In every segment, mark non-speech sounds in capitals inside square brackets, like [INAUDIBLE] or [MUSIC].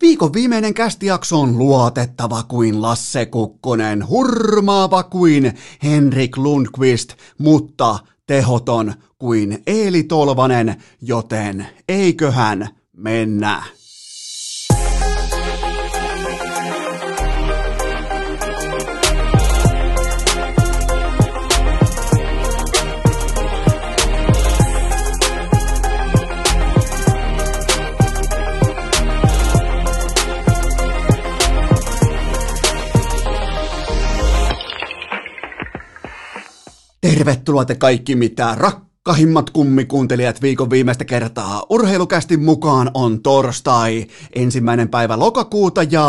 Viikon viimeinen kästijakso on luotettava kuin Lasse Kukkonen, hurmaava kuin Henrik Lundqvist, mutta tehoton kuin Eeli Tolvanen, joten eiköhän mennä. Tervetuloa te kaikki mitä rakkahimmat kummikuuntelijat viikon viimeistä kertaa. Urheilukästi mukaan on torstai, ensimmäinen päivä lokakuuta ja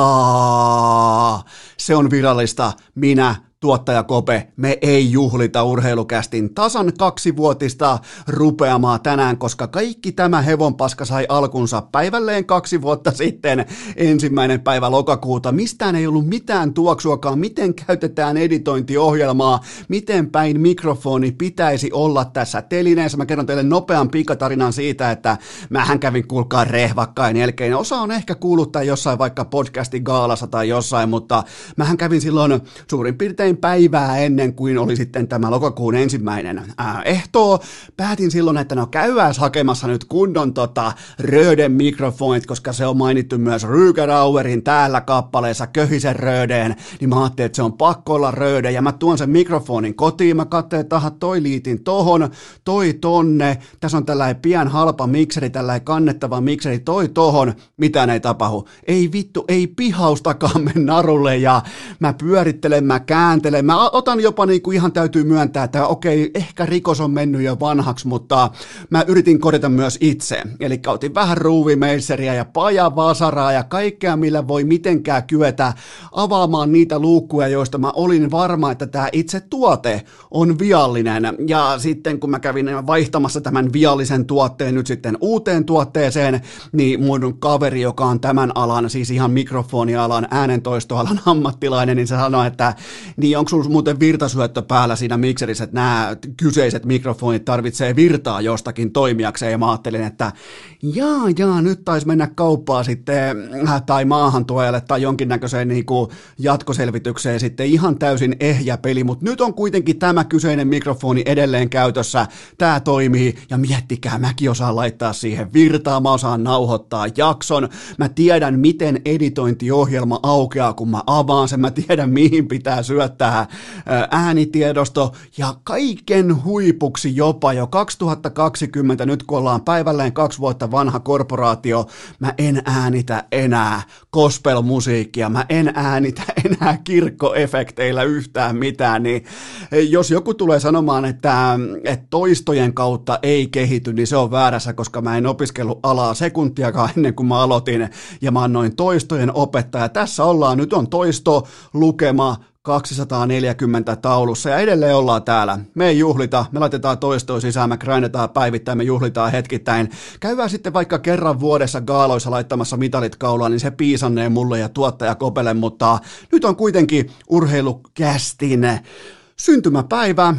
se on virallista. Minä tuottaja Kope, me ei juhlita urheilukästin tasan kaksivuotista rupeamaa tänään, koska kaikki tämä hevonpaska sai alkunsa päivälleen kaksi vuotta sitten, ensimmäinen päivä lokakuuta. Mistään ei ollut mitään tuoksuakaan, miten käytetään editointiohjelmaa, miten päin mikrofoni pitäisi olla tässä telineessä. Mä kerron teille nopean pikatarinan siitä, että mähän kävin kuulkaa rehvakkain jälkeen. Osa on ehkä kuullut tai jossain vaikka podcastin gaalassa tai jossain, mutta mähän kävin silloin suurin piirtein usein päivää ennen kuin oli sitten tämä lokakuun ensimmäinen ää, ehtoo. Päätin silloin, että no käydään hakemassa nyt kunnon tota, Röden mikrofonit, koska se on mainittu myös Rügerauerin täällä kappaleessa Köhisen Rödeen, niin mä ajattelin, että se on pakko olla Röde, ja mä tuon sen mikrofonin kotiin, mä katsoin, että aha, toi liitin tohon, toi tonne, tässä on tällainen pian halpa mikseri, tällainen kannettava mikseri, toi tohon, mitään ei tapahdu. Ei vittu, ei pihaustakaan me narulle, ja mä pyörittelen, mä kääntelen. Mä otan jopa niin kuin ihan täytyy myöntää, että okei, ehkä rikos on mennyt jo vanhaksi, mutta mä yritin korjata myös itse. Eli otin vähän ruuvimeisseriä ja pajavasaraa ja kaikkea, millä voi mitenkään kyetä avaamaan niitä luukkuja, joista mä olin varma, että tämä itse tuote on viallinen. Ja sitten kun mä kävin vaihtamassa tämän viallisen tuotteen nyt sitten uuteen tuotteeseen, niin mun kaveri, joka on tämän alan, siis ihan mikrofonialan, äänentoistoalan [LAUGHS] ammattilainen, niin se sanoi, että niin niin onko sinulla muuten virtasyöttö päällä siinä mikserissä, että nämä kyseiset mikrofonit tarvitsee virtaa jostakin toimijakseen, ja mä ajattelin, että jaa, jaa, nyt taisi mennä kauppaa sitten, äh, tai maahantuojalle, tai jonkinnäköiseen niin kuin jatkoselvitykseen sitten ihan täysin ehjä peli, mutta nyt on kuitenkin tämä kyseinen mikrofoni edelleen käytössä, tämä toimii, ja miettikää, mäkin osaan laittaa siihen virtaa, mä osaan nauhoittaa jakson, mä tiedän, miten editointiohjelma aukeaa, kun mä avaan sen, mä tiedän, mihin pitää syöttää, tämä äänitiedosto ja kaiken huipuksi jopa jo 2020, nyt kun ollaan päivälleen kaksi vuotta vanha korporaatio, mä en äänitä enää gospel-musiikkia, mä en äänitä [LAUGHS] enää kirkkoefekteillä yhtään mitään, niin jos joku tulee sanomaan, että, että toistojen kautta ei kehity, niin se on väärässä, koska mä en opiskellut alaa sekuntiakaan ennen kuin mä aloitin ja mä annoin toistojen opettaja. Tässä ollaan, nyt on toisto, lukema, 240 taulussa ja edelleen ollaan täällä. Me ei juhlita, me laitetaan toistoa sisään, me grindetaan päivittäin, me juhlitaan hetkittäin. Käydään sitten vaikka kerran vuodessa gaaloissa laittamassa mitalit kaulaan, niin se piisannee mulle ja tuottaja Kopele, mutta nyt on kuitenkin urheilukästin syntymäpäivä,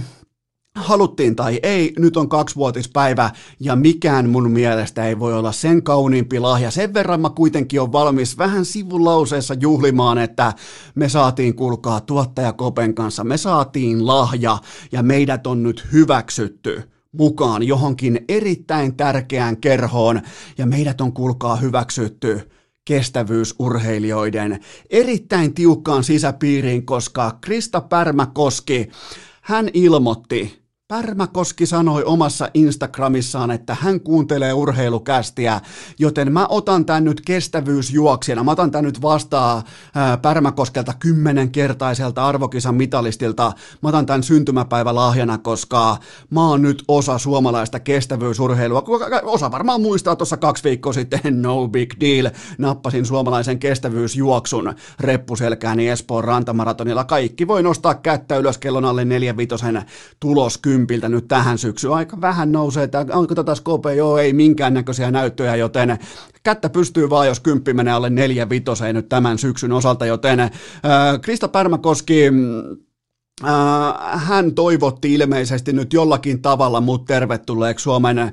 haluttiin tai ei, nyt on kaksivuotispäivä ja mikään mun mielestä ei voi olla sen kauniimpi lahja. Sen verran mä kuitenkin on valmis vähän sivulauseessa juhlimaan, että me saatiin kulkaa tuottaja Kopen kanssa, me saatiin lahja ja meidät on nyt hyväksytty mukaan johonkin erittäin tärkeään kerhoon ja meidät on kulkaa hyväksytty kestävyysurheilijoiden erittäin tiukkaan sisäpiiriin, koska Krista Pärmäkoski, hän ilmoitti Pärmäkoski sanoi omassa Instagramissaan, että hän kuuntelee urheilukästiä, joten mä otan tän nyt kestävyysjuoksijana. Mä otan tän nyt vastaan Pärmäkoskelta kymmenenkertaiselta arvokisan mitalistilta. Mä otan tän syntymäpäivälahjana, koska mä oon nyt osa suomalaista kestävyysurheilua. Osa varmaan muistaa tuossa kaksi viikkoa sitten, no big deal. Nappasin suomalaisen kestävyysjuoksun reppuselkääni Espoon rantamaratonilla. Kaikki voi nostaa kättä ylös kellon alle neljän vitosen tulos kympiltä nyt tähän syksyyn. Aika vähän nousee, että onko tätä skope, joo ei minkäännäköisiä näyttöjä, joten kättä pystyy vaan, jos kymppi menee alle neljä vitoseen nyt tämän syksyn osalta, joten äh, Krista Pärmäkoski, hän toivotti ilmeisesti nyt jollakin tavalla mut tervetulleeksi Suomen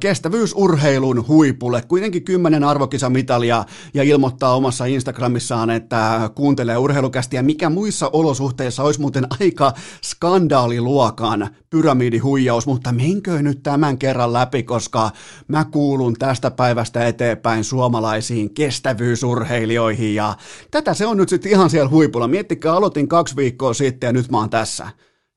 kestävyysurheilun huipulle. Kuitenkin kymmenen arvokisamitalia ja ilmoittaa omassa Instagramissaan, että kuuntelee urheilukästiä, mikä muissa olosuhteissa olisi muuten aika skandaaliluokan pyramidihuijaus, mutta menkö nyt tämän kerran läpi, koska mä kuulun tästä päivästä eteenpäin suomalaisiin kestävyysurheilijoihin ja tätä se on nyt sitten ihan siellä huipulla. Miettikää, aloitin kaksi viikkoa sitten ja nyt mä oon tässä.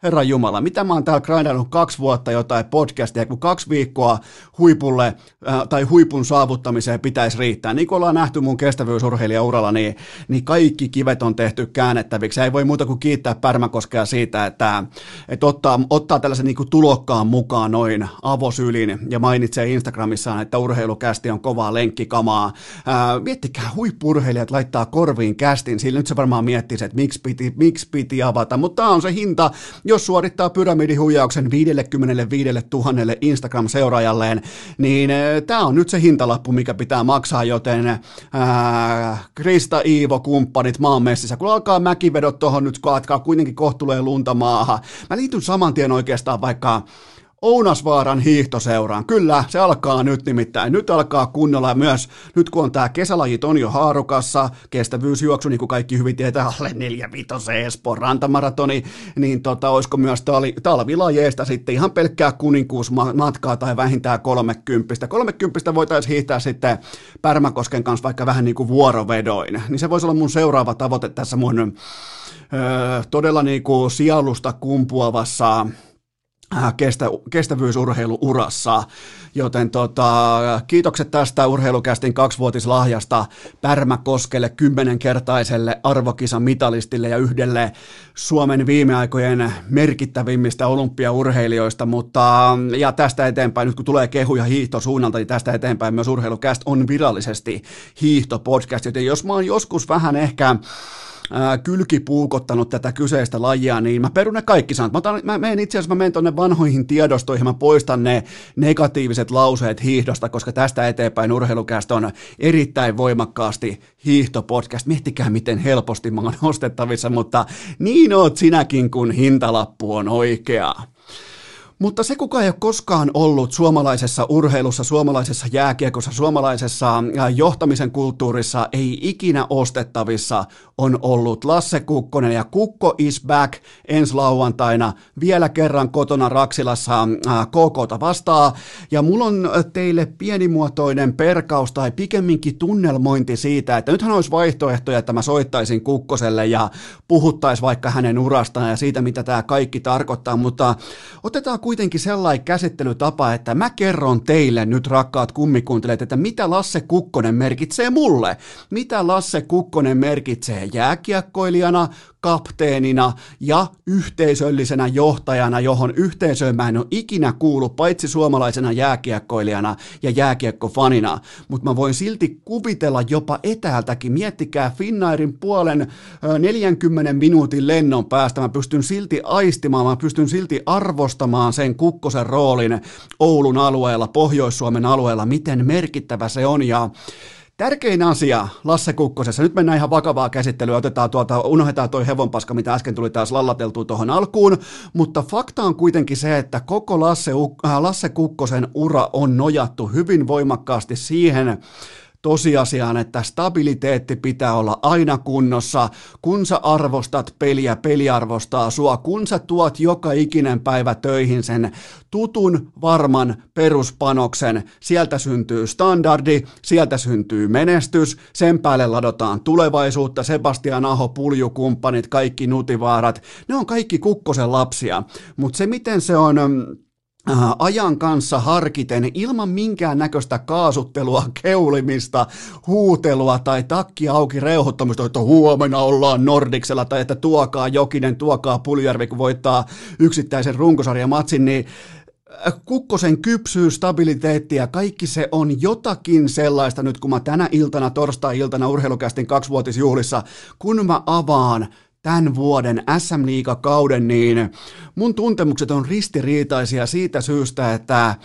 Herra Jumala, mitä mä oon täällä grindannut kaksi vuotta jotain podcastia, kun kaksi viikkoa huipulle äh, tai huipun saavuttamiseen pitäisi riittää. Niin kuin ollaan nähty mun kestävyysurheilijauralla, niin, niin kaikki kivet on tehty käännettäviksi. Ei voi muuta kuin kiittää Pärmäkoskea siitä, että, että ottaa, ottaa tällaisen niin kuin tulokkaan mukaan noin avosylin ja mainitsee Instagramissaan, että urheilukästi on kovaa lenkkikamaa. Äh, miettikää, huippurheilijat laittaa korviin kästin, sillä nyt se varmaan miettii, että miksi piti, miksi piti avata, mutta tämä on se hinta, jos suorittaa pyramidihuijauksen 55 000 Instagram-seuraajalleen, niin eh, tämä on nyt se hintalappu, mikä pitää maksaa, joten ää, Krista, Iivo, kumppanit maan messissä, kun alkaa mäkivedot tuohon nyt, kun alkaa kuitenkin kohtulee lunta maahan. Mä liityn saman tien oikeastaan vaikka Ounasvaaran hiihtoseuraan. Kyllä, se alkaa nyt nimittäin. Nyt alkaa kunnolla myös, nyt kun on tämä kesälajit on jo haarukassa, kestävyysjuoksu, niin kuin kaikki hyvin tietää, alle 4 Espoon rantamaratoni, niin tota, olisiko myös tali, talvilajeesta sitten ihan pelkkää kuninkuusmatkaa tai vähintään 30. 30 voitaisiin hiihtää sitten Pärmäkosken kanssa vaikka vähän niin kuin vuorovedoin. Niin se voisi olla mun seuraava tavoite tässä mun öö, todella niin kuin sielusta kumpuavassa kestä, kestävyysurheiluurassa, joten tota, kiitokset tästä urheilukästin kaksivuotislahjasta Pärmäkoskelle kymmenenkertaiselle arvokisan mitalistille ja yhdelle Suomen viime aikojen merkittävimmistä olympiaurheilijoista, mutta ja tästä eteenpäin, nyt kun tulee kehuja hiihtosuunnalta, niin tästä eteenpäin myös urheilukäst on virallisesti hiihtopodcast, joten jos mä oon joskus vähän ehkä kylkipuukottanut tätä kyseistä lajia, niin mä perun ne kaikki sanat. Mä, otan, mä menen itse asiassa, mä menen tonne vanhoihin tiedostoihin, mä poistan ne negatiiviset lauseet hiihdosta, koska tästä eteenpäin urheilukästä on erittäin voimakkaasti hiihtopodcast. Miettikää, miten helposti mä oon [LAUGHS] ostettavissa, mutta niin oot sinäkin, kun hintalappu on oikea. Mutta se, kuka ei ole koskaan ollut suomalaisessa urheilussa, suomalaisessa jääkiekossa, suomalaisessa johtamisen kulttuurissa, ei ikinä ostettavissa, on ollut Lasse Kukkonen. Ja Kukko is back ensi lauantaina vielä kerran kotona Raksilassa KKta vastaa. Ja mulla on teille pienimuotoinen perkaus tai pikemminkin tunnelmointi siitä, että nythän olisi vaihtoehtoja, että mä soittaisin Kukkoselle ja puhuttaisi vaikka hänen urastaan ja siitä, mitä tämä kaikki tarkoittaa, mutta otetaan kuitenkin sellainen käsittelytapa, että mä kerron teille nyt rakkaat kummikuuntelijat, että mitä Lasse Kukkonen merkitsee mulle. Mitä Lasse Kukkonen merkitsee jääkiekkoilijana, kapteenina ja yhteisöllisenä johtajana, johon yhteisöön mä en ole ikinä kuullut, paitsi suomalaisena jääkiekkoilijana ja jääkiekkofanina, mutta mä voin silti kuvitella jopa etäältäkin, miettikää Finnairin puolen 40 minuutin lennon päästä, mä pystyn silti aistimaan, mä pystyn silti arvostamaan sen kukkosen roolin Oulun alueella, Pohjois-Suomen alueella, miten merkittävä se on. Ja Tärkein asia Lasse Kukkosessa, nyt mennään ihan vakavaa käsittelyä, otetaan tuolta, unohdetaan toi hevonpaska, mitä äsken tuli taas lallateltua tuohon alkuun, mutta fakta on kuitenkin se, että koko Lasse, äh, Lasse Kukkosen ura on nojattu hyvin voimakkaasti siihen, tosiasiaan, että stabiliteetti pitää olla aina kunnossa, kun sä arvostat peliä, peli arvostaa sua, kun sä tuot joka ikinen päivä töihin sen tutun, varman peruspanoksen, sieltä syntyy standardi, sieltä syntyy menestys, sen päälle ladotaan tulevaisuutta, Sebastian Aho, puljukumppanit, kaikki nutivaarat, ne on kaikki kukkosen lapsia, mutta se miten se on Äh, ajan kanssa harkiten ilman minkään näköistä kaasuttelua, [LAUGHS] keulimista, huutelua tai takki auki reuhottamista, että huomenna ollaan Nordiksella tai että tuokaa Jokinen, tuokaa Puljärvi, kun voittaa yksittäisen runkosarjamatsin, niin äh, Kukkosen kypsyys, stabiliteetti ja kaikki se on jotakin sellaista nyt, kun mä tänä iltana, torstai-iltana urheilukästin kaksivuotisjuhlissa, kun mä avaan tämän vuoden SM Liiga-kauden, niin mun tuntemukset on ristiriitaisia siitä syystä, että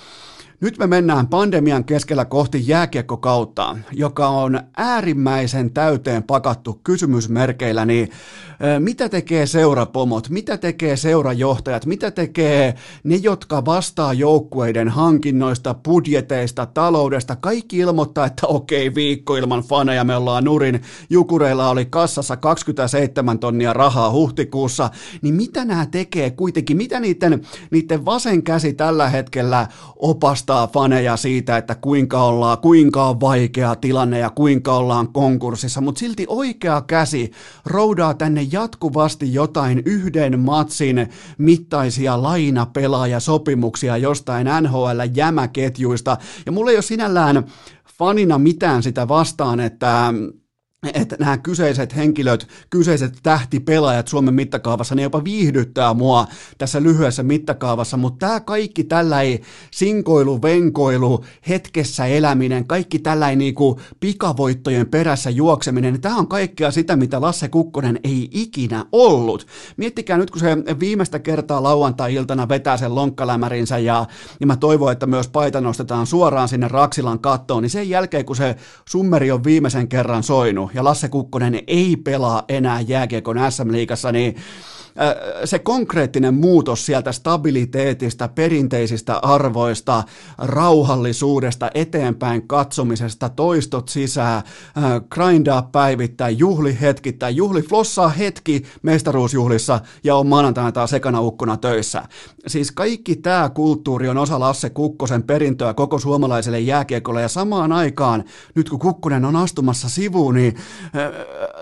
Nyt me mennään pandemian keskellä kohti jääkiekkokautta, joka on äärimmäisen täyteen pakattu kysymysmerkeillä, niin mitä tekee seurapomot, mitä tekee seurajohtajat, mitä tekee ne, jotka vastaa joukkueiden hankinnoista, budjeteista, taloudesta, kaikki ilmoittaa, että okei, viikko ilman faneja, me ollaan nurin, Jukureilla oli kassassa 27 tonnia rahaa huhtikuussa, niin mitä nämä tekee kuitenkin, mitä niiden, niiden vasen käsi tällä hetkellä opastaa faneja siitä, että kuinka ollaan, kuinka on vaikea tilanne ja kuinka ollaan konkurssissa, mutta silti oikea käsi roudaa tänne jatkuvasti jotain yhden matsin mittaisia lainapelaajasopimuksia jostain NHL-jämäketjuista, ja mulla ei ole sinällään fanina mitään sitä vastaan, että että nämä kyseiset henkilöt, kyseiset tähtipelaajat Suomen mittakaavassa, ne jopa viihdyttää mua tässä lyhyessä mittakaavassa, mutta tämä kaikki tällä ei sinkoilu, venkoilu, hetkessä eläminen, kaikki tällä ei niinku pikavoittojen perässä juokseminen, tämä on kaikkea sitä, mitä Lasse Kukkonen ei ikinä ollut. Miettikää nyt, kun se viimeistä kertaa lauantai-iltana vetää sen lonkkalämärinsä ja, ja mä toivon, että myös paita nostetaan suoraan sinne Raksilan kattoon, niin sen jälkeen, kun se summeri on viimeisen kerran soinut, ja Lasse Kukkonen ei pelaa enää jääkiekon SM-liigassa, niin se konkreettinen muutos sieltä stabiliteetista, perinteisistä arvoista, rauhallisuudesta, eteenpäin katsomisesta, toistot sisään, grindaa päivittäin, juhli hetkittäin, juhli flossaa hetki mestaruusjuhlissa ja on maanantaina taas sekana ukkona töissä. Siis kaikki tämä kulttuuri on osa Lasse Kukkosen perintöä koko suomalaiselle jääkiekolle ja samaan aikaan, nyt kun Kukkonen on astumassa sivuun, niin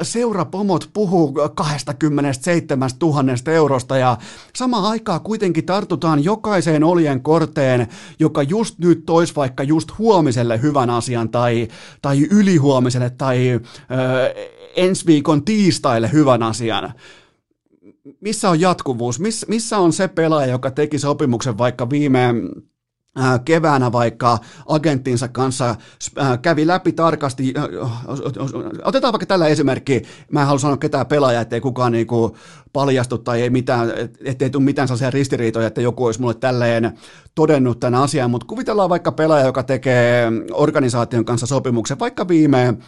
seurapomot puhuu 27 000 tuhannesta eurosta. Ja samaan aikaan kuitenkin tartutaan jokaiseen oljen korteen, joka just nyt tois vaikka just huomiselle hyvän asian tai, tai ylihuomiselle tai ö, ensi viikon tiistaille hyvän asian. Missä on jatkuvuus, miss, missä on se pelaaja, joka teki sopimuksen vaikka viime keväänä vaikka agenttinsa kanssa äh, kävi läpi tarkasti, äh, otetaan vaikka tällä esimerkki, mä en halua sanoa ketään pelaajaa, ettei kukaan niinku paljastu tai ei mitään, ettei tule mitään sellaisia ristiriitoja, että joku olisi mulle tälleen todennut tämän asian, mutta kuvitellaan vaikka pelaaja, joka tekee organisaation kanssa sopimuksen vaikka viime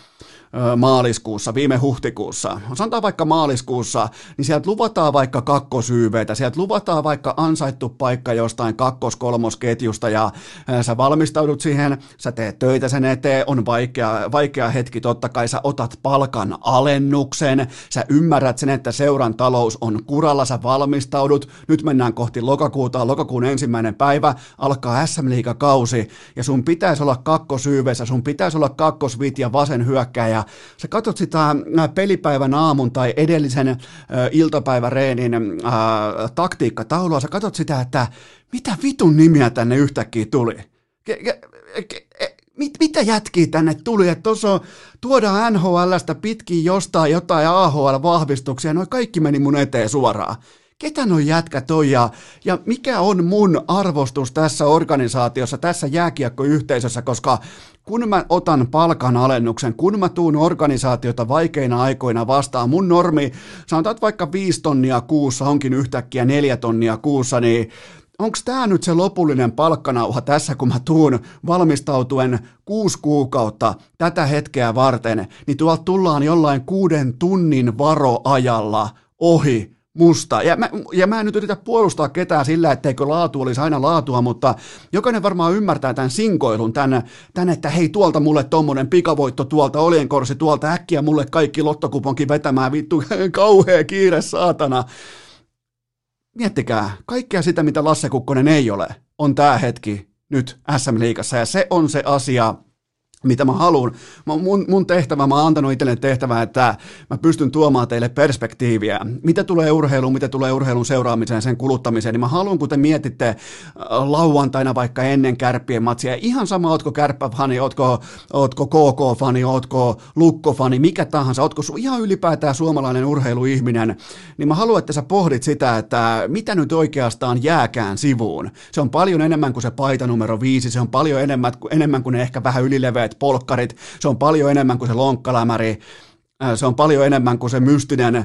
maaliskuussa, viime huhtikuussa, sanotaan vaikka maaliskuussa, niin sieltä luvataan vaikka kakkosyyveitä, sieltä luvataan vaikka ansaittu paikka jostain kakkos-kolmosketjusta ja sä valmistaudut siihen, sä teet töitä sen eteen, on vaikea, vaikea hetki, totta kai sä otat palkan alennuksen, sä ymmärrät sen, että seuran talous on kuralla, sä valmistaudut, nyt mennään kohti lokakuuta, lokakuun ensimmäinen päivä, alkaa SM kausi ja sun pitäisi olla kakkosyyveissä, sun pitäisi olla kakkosvit ja vasen hyökkäjä, ja sä katsot sitä pelipäivän aamun tai edellisen iltapäiväreenin äh, taktiikkataulua, sä katsot sitä, että mitä vitun nimiä tänne yhtäkkiä tuli. Ke, ke, ke, e, mit, mitä jätkiä tänne tuli, että tuossa tuodaan NHLstä pitkin jostain jotain AHL-vahvistuksia, noin kaikki meni mun eteen suoraan. Ketä noi jätkä toi ja, ja mikä on mun arvostus tässä organisaatiossa, tässä jääkiekkoyhteisössä, koska kun mä otan palkanalennuksen, kun mä tuun organisaatiota vaikeina aikoina vastaan, mun normi, sanotaan että vaikka 5 tonnia kuussa onkin yhtäkkiä 4 tonnia kuussa, niin onko tämä nyt se lopullinen palkkanauha tässä, kun mä tuun valmistautuen kuusi kuukautta tätä hetkeä varten, niin tuolta tullaan jollain kuuden tunnin varoajalla ohi musta. Ja mä, ja mä en nyt yritä puolustaa ketään sillä, etteikö laatu olisi aina laatua, mutta jokainen varmaan ymmärtää tämän sinkoilun, tämän, tämän että hei tuolta mulle tommonen pikavoitto, tuolta olienkorsi, tuolta äkkiä mulle kaikki lottokuponkin vetämään, vittu [LAUGHS] kauhea kiire saatana. Miettikää, kaikkea sitä, mitä Lasse Kukkonen ei ole, on tämä hetki nyt SM-liigassa, ja se on se asia, mitä mä haluan. Mun, mun tehtävä, mä oon antanut itselleni tehtävää, että mä pystyn tuomaan teille perspektiiviä. Mitä tulee urheiluun, mitä tulee urheilun seuraamiseen, sen kuluttamiseen, niin mä haluan, kun te mietitte äh, lauantaina vaikka ennen kärppien matsia, ihan sama, ootko kärppäfani, ootko, ootko KK-fani, ootko lukkofani, mikä tahansa, ootko su, ihan ylipäätään suomalainen urheiluihminen, niin mä haluan, että sä pohdit sitä, että mitä nyt oikeastaan jääkään sivuun. Se on paljon enemmän kuin se paita numero viisi, se on paljon enemmän, enemmän kuin ne ehkä vähän ylileveät polkkarit, se on paljon enemmän kuin se lonkkalämäri. Se on paljon enemmän kuin se mystinen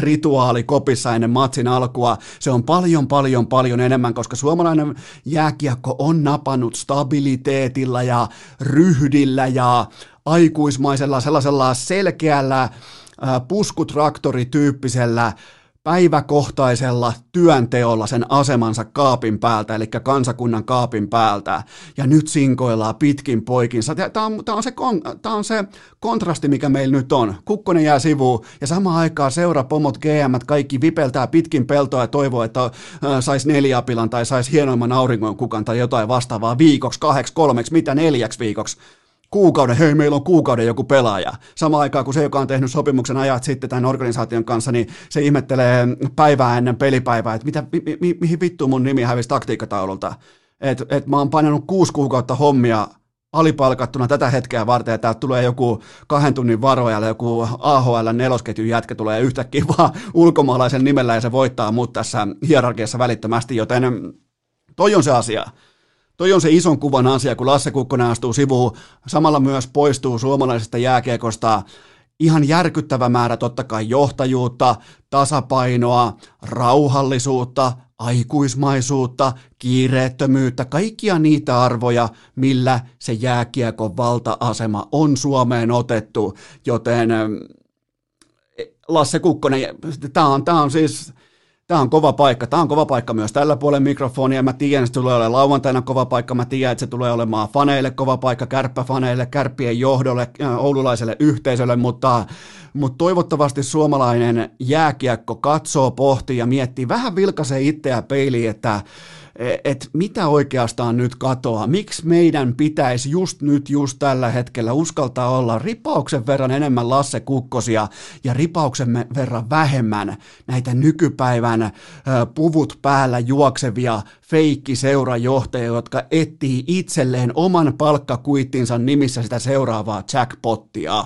rituaali kopissa ennen matsin alkua. Se on paljon, paljon, paljon enemmän, koska suomalainen jääkiekko on napannut stabiliteetilla ja ryhdillä ja aikuismaisella sellaisella selkeällä puskutraktorityyppisellä päiväkohtaisella työnteolla sen asemansa kaapin päältä, eli kansakunnan kaapin päältä, ja nyt sinkoillaan pitkin poikinsa. Tämä on, tämä on, se, tämä on se kontrasti, mikä meillä nyt on. Kukkonen jää sivuun, ja samaan aikaan seurapomot, GM, kaikki vipeltää pitkin peltoa ja toivoo, että saisi neljäpilan tai saisi hienoimman auringon kukan tai jotain vastaavaa viikoksi, kahdeksi, kolmeksi, mitä neljäksi viikoksi kuukauden, hei meillä on kuukauden joku pelaaja. Sama aikaa kuin se, joka on tehnyt sopimuksen ajat sitten tämän organisaation kanssa, niin se ihmettelee päivää ennen pelipäivää, että mitä, mi, mi, mihin vittu mun nimi hävisi taktiikkataululta. Että et mä oon painanut kuusi kuukautta hommia alipalkattuna tätä hetkeä varten, ja täältä tulee joku kahden tunnin varoajalla, joku AHL nelosketjun jätkä tulee yhtäkkiä [LAUGHS] vaan ulkomaalaisen nimellä, ja se voittaa mut tässä hierarkiassa välittömästi, joten toi on se asia. Toi on se ison kuvan asia, kun Lasse Kukkonen astuu sivuun. Samalla myös poistuu suomalaisesta jääkiekosta ihan järkyttävä määrä totta kai johtajuutta, tasapainoa, rauhallisuutta, aikuismaisuutta, kiireettömyyttä, kaikkia niitä arvoja, millä se jääkiekon valta-asema on Suomeen otettu, joten Lasse Kukkonen, tämä on, tämä on siis Tämä on kova paikka. Tämä on kova paikka myös tällä puolen mikrofonia. Mä tiedän, että se tulee olemaan lauantaina kova paikka. Mä tiedän, että se tulee olemaan faneille kova paikka, kärppäfaneille, kärppien johdolle, äh, oululaiselle yhteisölle, mutta, mutta toivottavasti suomalainen jääkiekko katsoo, pohtii ja miettii, vähän vilkaisee itseä peiliin, että että mitä oikeastaan nyt katoaa, miksi meidän pitäisi just nyt, just tällä hetkellä uskaltaa olla ripauksen verran enemmän Lasse Kukkosia ja ripauksen verran vähemmän näitä nykypäivän puvut päällä juoksevia feikkiseurajohtajia, jotka etsii itselleen oman palkkakuittinsa nimissä sitä seuraavaa jackpottia.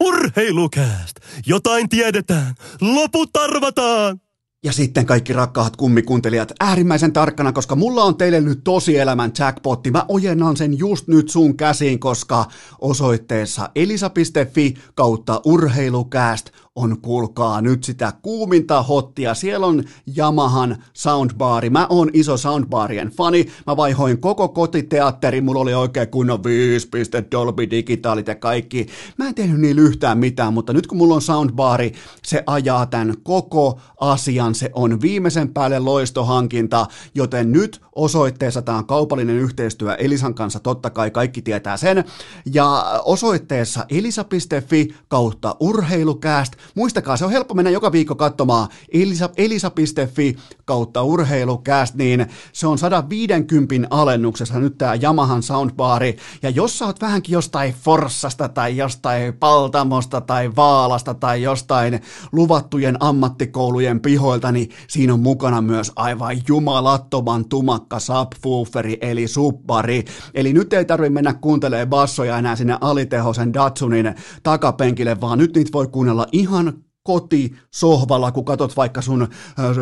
Urheilukääst! Jotain tiedetään! Loput arvataan! Ja sitten kaikki rakkaat kummikuuntelijat, äärimmäisen tarkkana, koska mulla on teille nyt tosielämän jackpotti. Mä ojennan sen just nyt sun käsiin, koska osoitteessa elisa.fi kautta urheilukääst on kuulkaa nyt sitä kuuminta hottia. Siellä on Yamahan soundbaari. Mä oon iso soundbaarien fani. Mä vaihoin koko kotiteatteri. Mulla oli oikein kunnon 5 Dolby digitaalit ja kaikki. Mä en tehnyt niin yhtään mitään, mutta nyt kun mulla on soundbaari, se ajaa tämän koko asian. Se on viimeisen päälle loistohankinta, joten nyt osoitteessa tämä on kaupallinen yhteistyö Elisan kanssa, totta kai kaikki tietää sen. Ja osoitteessa elisa.fi kautta urheilukääst Muistakaa, se on helppo mennä joka viikko katsomaan elisa, elisa.fi kautta urheilukääst, niin se on 150 alennuksessa nyt tämä Yamahan soundbaari. Ja jos sä oot vähänkin jostain Forssasta tai jostain Paltamosta tai Vaalasta tai jostain luvattujen ammattikoulujen pihoilta, niin siinä on mukana myös aivan jumalattoman tumakka subwooferi eli subbari. Eli nyt ei tarvi mennä kuuntelemaan bassoja enää sinne alitehosen Datsunin takapenkille, vaan nyt niitä voi kuunnella ihan ihan kotisohvalla, kun katot vaikka sun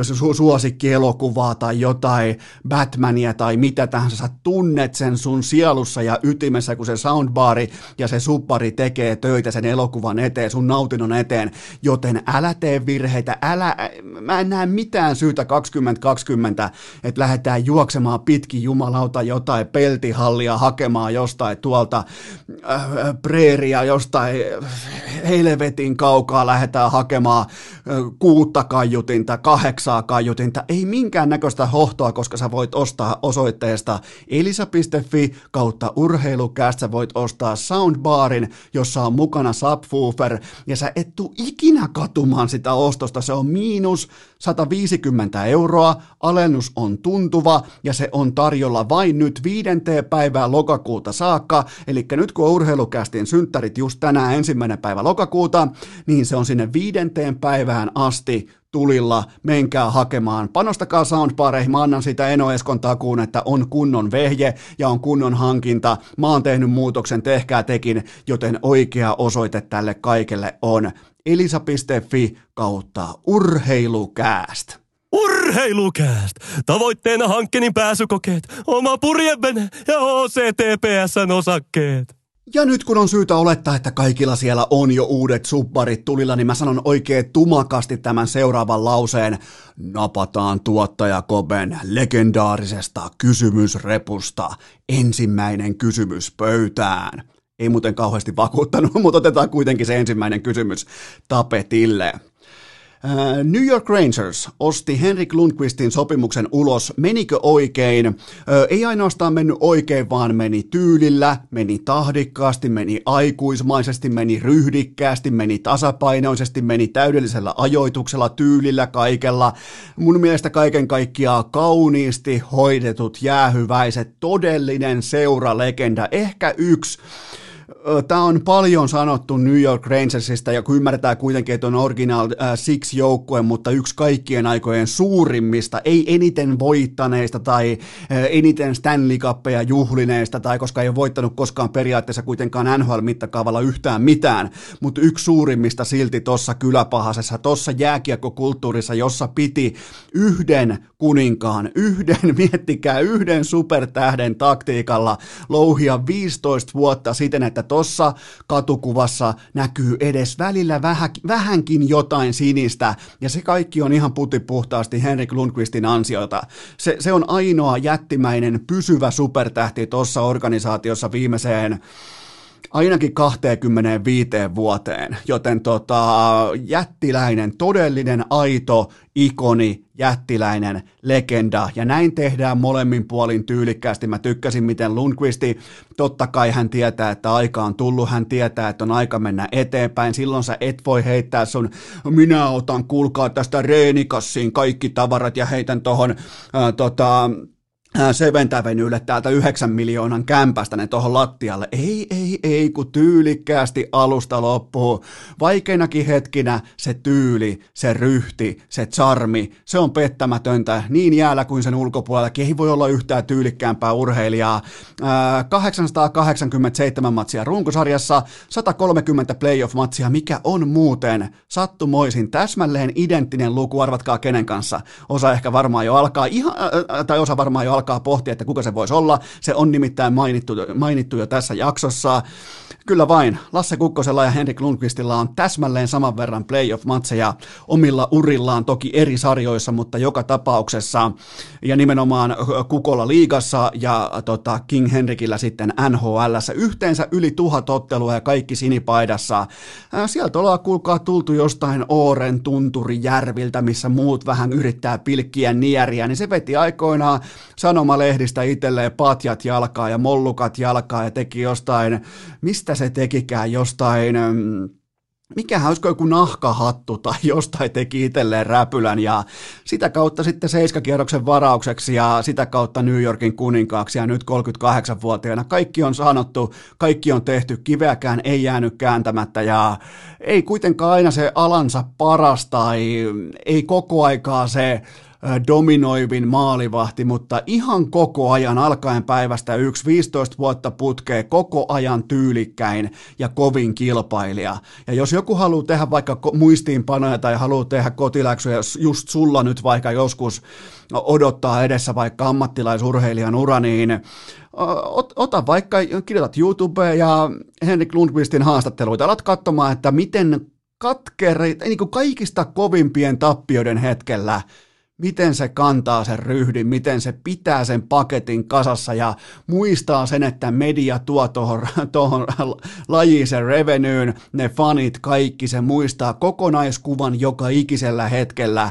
su- suosikkielokuvaa tai jotain Batmania tai mitä tahansa, sä tunnet sen sun sielussa ja ytimessä, kun se soundbari ja se suppari tekee töitä sen elokuvan eteen, sun nautinnon eteen, joten älä tee virheitä, älä, mä en näe mitään syytä 2020, että lähdetään juoksemaan pitkin jumalauta jotain peltihallia hakemaan jostain tuolta äh, preeria, jostain helvetin kaukaa lähdetään hakemaan hakemaan kuutta kaiutinta, kahdeksaa kaiutinta, ei minkään näköistä hohtoa, koska sä voit ostaa osoitteesta elisa.fi kautta urheilukästä, sä voit ostaa soundbarin, jossa on mukana subwoofer, ja sä et tuu ikinä katumaan sitä ostosta, se on miinus 150 euroa, alennus on tuntuva, ja se on tarjolla vain nyt viidenteen päivää lokakuuta saakka, eli nyt kun urheilukästin synttärit just tänään ensimmäinen päivä lokakuuta, niin se on sinne viidenteen päivään asti tulilla, menkää hakemaan. Panostakaa soundbareihin, mä annan sitä Eno Eskon takuun, että on kunnon vehje ja on kunnon hankinta. Mä oon tehnyt muutoksen, tehkää tekin, joten oikea osoite tälle kaikelle on elisa.fi kautta urheilukääst. Urheilukääst! Tavoitteena hankkeen pääsykokeet, oma purjevene ja OCTPSn osakkeet. Ja nyt kun on syytä olettaa, että kaikilla siellä on jo uudet subbarit tulilla, niin mä sanon oikein tumakasti tämän seuraavan lauseen. Napataan tuottaja Koben legendaarisesta kysymysrepusta ensimmäinen kysymys pöytään. Ei muuten kauheasti vakuuttanut, [LAUGHS] mutta otetaan kuitenkin se ensimmäinen kysymys tapetille. Äh, New York Rangers osti Henrik Lundqvistin sopimuksen ulos. Menikö oikein? Äh, ei ainoastaan mennyt oikein, vaan meni tyylillä, meni tahdikkaasti, meni aikuismaisesti, meni ryhdikkäästi, meni tasapainoisesti, meni täydellisellä ajoituksella, tyylillä, kaikella. Mun mielestä kaiken kaikkiaan kauniisti hoidetut jäähyväiset, todellinen seuralegenda, ehkä yksi Tämä on paljon sanottu New York Rangersista, ja kun ymmärretään kuitenkin, että on Original Six joukkue, mutta yksi kaikkien aikojen suurimmista, ei eniten voittaneista tai eniten Stanley Cuppeja juhlineista, tai koska ei ole voittanut koskaan periaatteessa kuitenkaan NHL-mittakaavalla yhtään mitään, mutta yksi suurimmista silti tuossa kyläpahasessa, tuossa jääkiekkokulttuurissa, jossa piti yhden kuninkaan, yhden, [LAUGHS] miettikää, yhden supertähden taktiikalla louhia 15 vuotta siten, että tuossa katukuvassa näkyy edes välillä vähä, vähänkin jotain sinistä, ja se kaikki on ihan putipuhtaasti Henrik Lundqvistin ansiota. Se, se on ainoa jättimäinen pysyvä supertähti tuossa organisaatiossa viimeiseen ainakin 25 vuoteen, joten tota, jättiläinen, todellinen, aito, ikoni, jättiläinen, legenda, ja näin tehdään molemmin puolin tyylikkäästi. Mä tykkäsin, miten Lundqvisti, totta kai hän tietää, että aika on tullut, hän tietää, että on aika mennä eteenpäin, silloin sä et voi heittää sun, minä otan, kuulkaa tästä reenikassiin kaikki tavarat ja heitän tohon, ää, tota, Seventh täältä 9 miljoonan kämpästä ne tuohon lattialle. Ei, ei, ei, kun tyylikkäästi alusta loppuu. Vaikeinakin hetkinä se tyyli, se ryhti, se charmi, se on pettämätöntä niin jäällä kuin sen ulkopuolellakin. Ei voi olla yhtään tyylikkäämpää urheilijaa. 887 matsia runkosarjassa, 130 playoff-matsia, mikä on muuten sattumoisin täsmälleen identtinen luku, arvatkaa kenen kanssa. Osa ehkä varmaan jo alkaa, ihan, tai osa varmaan jo alkaa alkaa pohtia, että kuka se voisi olla. Se on nimittäin mainittu, mainittu jo tässä jaksossa. Kyllä vain, Lasse Kukkosella ja Henrik Lundqvistilla on täsmälleen saman verran playoff-matseja omilla urillaan, toki eri sarjoissa, mutta joka tapauksessa, ja nimenomaan Kukolla liigassa ja tota, King Henrikillä sitten NHL, yhteensä yli tuhat ottelua ja kaikki sinipaidassa. Sieltä ollaan kuulkaa tultu jostain Ooren tunturijärviltä, missä muut vähän yrittää pilkkiä nieriä, niin se veti aikoinaan sanomalehdistä itselleen patjat jalkaa ja mollukat jalkaa ja teki jostain, mistä se tekikään, jostain mikähän olisiko joku nahkahattu tai [LAUGHS] jostain teki itselleen räpylän ja sitä kautta sitten seiskakierroksen varaukseksi ja sitä kautta New Yorkin kuninkaaksi ja nyt 38-vuotiaana. Kaikki on sanottu, kaikki on tehty, kiveäkään ei jäänyt kääntämättä ja ei kuitenkaan aina se alansa paras tai ei koko aikaa se dominoivin maalivahti, mutta ihan koko ajan alkaen päivästä yksi 15 vuotta putkee koko ajan tyylikkäin ja kovin kilpailija. Ja jos joku haluaa tehdä vaikka muistiinpanoja tai haluaa tehdä kotiläksyjä, just sulla nyt vaikka joskus odottaa edessä vaikka ammattilaisurheilijan ura, niin ota vaikka, kirjoitat YouTubeen ja Henrik Lundqvistin haastatteluita, alat katsomaan, että miten katkeri, niin kuin kaikista kovimpien tappioiden hetkellä miten se kantaa sen ryhdin, miten se pitää sen paketin kasassa ja muistaa sen, että media tuo tuohon, tuohon [LAUGHS] lajiin sen revenyyn, ne fanit, kaikki, se muistaa kokonaiskuvan joka ikisellä hetkellä.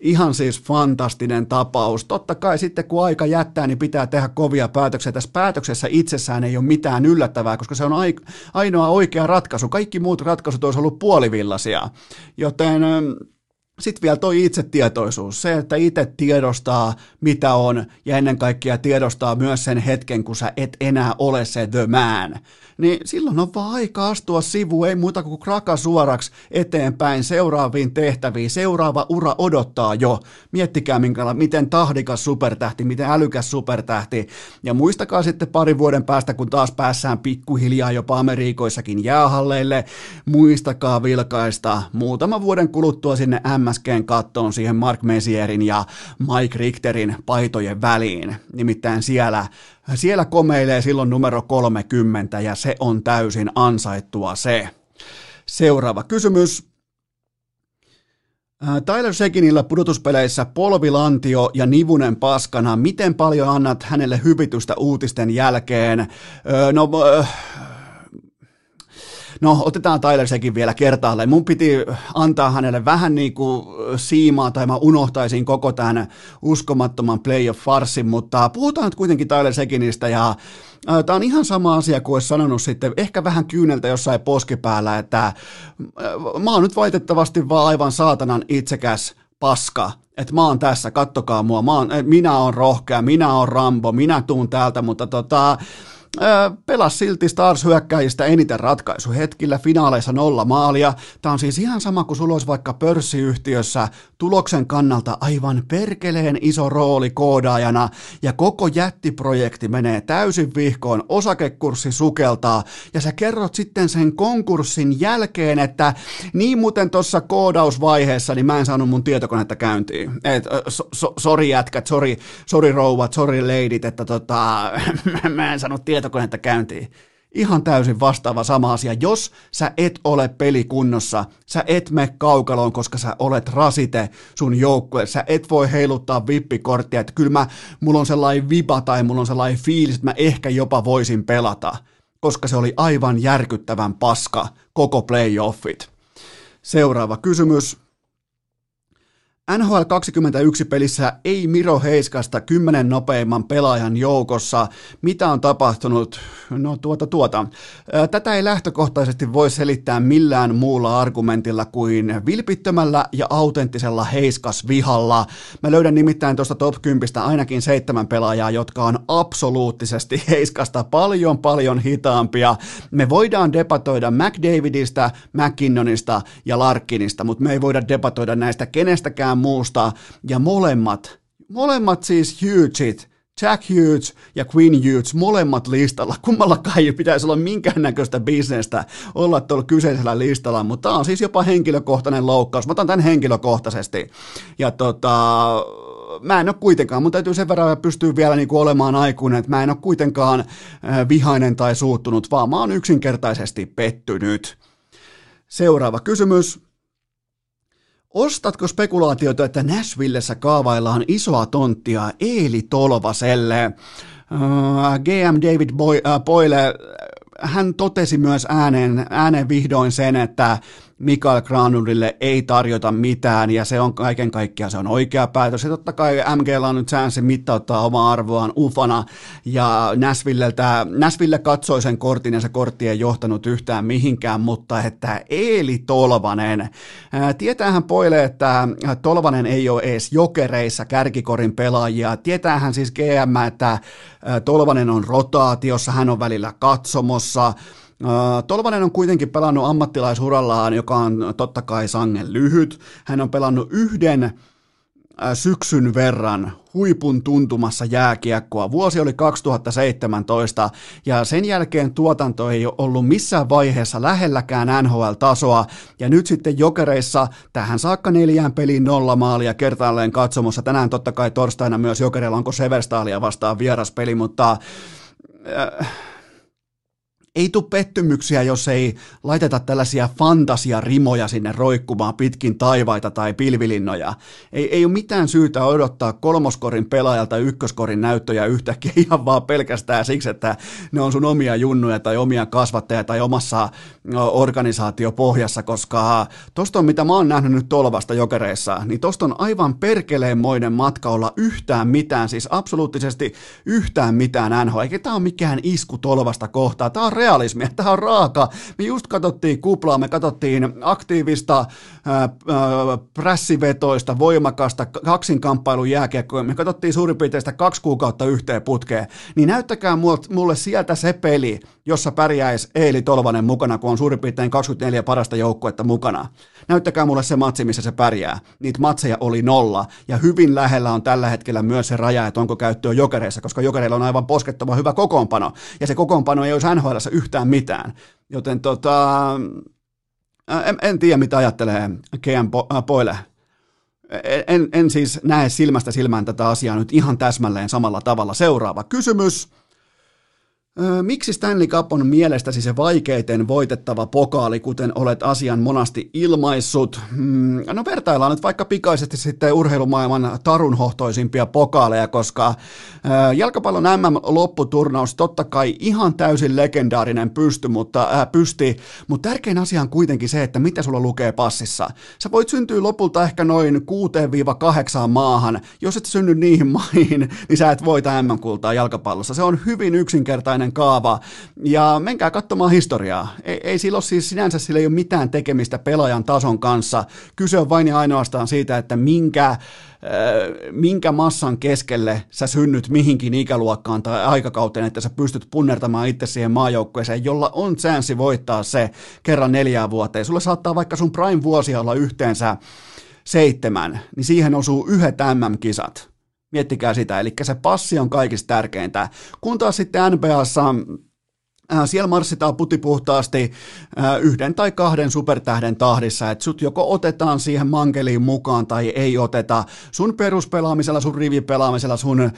Ihan siis fantastinen tapaus. Totta kai sitten kun aika jättää, niin pitää tehdä kovia päätöksiä. Tässä päätöksessä itsessään ei ole mitään yllättävää, koska se on ainoa oikea ratkaisu. Kaikki muut ratkaisut olisi ollut puolivillaisia. Joten sitten vielä toi itsetietoisuus, se, että itse tiedostaa, mitä on, ja ennen kaikkea tiedostaa myös sen hetken, kun sä et enää ole se the man niin silloin on vaan aika astua sivu, ei muuta kuin kraka suoraksi eteenpäin seuraaviin tehtäviin. Seuraava ura odottaa jo. Miettikää, minkäla- miten tahdikas supertähti, miten älykäs supertähti. Ja muistakaa sitten parin vuoden päästä, kun taas päässään pikkuhiljaa jopa Amerikoissakin jäähalleille, muistakaa vilkaista muutama vuoden kuluttua sinne MSGn kattoon siihen Mark Mesierin ja Mike Richterin paitojen väliin. Nimittäin siellä, siellä komeilee silloin numero 30 ja se on täysin ansaittua se. Seuraava kysymys. Tyler Sekinillä pudotuspeleissä polvilantio ja nivunen paskana. Miten paljon annat hänelle hyvitystä uutisten jälkeen? Öö, no, öö, No, otetaan Tyler sekin vielä kertaalleen. Mun piti antaa hänelle vähän niin kuin siimaa, tai mä unohtaisin koko tämän uskomattoman playoff-farsin, mutta puhutaan nyt kuitenkin Tyler Sekinistä, ja Tämä on ihan sama asia kuin olisi sanonut sitten, ehkä vähän kyyneltä jossain poskipäällä, että mä oon nyt valitettavasti vaan aivan saatanan itsekäs paska, että mä oon tässä, kattokaa mua, mä oon, minä oon rohkea, minä oon Rambo, minä tuun täältä, mutta tota, Pelas silti Stars hyökkäjistä eniten ratkaisuhetkillä, finaaleissa nolla maalia. Tämä on siis ihan sama kuin sulla olisi vaikka pörssiyhtiössä tuloksen kannalta aivan perkeleen iso rooli koodaajana ja koko jättiprojekti menee täysin vihkoon, osakekurssi sukeltaa ja sä kerrot sitten sen konkurssin jälkeen, että niin muuten tuossa koodausvaiheessa niin mä en saanut mun tietokonetta käyntiin. Et, so, so, sorry jätkät, sorry, sorry rouvat, sorry leidit, että tota, [LAUGHS] mä en saanut tietokonetta käyntiin. Ihan täysin vastaava sama asia. Jos sä et ole pelikunnossa, sä et me kaukaloon, koska sä olet rasite sun joukkue. Sä et voi heiluttaa vippikorttia, että kyllä mä, mulla on sellainen viba tai mulla on sellainen fiilis, että mä ehkä jopa voisin pelata, koska se oli aivan järkyttävän paska koko playoffit. Seuraava kysymys. NHL 21 pelissä ei Miro Heiskasta kymmenen nopeimman pelaajan joukossa. Mitä on tapahtunut? No tuota tuota. Tätä ei lähtökohtaisesti voi selittää millään muulla argumentilla kuin vilpittömällä ja autenttisella Heiskas-vihalla. Mä löydän nimittäin tuosta top 10 ainakin seitsemän pelaajaa, jotka on absoluuttisesti [LAUGHS] Heiskasta paljon paljon hitaampia. Me voidaan debatoida McDavidista, McKinnonista ja Larkinista, mutta me ei voida debatoida näistä kenestäkään muusta, ja molemmat, molemmat siis Hugheit, Jack Hughes ja Queen Hughes molemmat listalla. [LAUGHS] Kummallakaan ei pitäisi olla minkäännäköistä bisnestä olla tuolla kyseisellä listalla, mutta tämä on siis jopa henkilökohtainen loukkaus. Mä otan tämän henkilökohtaisesti. Ja tota, mä en ole kuitenkaan, mun täytyy sen verran pystyä vielä niin olemaan aikuinen, että mä en ole kuitenkaan vihainen tai suuttunut, vaan mä oon yksinkertaisesti pettynyt. Seuraava kysymys. Ostatko spekulaatioita, että Nashvillessä kaavaillaan isoa tonttia Eeli Tolvaselle? Uh, GM David Boyle, hän totesi myös ääneen, ääneen vihdoin sen, että Mikael Granulille ei tarjota mitään ja se on kaiken kaikkiaan se on oikea päätös. Ja totta kai MGllä on nyt chanssi mittauttaa omaa arvoaan ufana ja Näsvilleltä, Näsville katsoi sen kortin ja se kortti ei johtanut yhtään mihinkään, mutta että Eeli Tolvanen, tietäähän poille, että Tolvanen ei ole edes jokereissa kärkikorin pelaajia, tietäähän siis GM, että Tolvanen on rotaatiossa, hän on välillä katsomossa, Tolvanen on kuitenkin pelannut ammattilaisurallaan, joka on totta kai sangen lyhyt. Hän on pelannut yhden syksyn verran huipun tuntumassa jääkiekkoa. Vuosi oli 2017 ja sen jälkeen tuotanto ei ole ollut missään vaiheessa lähelläkään NHL-tasoa ja nyt sitten jokereissa tähän saakka neljään peliin nolla maalia kertaalleen katsomossa. Tänään totta kai torstaina myös jokereilla onko Severstaalia vastaan vieraspeli, mutta äh, ei tule pettymyksiä, jos ei laiteta tällaisia fantasiarimoja sinne roikkumaan pitkin taivaita tai pilvilinnoja. Ei, ei ole mitään syytä odottaa kolmoskorin pelaajalta ykköskorin näyttöjä yhtäkkiä [LAUGHS] ihan vaan pelkästään siksi, että ne on sun omia junnuja tai omia kasvattajia tai omassa organisaatiopohjassa, koska tosta on mitä mä oon nähnyt nyt tolvasta jokereissa, niin tosta on aivan perkeleenmoinen matka olla yhtään mitään, siis absoluuttisesti yhtään mitään NHL, eikä tää on mikään isku tolvasta kohtaa, tää on realismia, tämä on raaka. Me just katsottiin kuplaa, me katsottiin aktiivista, ää, prässivetoista, voimakasta kaksinkamppailun jääkiekkoa, me katsottiin suurin piirtein sitä kaksi kuukautta yhteen putkeen, niin näyttäkää mulle sieltä se peli, jossa pärjäisi Eeli Tolvanen mukana, kun on suurin piirtein 24 parasta joukkuetta mukana. Näyttäkää mulle se matsi, missä se pärjää. Niitä matseja oli nolla, ja hyvin lähellä on tällä hetkellä myös se raja, että onko käyttöä jokereissa, koska jokereilla on aivan poskettava hyvä kokoonpano, ja se kokoonpano ei olisi NHL yhtään mitään. Joten tota, en, en tiedä, mitä ajattelee Kean Poile en, en siis näe silmästä silmään tätä asiaa nyt ihan täsmälleen samalla tavalla. Seuraava kysymys. Miksi Stanley Cup on mielestäsi se vaikeiten voitettava pokaali, kuten olet asian monasti ilmaissut? Mm, no vertaillaan nyt vaikka pikaisesti sitten urheilumaailman tarunhohtoisimpia pokaaleja, koska jalkapallon MM-lopputurnaus totta kai ihan täysin legendaarinen pysty, mutta, ää, pysti, mutta tärkein asia on kuitenkin se, että mitä sulla lukee passissa. Sä voit syntyä lopulta ehkä noin 6-8 maahan. Jos et synny niihin [LAUGHS] maihin, niin sä et voita MM-kultaa jalkapallossa. Se on hyvin yksinkertainen tämmöinen kaava. Ja menkää katsomaan historiaa. Ei, ei sillä ole siis sinänsä sillä ei ole mitään tekemistä pelaajan tason kanssa. Kyse on vain ja ainoastaan siitä, että minkä, äh, minkä massan keskelle sä synnyt mihinkin ikäluokkaan tai aikakauteen, että sä pystyt punnertamaan itse siihen maajoukkueeseen, jolla on chanssi voittaa se kerran neljää vuoteen. Sulle saattaa vaikka sun prime-vuosia olla yhteensä seitsemän, niin siihen osuu yhdet MM-kisat. Miettikää sitä, eli se passi on kaikista tärkeintä. Kun taas sitten NBAssa siellä marssitaan putipuhtaasti äh, yhden tai kahden supertähden tahdissa, että sut joko otetaan siihen mankeliin mukaan tai ei oteta. Sun peruspelaamisella, sun rivipelaamisella, sun äh,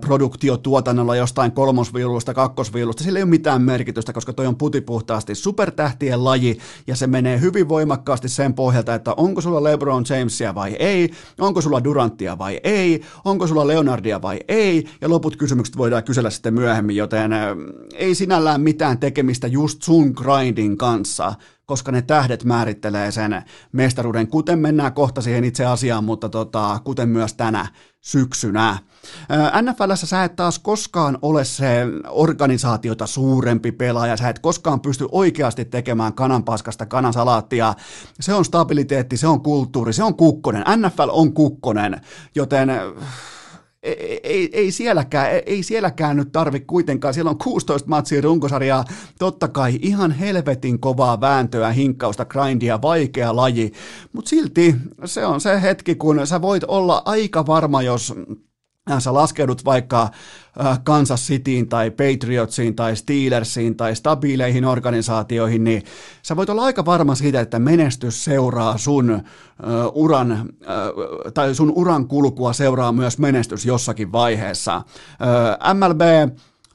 produktiotuotannolla jostain kolmosviulusta, kakkosviulusta, sillä ei ole mitään merkitystä, koska toi on putipuhtaasti supertähtien laji ja se menee hyvin voimakkaasti sen pohjalta, että onko sulla LeBron Jamesia vai ei, onko sulla Durantia vai ei, onko sulla Leonardia vai ei, ja loput kysymykset voidaan kysellä sitten myöhemmin, joten ei sinällään mitään tekemistä just sun grindin kanssa, koska ne tähdet määrittelee sen mestaruuden, kuten mennään kohta siihen itse asiaan, mutta tota, kuten myös tänä syksynä. NFLssä sä et taas koskaan ole se organisaatiota suurempi pelaaja, sä et koskaan pysty oikeasti tekemään kananpaskasta kanansalaattia. Se on stabiliteetti, se on kulttuuri, se on kukkonen. NFL on kukkonen, joten ei, ei, ei, sielläkään, ei sielläkään nyt tarvi kuitenkaan, siellä on 16 matsia runkosarjaa, totta kai ihan helvetin kovaa vääntöä, hinkkausta, grindia, vaikea laji, mutta silti se on se hetki, kun sä voit olla aika varma, jos sä laskeudut vaikka äh, Kansas Cityin tai Patriotsiin tai Steelersiin tai stabiileihin organisaatioihin, niin sä voit olla aika varma siitä, että menestys seuraa sun uh, uran, tai sun uran kulkua seuraa myös menestys jossakin vaiheessa. MLB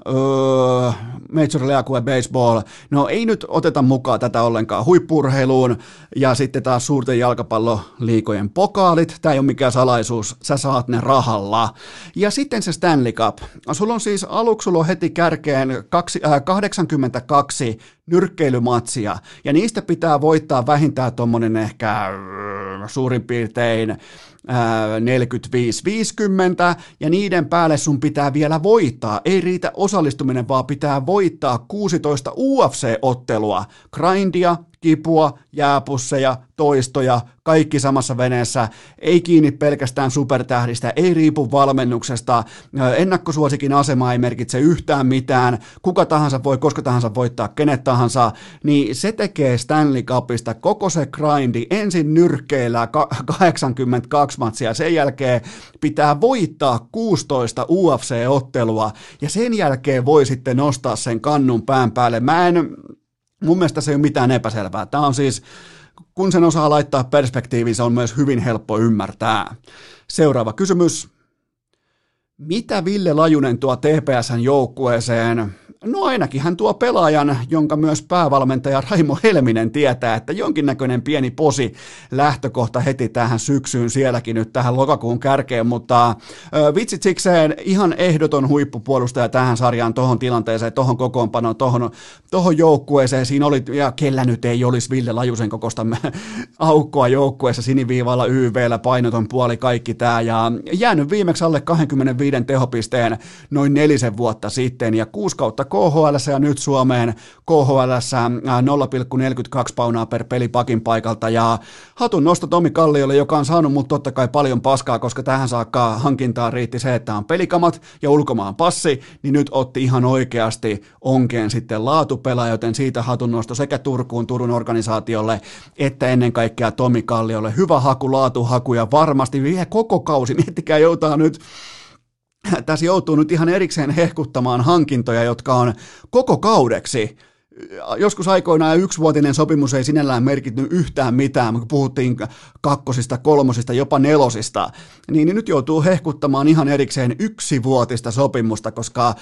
öö, Major League Baseball, no ei nyt oteta mukaan tätä ollenkaan huippurheiluun, ja sitten taas suurten jalkapalloliikojen pokaalit, tämä ei ole mikään salaisuus, sä saat ne rahalla. Ja sitten se Stanley Cup, sulla on siis aluksi sulla on heti kärkeen kaksi, äh, 82 nyrkkeilymatsia, ja niistä pitää voittaa vähintään tuommoinen ehkä äh, suurin piirtein 45-50 ja niiden päälle sun pitää vielä voittaa. Ei riitä osallistuminen, vaan pitää voittaa 16 UFC-ottelua. Grindia, kipua, jääpusseja, toistoja, kaikki samassa veneessä, ei kiinni pelkästään supertähdistä, ei riipu valmennuksesta, ennakkosuosikin asema ei merkitse yhtään mitään, kuka tahansa voi koska tahansa voittaa kenet tahansa, niin se tekee Stanley Cupista koko se grindi, ensin nyrkkeillä 82 matsia, sen jälkeen pitää voittaa 16 UFC-ottelua, ja sen jälkeen voi sitten nostaa sen kannun pään päälle. Mä en, mun mielestä se ei ole mitään epäselvää. Tämä on siis kun sen osaa laittaa perspektiiviin, se on myös hyvin helppo ymmärtää. Seuraava kysymys. Mitä Ville Lajunen tuo TPSn joukkueeseen No ainakin hän tuo pelaajan, jonka myös päävalmentaja Raimo Helminen tietää, että jonkinnäköinen pieni posi lähtökohta heti tähän syksyyn sielläkin nyt tähän lokakuun kärkeen, mutta vitsit sikseen ihan ehdoton huippupuolustaja tähän sarjaan, tohon tilanteeseen, tohon kokoonpanoon, tohon, tohon joukkueeseen. Siinä oli, ja kellä nyt ei olisi Ville Lajusen kokosta [LAUGHS] aukkoa joukkueessa siniviivalla YVllä, painoton puoli, kaikki tämä, ja jäänyt viimeksi alle 25 tehopisteen noin nelisen vuotta sitten, ja kuusi kautta KHL ja nyt Suomeen KHL 0,42 paunaa per peli pakin paikalta ja hatun nosto Tomi Kalliolle, joka on saanut mut totta kai paljon paskaa, koska tähän saakka hankintaan riitti se, että on pelikamat ja ulkomaan passi, niin nyt otti ihan oikeasti onkeen sitten laatupela, joten siitä hatun nosto sekä Turkuun, Turun organisaatiolle, että ennen kaikkea Tomi Kalliolle. Hyvä haku, laatuhaku ja varmasti vie koko kausi. Miettikää, joutaa nyt [LAUGHS] tässä joutuu nyt ihan erikseen hehkuttamaan hankintoja, jotka on koko kaudeksi. Joskus aikoinaan yksivuotinen sopimus ei sinällään merkitnyt yhtään mitään, kun puhuttiin kakkosista, kolmosista, jopa nelosista, niin nyt joutuu hehkuttamaan ihan erikseen yksivuotista sopimusta, koska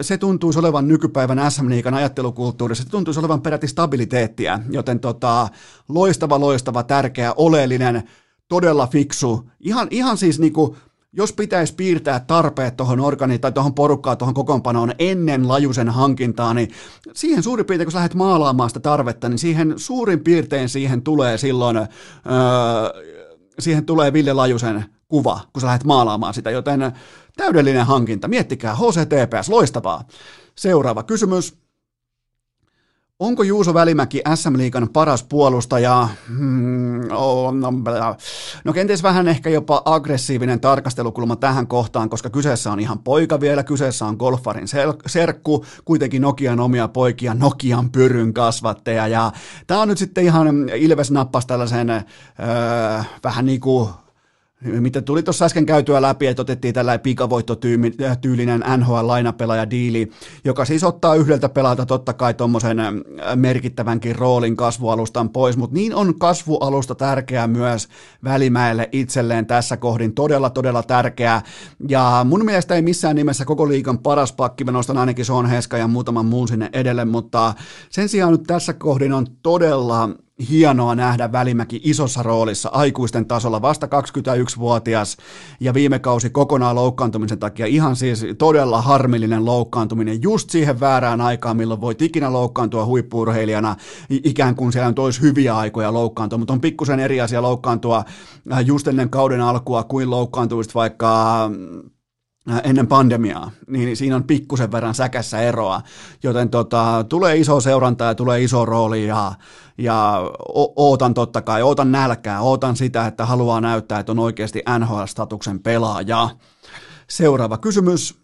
se tuntuu olevan nykypäivän SM Liikan ajattelukulttuurissa, se tuntuu olevan peräti stabiliteettia, joten tota, loistava, loistava, tärkeä, oleellinen, todella fiksu, ihan, ihan siis niinku jos pitäisi piirtää tarpeet tuohon organi tai tuohon porukkaan, tuohon kokoonpanoon ennen lajusen hankintaa, niin siihen suurin piirtein, kun lähdet maalaamaan sitä tarvetta, niin siihen suurin piirtein siihen tulee silloin, öö, siihen tulee Ville Lajusen kuva, kun sä lähdet maalaamaan sitä, joten täydellinen hankinta. Miettikää, HCTPS, loistavaa. Seuraava kysymys. Onko Juuso Välimäki SM Liikan paras puolustaja? Hmm, no, kenties vähän ehkä jopa aggressiivinen tarkastelukulma tähän kohtaan, koska kyseessä on ihan poika vielä, kyseessä on golfarin serkku, kuitenkin Nokian omia poikia, Nokian pyryn kasvattaja. Ja tämä on nyt sitten ihan Ilves nappas tällaisen öö, vähän niin kuin mitä tuli tuossa äsken käytyä läpi, että otettiin tällä pikavoittotyylinen NHL-lainapelaaja diili, joka siis ottaa yhdeltä pelaajalta totta kai tuommoisen merkittävänkin roolin kasvualustan pois, mutta niin on kasvualusta tärkeää myös Välimäelle itselleen tässä kohdin, todella todella tärkeää, ja mun mielestä ei missään nimessä koko liikan paras pakki, mä nostan ainakin Sean Heska ja muutaman muun sinne edelle, mutta sen sijaan nyt tässä kohdin on todella hienoa nähdä Välimäki isossa roolissa aikuisten tasolla, vasta 21-vuotias ja viime kausi kokonaan loukkaantumisen takia ihan siis todella harmillinen loukkaantuminen. Just siihen väärään aikaan, milloin voi ikinä loukkaantua huippuurheilijana, ikään kuin siellä on tois hyviä aikoja loukkaantua, mutta on pikkusen eri asia loukkaantua äh, just ennen kauden alkua kuin loukkaantuista vaikka Äh, ennen pandemiaa, niin siinä on pikkusen verran säkässä eroa, joten tota, tulee iso seuranta ja tulee iso rooli ja, ja ootan totta kai, ootan nälkää, ootan sitä, että haluaa näyttää, että on oikeasti NHL-statuksen pelaaja. Seuraava kysymys.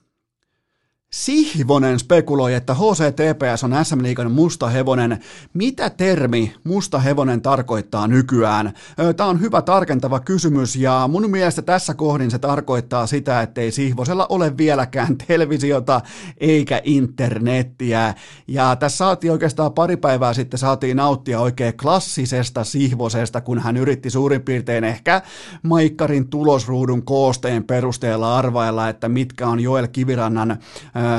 Sihvonen spekuloi, että HCTPS on SM Liigan musta hevonen. Mitä termi musta hevonen tarkoittaa nykyään? Tämä on hyvä tarkentava kysymys ja mun mielestä tässä kohdin se tarkoittaa sitä, ettei Sihvosella ole vieläkään [LAUGHS] televisiota eikä internettiä. Ja tässä saatiin oikeastaan pari päivää sitten saatiin nauttia oikein klassisesta Sihvosesta, kun hän yritti suurin piirtein ehkä Maikkarin tulosruudun koosteen perusteella arvailla, että mitkä on Joel Kivirannan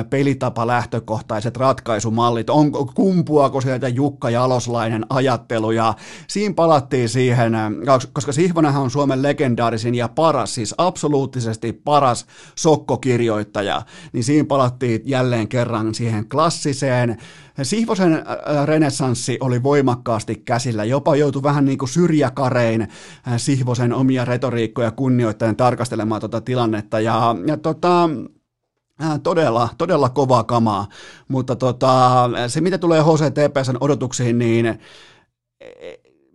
pelitapa lähtökohtaiset ratkaisumallit, on, kumpuako sieltä Jukka Jaloslainen ajattelu? Ja siinä palattiin siihen, koska Sihvonenhan on Suomen legendaarisin ja paras, siis absoluuttisesti paras sokkokirjoittaja, niin siinä palattiin jälleen kerran siihen klassiseen. Sihvosen renessanssi oli voimakkaasti käsillä, jopa joutui vähän niin kuin syrjäkarein Sihvosen omia retoriikkoja kunnioittaen tarkastelemaan tuota tilannetta. Ja, ja tota, todella, todella kovaa kamaa, mutta tota, se mitä tulee HCTPSn odotuksiin, niin e,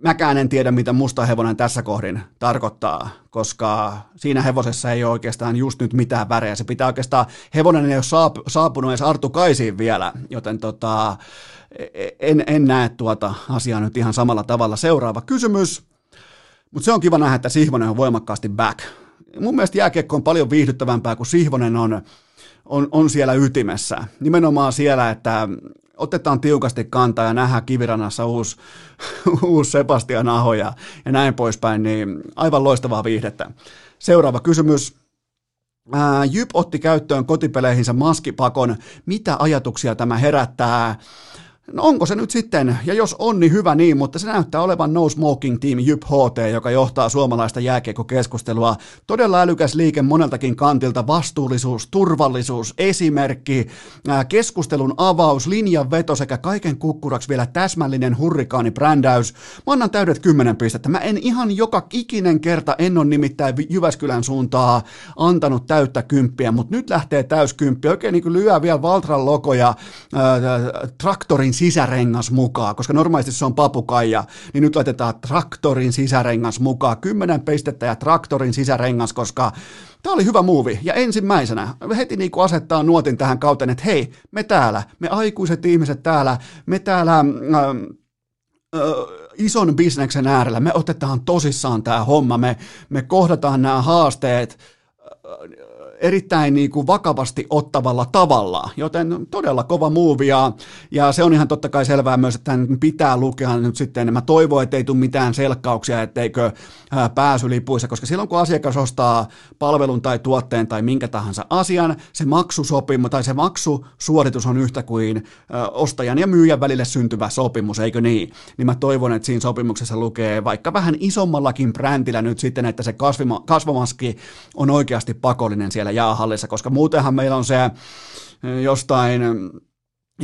mäkään en tiedä, mitä musta hevonen tässä kohdin tarkoittaa, koska siinä hevosessa ei ole oikeastaan just nyt mitään värejä. Se pitää oikeastaan, hevonen ei ole saapunut edes Artu Kaisiin vielä, joten tota, e, en, en näe tuota asiaa nyt ihan samalla tavalla. Seuraava kysymys, mutta se on kiva nähdä, että Sihvonen on voimakkaasti back. Mun mielestä jääkiekko on paljon viihdyttävämpää, kun Sihvonen on on, on siellä ytimessä. Nimenomaan siellä, että otetaan tiukasti kantaa ja nähdään kivirannassa uusi, [LAUGHS] uusi Sebastian Aho ja, ja näin poispäin, niin aivan loistavaa viihdettä. Seuraava kysymys. Ää, Jyp otti käyttöön kotipeleihinsä maskipakon. Mitä ajatuksia tämä herättää? No onko se nyt sitten, ja jos on, niin hyvä niin, mutta se näyttää olevan No Smoking Team Jyp HT, joka johtaa suomalaista jääkiekokeskustelua. Todella älykäs liike moneltakin kantilta, vastuullisuus, turvallisuus, esimerkki, keskustelun avaus, linjan veto sekä kaiken kukkuraksi vielä täsmällinen hurrikaanibrändäys. Mä annan täydet kymmenen pistettä. Mä en ihan joka ikinen kerta, en ole nimittäin Jyväskylän suuntaa antanut täyttä kymppiä, mutta nyt lähtee täyskymppi. Oikein niin kuin lyö vielä Valtran logoja, ää, traktorin sisärengas mukaan, koska normaalisti se on papukaija, niin nyt laitetaan traktorin sisärengas mukaan. Kymmenen pistettä ja traktorin sisärengas, koska Tämä oli hyvä muuvi. Ja ensimmäisenä heti niin kuin asettaa nuotin tähän kauteen, että hei, me täällä, me aikuiset ihmiset täällä, me täällä... Äh, äh, ison bisneksen äärellä, me otetaan tosissaan tämä homma, me, me kohdataan nämä haasteet erittäin niin kuin vakavasti ottavalla tavalla, joten todella kova muuvi ja, ja se on ihan totta kai selvää myös, että tämän pitää lukea nyt sitten, mä toivon, että ei tule mitään selkkauksia, etteikö pääsylipuissa, koska silloin kun asiakas ostaa palvelun tai tuotteen tai minkä tahansa asian, se maksusopimus tai se maksusuoritus on yhtä kuin ostajan ja myyjän välille syntyvä sopimus, eikö niin? Niin mä toivon, että siinä sopimuksessa lukee vaikka vähän isommallakin brändillä nyt sitten, että se kasvima, kasvomaski on oikeasti pakollinen siellä jäähallissa, koska muutenhan meillä on se jostain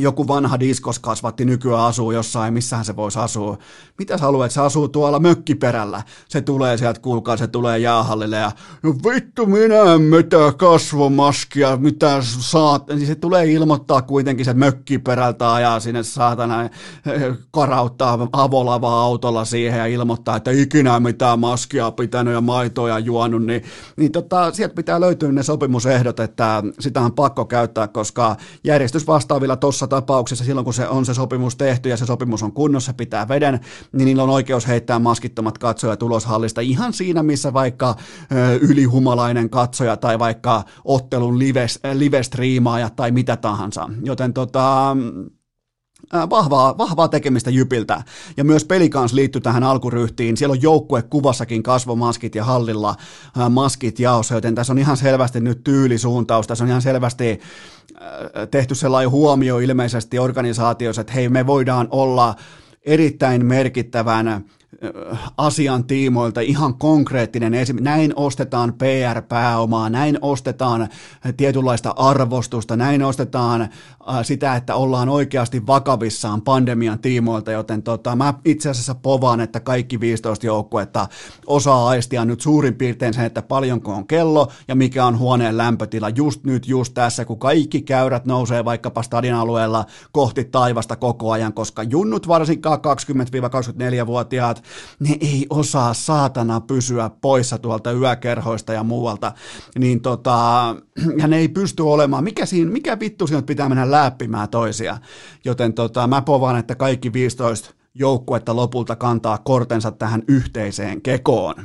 joku vanha diskos kasvatti nykyään asuu jossain, missähän se voisi asua. Mitä sä haluat, se asuu tuolla mökkiperällä. Se tulee sieltä, kuulkaa, se tulee jäähallille ja no vittu minä en mitään kasvomaskia, mitä saat. Niin se tulee ilmoittaa kuitenkin se mökkiperältä ajaa sinne saatana, eh, karauttaa avolava autolla siihen ja ilmoittaa, että ikinä mitään maskia pitänyt ja maitoja juonut, niin, niin tota, sieltä pitää löytyä ne sopimusehdot, että sitä on pakko käyttää, koska järjestysvastaavilla tuossa tapauksessa silloin, kun se on se sopimus tehty ja se sopimus on kunnossa, pitää veden, niin niillä on oikeus heittää maskittomat katsojat ulos hallista ihan siinä, missä vaikka ö, ylihumalainen katsoja tai vaikka ottelun live, live-striimaaja tai mitä tahansa. Joten tota, vahvaa, vahvaa tekemistä Jypiltä. Ja myös pelikans liittyy tähän alkuryhtiin. Siellä on joukkue kuvassakin kasvomaskit ja hallilla maskit jaossa, joten tässä on ihan selvästi nyt tyylisuuntaus. Tässä on ihan selvästi tehty sellainen huomio ilmeisesti organisaatiossa, että hei, me voidaan olla erittäin merkittävän asian tiimoilta ihan konkreettinen esimerkki. Näin ostetaan PR-pääomaa, näin ostetaan tietynlaista arvostusta, näin ostetaan sitä, että ollaan oikeasti vakavissaan pandemian tiimoilta, joten tota, mä itse asiassa povaan, että kaikki 15 joukkuetta osaa aistia nyt suurin piirtein sen, että paljonko on kello ja mikä on huoneen lämpötila just nyt, just tässä, kun kaikki käyrät nousee vaikkapa stadion alueella kohti taivasta koko ajan, koska junnut varsinkaan 20-24-vuotiaat ne ei osaa saatana pysyä poissa tuolta yökerhoista ja muualta, niin tota, [CLEARS THROAT] ja ne ei pysty olemaan, mikä, siinä, mikä vittu siinä pitää mennä läppimään toisia, joten tota, mä povaan, että kaikki 15 joukkuetta lopulta kantaa kortensa tähän yhteiseen kekoon.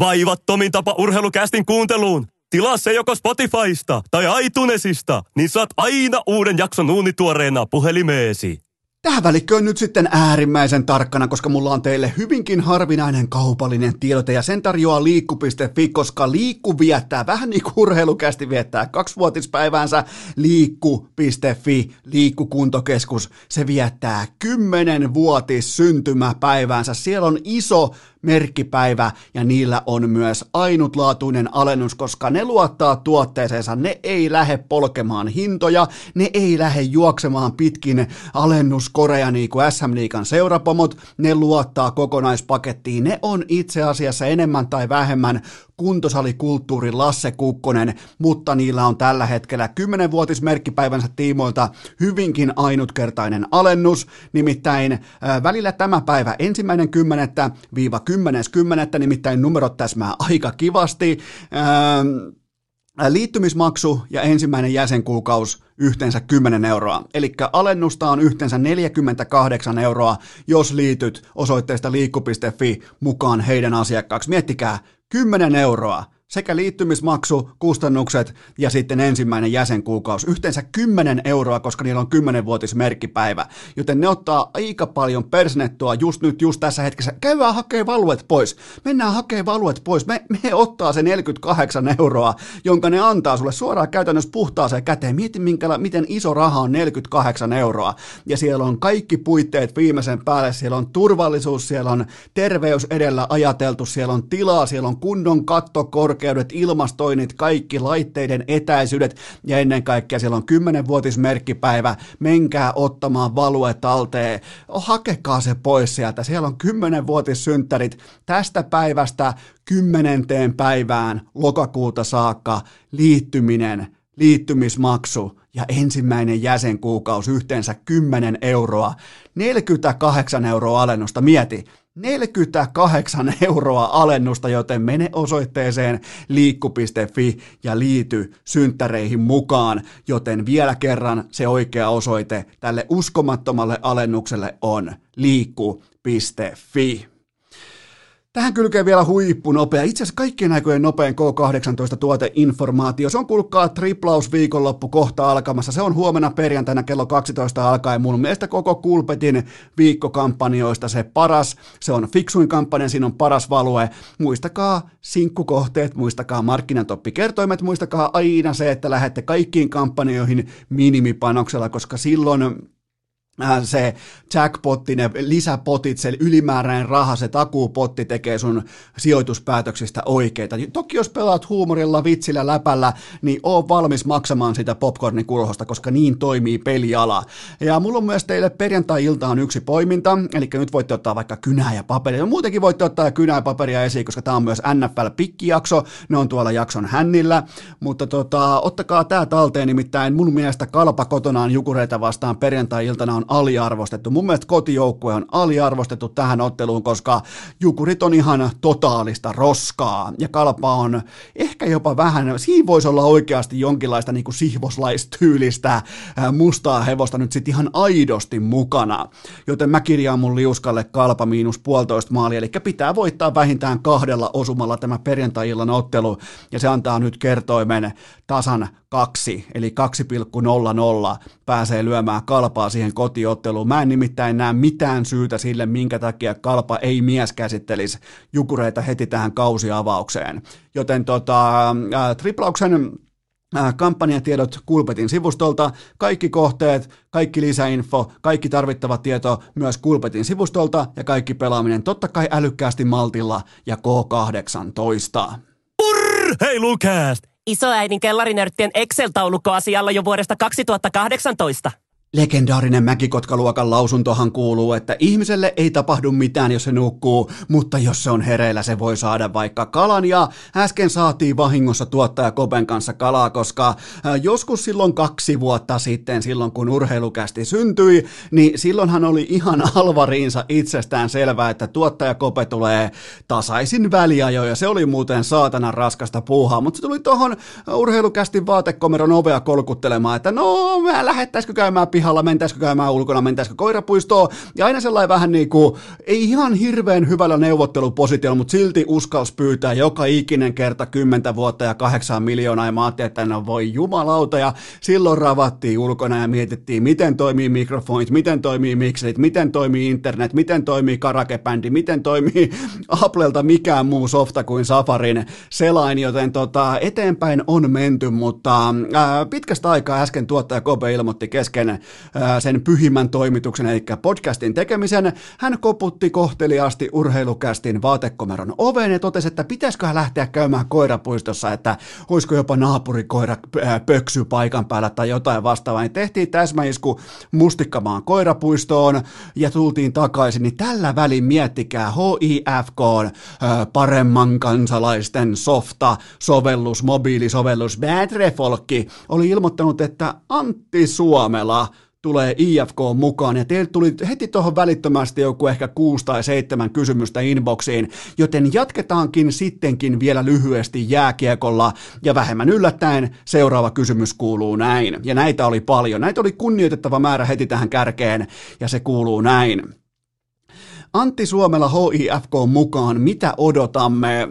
Vaivattomin tapa urheilukästin kuunteluun. Tilaa se joko Spotifysta tai iTunesista, niin saat aina uuden jakson uunituoreena puhelimeesi. Tähän välikköön nyt sitten äärimmäisen tarkkana, koska mulla on teille hyvinkin harvinainen kaupallinen tiedote ja sen tarjoaa liikku.fi, koska liikku viettää, vähän niin kuin urheilukästi viettää kaksivuotispäiväänsä, liikku.fi, liikkukuntokeskus, se viettää kymmenen vuotis syntymäpäiväänsä. Siellä on iso merkkipäivä ja niillä on myös ainutlaatuinen alennus, koska ne luottaa tuotteeseensa, ne ei lähde polkemaan hintoja, ne ei lähde juoksemaan pitkin alennuskoreja niin kuin SM Liikan seurapomot, ne luottaa kokonaispakettiin, ne on itse asiassa enemmän tai vähemmän kuntosalikulttuuri Lasse Kukkonen, mutta niillä on tällä hetkellä 10-vuotismerkkipäivänsä tiimoilta hyvinkin ainutkertainen alennus, nimittäin välillä tämä päivä ensimmäinen kymmenettä viiva kymmenes kymmenettä, nimittäin numerot täsmää aika kivasti. Äh, liittymismaksu ja ensimmäinen jäsenkuukaus yhteensä 10 euroa. Eli alennusta on yhteensä 48 euroa, jos liityt osoitteesta liikku.fi mukaan heidän asiakkaaksi. Miettikää, 10 euroa sekä liittymismaksu, kustannukset ja sitten ensimmäinen jäsenkuukausi. Yhteensä 10 euroa, koska niillä on 10-vuotis merkkipäivä. Joten ne ottaa aika paljon persnettua just nyt, just tässä hetkessä. Käydään hakee valuet pois. Mennään hakee valuet pois. Me, me ottaa se 48 euroa, jonka ne antaa sulle suoraan käytännössä puhtaaseen käteen. Mieti, minkä, miten iso raha on 48 euroa. Ja siellä on kaikki puitteet viimeisen päälle. Siellä on turvallisuus, siellä on terveys edellä ajateltu, siellä on tilaa, siellä on kunnon katto korkeudet, ilmastoinnit, kaikki laitteiden etäisyydet ja ennen kaikkea siellä on 10-vuotismerkkipäivä, menkää ottamaan value talteen, hakekaa se pois sieltä, siellä on 10-vuotissynttärit tästä päivästä kymmenenteen päivään lokakuuta saakka. Liittyminen, liittymismaksu ja ensimmäinen jäsenkuukausi yhteensä 10 euroa, 48 euroa alennusta, mieti, 48 euroa alennusta, joten mene osoitteeseen liikku.fi ja liity synttäreihin mukaan, joten vielä kerran se oikea osoite tälle uskomattomalle alennukselle on liikku.fi. Tähän kylkee vielä huippunopea, itse asiassa kaikkien aikojen nopein K18-tuoteinformaatio. Se on kuulkaa triplaus viikonloppu kohta alkamassa. Se on huomenna perjantaina kello 12 alkaen. Mun mielestä koko Kulpetin viikkokampanjoista se paras. Se on fiksuin kampanja, siinä on paras value. Muistakaa sinkkukohteet, muistakaa markkinatoppikertoimet, muistakaa aina se, että lähette kaikkiin kampanjoihin minimipanoksella, koska silloin se jackpotti, ne lisäpotit, se ylimääräinen raha, se takuupotti tekee sun sijoituspäätöksistä oikeita. Toki jos pelaat huumorilla, vitsillä, läpällä, niin oo valmis maksamaan sitä popcornin kulhosta, koska niin toimii peliala. Ja mulla on myös teille perjantai-iltaan yksi poiminta, eli nyt voitte ottaa vaikka kynää ja paperia. Muutenkin voitte ottaa kynää ja paperia esiin, koska tämä on myös NFL-pikkijakso, ne on tuolla jakson hännillä, mutta tota, ottakaa tää talteen, nimittäin mun mielestä kalpa kotonaan jukureita vastaan perjantai-iltana on on aliarvostettu. Mun mielestä kotijoukkue on aliarvostettu tähän otteluun, koska Jukurit on ihan totaalista roskaa ja Kalpa on ehkä jopa vähän, siinä voisi olla oikeasti jonkinlaista niin kuin sihvoslaistyylistä mustaa hevosta nyt sitten ihan aidosti mukana. Joten mä kirjaan mun liuskalle Kalpa miinus puolitoista maalia, eli pitää voittaa vähintään kahdella osumalla tämä perjantai-illan ottelu, ja se antaa nyt kertoimen tasan kaksi, eli 2,00 pääsee lyömään kalpaa siihen kotiotteluun. Mä en nimittäin näe mitään syytä sille, minkä takia kalpa ei mies käsittelisi jukureita heti tähän kausiavaukseen. Joten tota, äh, triplauksen äh, kampanjatiedot Kulpetin sivustolta, kaikki kohteet, kaikki lisäinfo, kaikki tarvittava tieto myös Kulpetin sivustolta ja kaikki pelaaminen totta kai älykkäästi maltilla ja K18. Purr! Isoäidin kellarinörttien Excel-taulukko asialla jo vuodesta 2018. Legendaarinen Mäkikotka-luokan lausuntohan kuuluu, että ihmiselle ei tapahdu mitään, jos se nukkuu, mutta jos se on hereillä, se voi saada vaikka kalan. Ja äsken saatiin vahingossa tuottaja Kopen kanssa kalaa, koska joskus silloin kaksi vuotta sitten, silloin kun urheilukästi syntyi, niin silloinhan oli ihan [LAUGHS] alvariinsa itsestään selvää, että tuottaja Kope tulee tasaisin väliajo, ja se oli muuten saatana raskasta puuhaa, mutta se tuli tuohon urheilukästi vaatekomeron ovea kolkuttelemaan, että no, mä lähettäisikö käymään pihalla, mentäisikö käymään ulkona, mentäisikö koirapuistoon, ja aina sellainen vähän niin kuin, ei ihan hirveän hyvällä neuvottelupositiolla, mutta silti uskals pyytää joka ikinen kerta kymmentä vuotta ja kahdeksan miljoonaa, ja mä ajattelin, että no voi jumalauta, ja silloin ravattiin ulkona ja mietittiin, miten toimii mikrofonit, miten toimii mikselit, miten toimii internet, miten toimii karakebändi, miten toimii [LAUGHS] Applelta mikään muu softa kuin Safarin selain, joten tota, eteenpäin on menty, mutta ää, pitkästä aikaa äsken tuottaja Kobe ilmoitti kesken sen pyhimmän toimituksen, eli podcastin tekemisen. Hän koputti kohteliaasti urheilukästin vaatekomeron oveen ja totesi, että pitäisikö hän lähteä käymään koirapuistossa, että olisiko jopa naapurikoira pöksy paikan päällä tai jotain vastaavaa. Niin tehtiin täsmäisku mustikkamaan koirapuistoon ja tultiin takaisin, niin tällä välin miettikää HIFK paremman kansalaisten softa, sovellus, mobiilisovellus, Badrefolkki oli ilmoittanut, että Antti Suomela tulee IFK mukaan, ja teiltä tuli heti tuohon välittömästi joku ehkä kuusi tai seitsemän kysymystä inboxiin, joten jatketaankin sittenkin vielä lyhyesti jääkiekolla, ja vähemmän yllättäen seuraava kysymys kuuluu näin, ja näitä oli paljon, näitä oli kunnioitettava määrä heti tähän kärkeen, ja se kuuluu näin. Antti Suomela HIFK mukaan, mitä odotamme?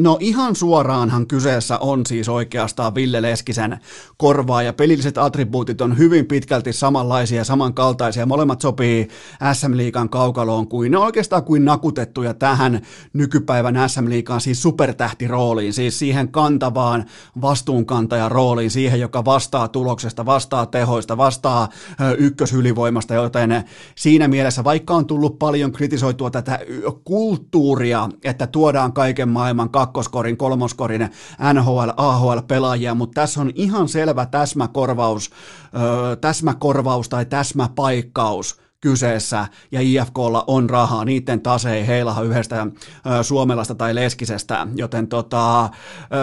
No ihan suoraanhan kyseessä on siis oikeastaan Ville Leskisen korvaa ja pelilliset attribuutit on hyvin pitkälti samanlaisia, samankaltaisia. Molemmat sopii SM Liikan kaukaloon kuin ne oikeastaan kuin nakutettuja tähän nykypäivän SM Liikan siis supertähtirooliin, siis siihen kantavaan vastuunkantajan rooliin, siihen joka vastaa tuloksesta, vastaa tehoista, vastaa ykkösylivoimasta, joten siinä mielessä vaikka on tullut paljon kritisoitua tätä kulttuuria, että tuodaan kaiken maailman kakkoskorin, kolmoskorin NHL, AHL-pelaajia, mutta tässä on ihan selvä täsmäkorvaus, täsmäkorvaus tai täsmäpaikkaus kyseessä. Ja IFKlla on rahaa, niiden tase ei heilaha yhdestä suomelasta tai leskisestä, joten tota,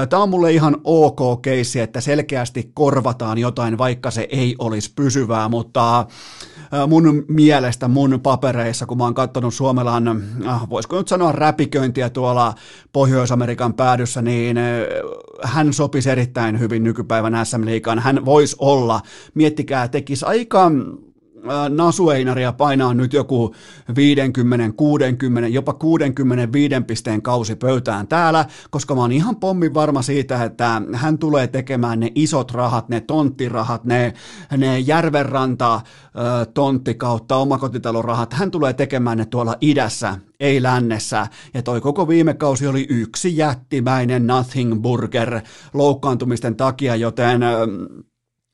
tämä on mulle ihan ok keissi, että selkeästi korvataan jotain, vaikka se ei olisi pysyvää, mutta mun mielestä mun papereissa, kun mä oon katsonut Suomelan, äh, voisiko nyt sanoa räpiköintiä tuolla Pohjois-Amerikan päädyssä, niin hän sopisi erittäin hyvin nykypäivän SM Liigaan. Hän voisi olla, miettikää, tekisi aika nasueinaria painaa nyt joku 50, 60, jopa 65 pisteen kausi pöytään täällä, koska mä oon ihan pommin varma siitä, että hän tulee tekemään ne isot rahat, ne tonttirahat, ne, ne järvenranta tontti kautta omakotitalorahat, hän tulee tekemään ne tuolla idässä, ei lännessä. Ja toi koko viime kausi oli yksi jättimäinen nothing burger loukkaantumisten takia, joten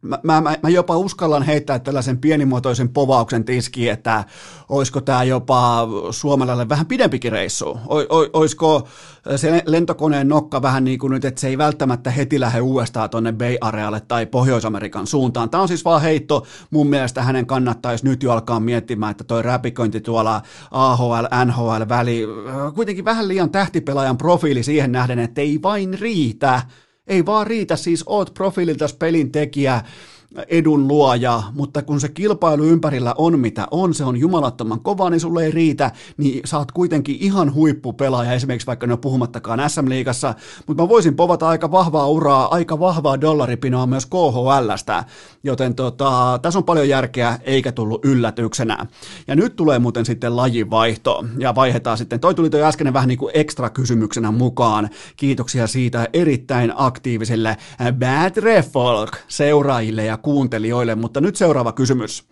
Mä, mä, mä jopa uskallan heittää tällaisen pienimuotoisen povauksen tiskiin, että olisiko tämä jopa Suomelle vähän pidempikin reissu. O, o, olisiko se lentokoneen nokka vähän niin kuin nyt, että se ei välttämättä heti lähde uudestaan tuonne Bay Arealle tai Pohjois-Amerikan suuntaan. Tämä on siis vaan heitto. Mun mielestä hänen kannattaisi nyt jo alkaa miettimään, että toi räpiköinti tuolla AHL, NHL väli, kuitenkin vähän liian tähtipelaajan profiili siihen nähden, että ei vain riitä ei vaan riitä, siis oot profiililta pelin tekijä, edun luoja, mutta kun se kilpailu ympärillä on mitä on, se on jumalattoman kova, niin sulle ei riitä, niin sä oot kuitenkin ihan huippupelaaja, esimerkiksi vaikka ne on puhumattakaan SM-liigassa, mutta mä voisin povata aika vahvaa uraa, aika vahvaa dollaripinoa myös KHLstä, joten tota, tässä on paljon järkeä, eikä tullut yllätyksenä. Ja nyt tulee muuten sitten lajivaihto, ja vaihdetaan sitten, toi tuli toi äsken vähän niin kuin ekstra kysymyksenä mukaan, kiitoksia siitä erittäin aktiivisille Bad Refolk seuraajille ja kuuntelijoille, mutta nyt seuraava kysymys.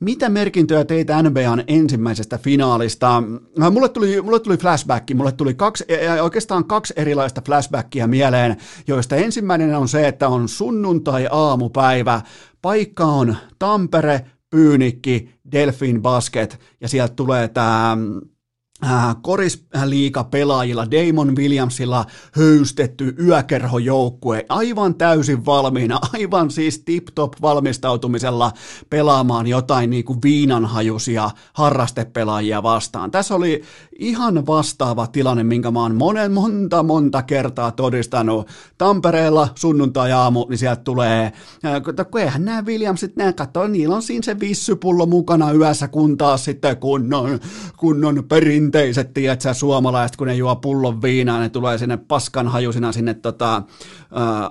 Mitä merkintöjä teitä NBAn ensimmäisestä finaalista? Äh, mulle tuli, mulle tuli flashback, mulle tuli kaksi, oikeastaan kaksi erilaista flashbackia mieleen, joista ensimmäinen on se, että on sunnuntai-aamupäivä, paikka on Tampere, Pyynikki, Delfin Basket, ja sieltä tulee tämä Äh, korisliika pelaajilla Damon Williamsilla höystetty yökerhojoukkue aivan täysin valmiina, [LAUGHS] aivan siis tip-top valmistautumisella pelaamaan jotain niin kuin viinanhajusia harrastepelaajia vastaan. Tässä oli ihan vastaava tilanne, minkä mä oon monen monta monta kertaa todistanut. Tampereella sunnuntai-aamu, niin sieltä tulee, äh, kun eihän nämä Williamsit, nämä katso, niillä on siinä se vissypullo mukana yössä, kun taas sitten kunnon, kunnon perin perinteiset, tiedätkö, suomalaiset, kun ne juo pullon viinaa, ne tulee sinne paskanhajusina sinne tota, ä,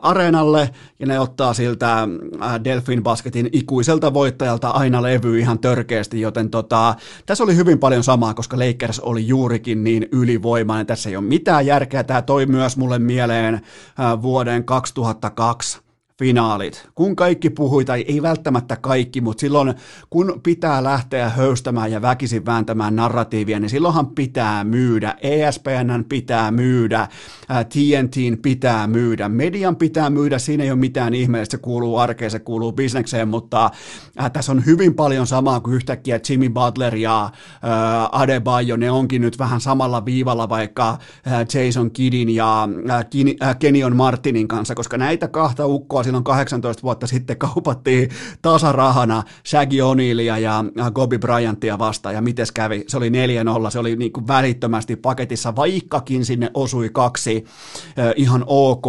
areenalle, ja ne ottaa siltä ä, Delfin Basketin ikuiselta voittajalta aina levy ihan törkeästi, joten tota, tässä oli hyvin paljon samaa, koska Lakers oli juurikin niin ylivoimainen, tässä ei ole mitään järkeä, tämä toi myös mulle mieleen ä, vuoden 2002 finaalit, kun kaikki puhui, tai ei välttämättä kaikki, mutta silloin kun pitää lähteä höystämään ja väkisin vääntämään narratiivia, niin silloinhan pitää myydä, ESPN pitää myydä, TNTn pitää myydä, median pitää myydä, siinä ei ole mitään ihmeellistä, se kuuluu arkeen, se kuuluu bisnekseen, mutta tässä on hyvin paljon samaa kuin yhtäkkiä Jimmy Butler ja Adebayo, ne onkin nyt vähän samalla viivalla vaikka Jason Kiddin ja Kenyon Martinin kanssa, koska näitä kahta ukkoa silloin 18 vuotta sitten kaupattiin tasarahana Shaggy O'Neillia ja Kobe Bryantia vastaan, ja mites kävi? Se oli 4-0, se oli niin kuin välittömästi paketissa, vaikkakin sinne osui kaksi ihan ok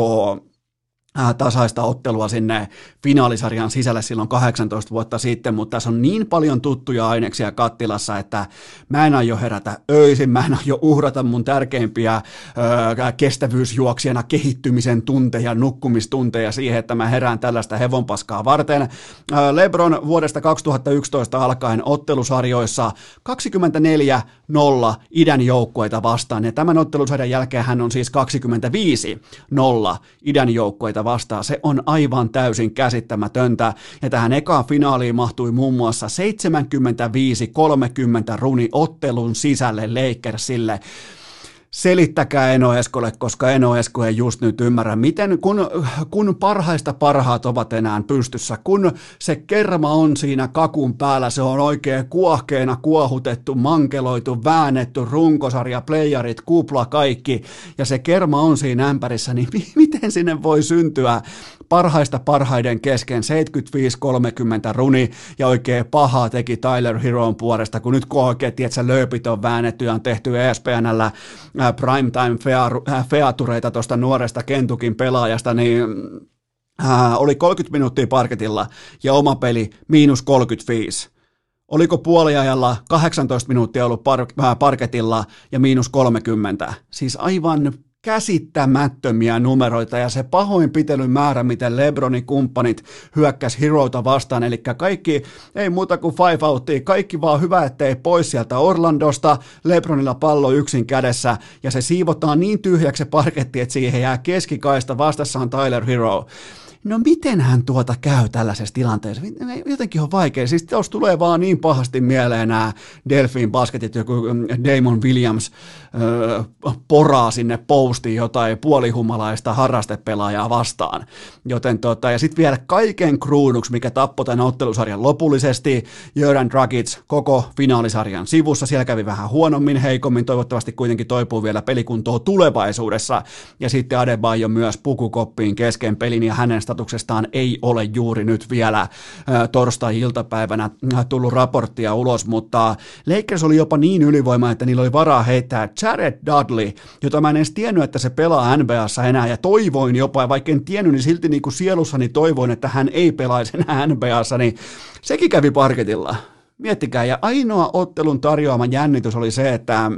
tasaista ottelua sinne finaalisarjan sisälle silloin 18 vuotta sitten, mutta tässä on niin paljon tuttuja aineksia kattilassa, että mä en aio herätä öisin, mä en aio uhrata mun tärkeimpiä ö, kestävyysjuoksijana kehittymisen tunteja, nukkumistunteja siihen, että mä herään tällaista hevonpaskaa varten. Ö, Lebron vuodesta 2011 alkaen ottelusarjoissa 24-0 idän joukkueita vastaan, ja tämän ottelusarjan jälkeen hän on siis 25-0 idän joukkueita vastaan. Se on aivan täysin käsittämätöntä. Ja tähän ekaan finaaliin mahtui muun muassa 75-30 runi ottelun sisälle Lakersille selittäkää Eno Eskolle, koska Eno Esko ei just nyt ymmärrä, miten kun, kun parhaista parhaat ovat enää pystyssä, kun se kerma on siinä kakun päällä, se on oikein kuohkeena kuohutettu, mankeloitu, väännetty, runkosarja, playerit, kupla, kaikki, ja se kerma on siinä ämpärissä, niin miten sinne voi syntyä parhaista parhaiden kesken 75-30 runi ja oikein pahaa teki Tyler Heroon puolesta, kun nyt kun oikein, tiedätkö, lööpit on väännetty ja on tehty ESPNllä primetime featureita tuosta nuoresta Kentukin pelaajasta, niin äh, oli 30 minuuttia parketilla ja oma peli miinus 35. Oliko puoliajalla 18 minuuttia ollut par- parketilla ja miinus 30? Siis aivan käsittämättömiä numeroita ja se pahoinpitelyn määrä, miten Lebronin kumppanit hyökkäs Heroita vastaan, eli kaikki ei muuta kuin five outtia, kaikki vaan hyvä, ettei pois sieltä Orlandosta, Lebronilla pallo yksin kädessä ja se siivotaan niin tyhjäksi se parketti, että siihen jää keskikaista, vastassa on Tyler Hero no miten hän tuota käy tällaisessa tilanteessa? Jotenkin on vaikea. Siis jos tulee vaan niin pahasti mieleen nämä Delfin basketit, joku mm, Damon Williams äh, poraa sinne postiin jotain puolihumalaista harrastepelaajaa vastaan. Joten tota, ja sitten vielä kaiken kruunuksi, mikä tappoi tämän ottelusarjan lopullisesti, Jöran Dragic koko finaalisarjan sivussa. Siellä kävi vähän huonommin, heikommin, toivottavasti kuitenkin toipuu vielä pelikuntoon tulevaisuudessa. Ja sitten Adebayo myös pukukoppiin kesken pelin ja hänen statuksestaan ei ole juuri nyt vielä torstai-iltapäivänä tullut raporttia ulos, mutta Lakers oli jopa niin ylivoima, että niillä oli varaa heittää Jared Dudley, jota mä en edes tiennyt, että se pelaa NBAssa enää, ja toivoin jopa, ja vaikka en tiennyt, niin silti niin kuin sielussani toivoin, että hän ei pelaisi enää NBAssa, niin sekin kävi parketilla. Miettikää, ja ainoa ottelun tarjoama jännitys oli se, että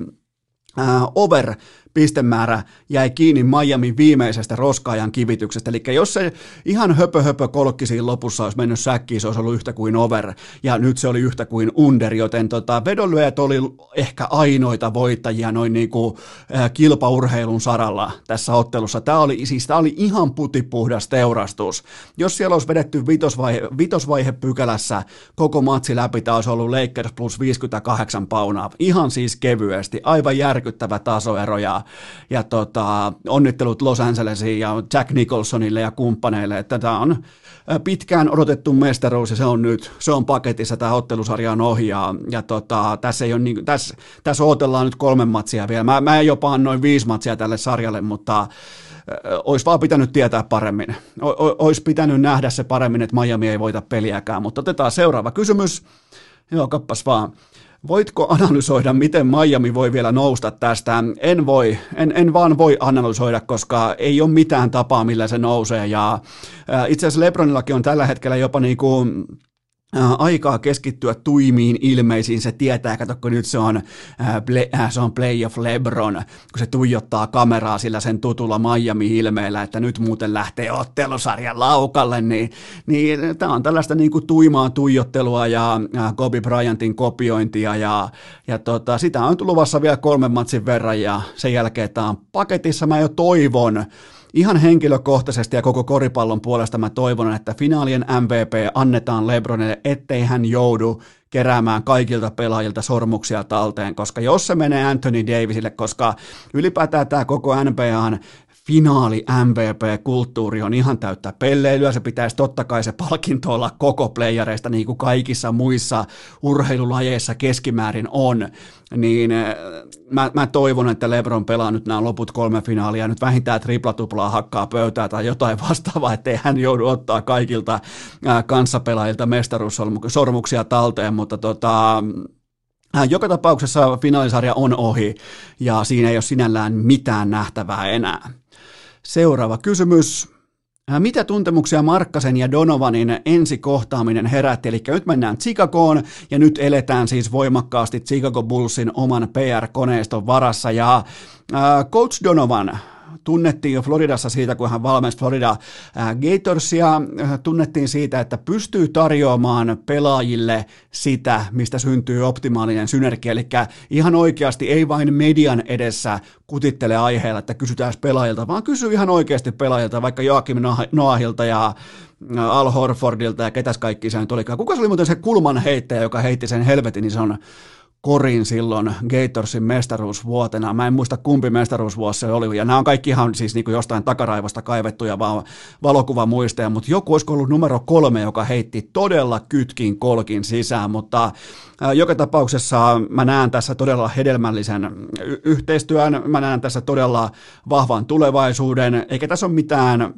over pistemäärä jäi kiinni Miamin viimeisestä roskaajan kivityksestä. Eli jos se ihan höpö höpö kolkki siinä lopussa olisi mennyt säkkiin, se olisi ollut yhtä kuin over, ja nyt se oli yhtä kuin under, joten tota, vedonlyöjät oli ehkä ainoita voittajia noin niin kuin, äh, kilpaurheilun saralla tässä ottelussa. Tämä oli, siis tämä oli ihan putipuhdas teurastus. Jos siellä olisi vedetty vitosvaihe, vitosvaihe pykälässä koko matsi läpi, tämä olisi ollut Lakers plus 58 paunaa. Ihan siis kevyesti, aivan järkyttävä tasoero, ja ja tota, onnittelut Los Angelesiin ja Jack Nicholsonille ja kumppaneille, että tämä on pitkään odotettu mestaruus ja se on nyt, se on paketissa, tämä ottelusarja on ohi ja, ja tota, tässä, ei ole niin, tässä, tässä odotellaan nyt kolme matsia vielä. Mä, mä jopa annoin viisi matsia tälle sarjalle, mutta olisi vaan pitänyt tietää paremmin. O, olisi pitänyt nähdä se paremmin, että Miami ei voita peliäkään, mutta otetaan seuraava kysymys. Joo, kappas vaan. Voitko analysoida, miten Miami voi vielä nousta tästä? En voi, en, en vaan voi analysoida, koska ei ole mitään tapaa, millä se nousee. Ja itse asiassa Lebronillakin on tällä hetkellä jopa niin kuin aikaa keskittyä tuimiin ilmeisiin. Se tietää, kato, kun nyt se on, äh, se on Play of Lebron, kun se tuijottaa kameraa sillä sen tutulla Miami-ilmeellä, että nyt muuten lähtee ottelusarjan laukalle, niin, niin tämä on tällaista niin kuin tuimaa tuijottelua ja äh, Kobe Bryantin kopiointia ja, ja tota, sitä on tullut vielä kolmen matsin verran ja sen jälkeen tämä on paketissa. Mä jo toivon, Ihan henkilökohtaisesti ja koko koripallon puolesta mä toivon, että finaalien MVP annetaan Lebronille, ettei hän joudu keräämään kaikilta pelaajilta sormuksia talteen, koska jos se menee Anthony Davisille, koska ylipäätään tämä koko NBAn finaali MVP-kulttuuri on ihan täyttä pelleilyä, se pitäisi totta kai se palkinto olla koko playereista niin kuin kaikissa muissa urheilulajeissa keskimäärin on, niin äh, mä, mä toivon, että LeBron pelaa nyt nämä loput kolme finaalia, nyt vähintään triplatuplaa hakkaa pöytää tai jotain vastaavaa, ettei hän joudu ottaa kaikilta äh, kanssapelaajilta mestaruussormuksia talteen, mutta tota, äh, joka tapauksessa finaalisarja on ohi ja siinä ei ole sinällään mitään nähtävää enää. Seuraava kysymys. Äh, mitä tuntemuksia Markkasen ja Donovanin ensikohtaaminen herätti? Eli nyt mennään Chicagoon ja nyt eletään siis voimakkaasti Chicago Bullsin oman PR-koneiston varassa. Ja äh, Coach Donovan, tunnettiin jo Floridassa siitä, kun hän valmensi Florida Gatorsia, tunnettiin siitä, että pystyy tarjoamaan pelaajille sitä, mistä syntyy optimaalinen synergia, eli ihan oikeasti ei vain median edessä kutittele aiheella, että kysytään pelaajilta, vaan kysyy ihan oikeasti pelaajilta, vaikka Joakim Noahilta ja Al Horfordilta ja ketäs kaikki se nyt olikaan. Kuka se oli muuten se kulman heittäjä, joka heitti sen helvetin, niin se on korin silloin Gatorsin mestaruusvuotena. Mä en muista kumpi mestaruusvuosi se oli, ja nämä on kaikki ihan siis niin kuin jostain takaraivosta kaivettuja vaan valokuvamuisteja, mutta joku olisi ollut numero kolme, joka heitti todella kytkin kolkin sisään, mutta joka tapauksessa mä näen tässä todella hedelmällisen yhteistyön, mä näen tässä todella vahvan tulevaisuuden, eikä tässä ole mitään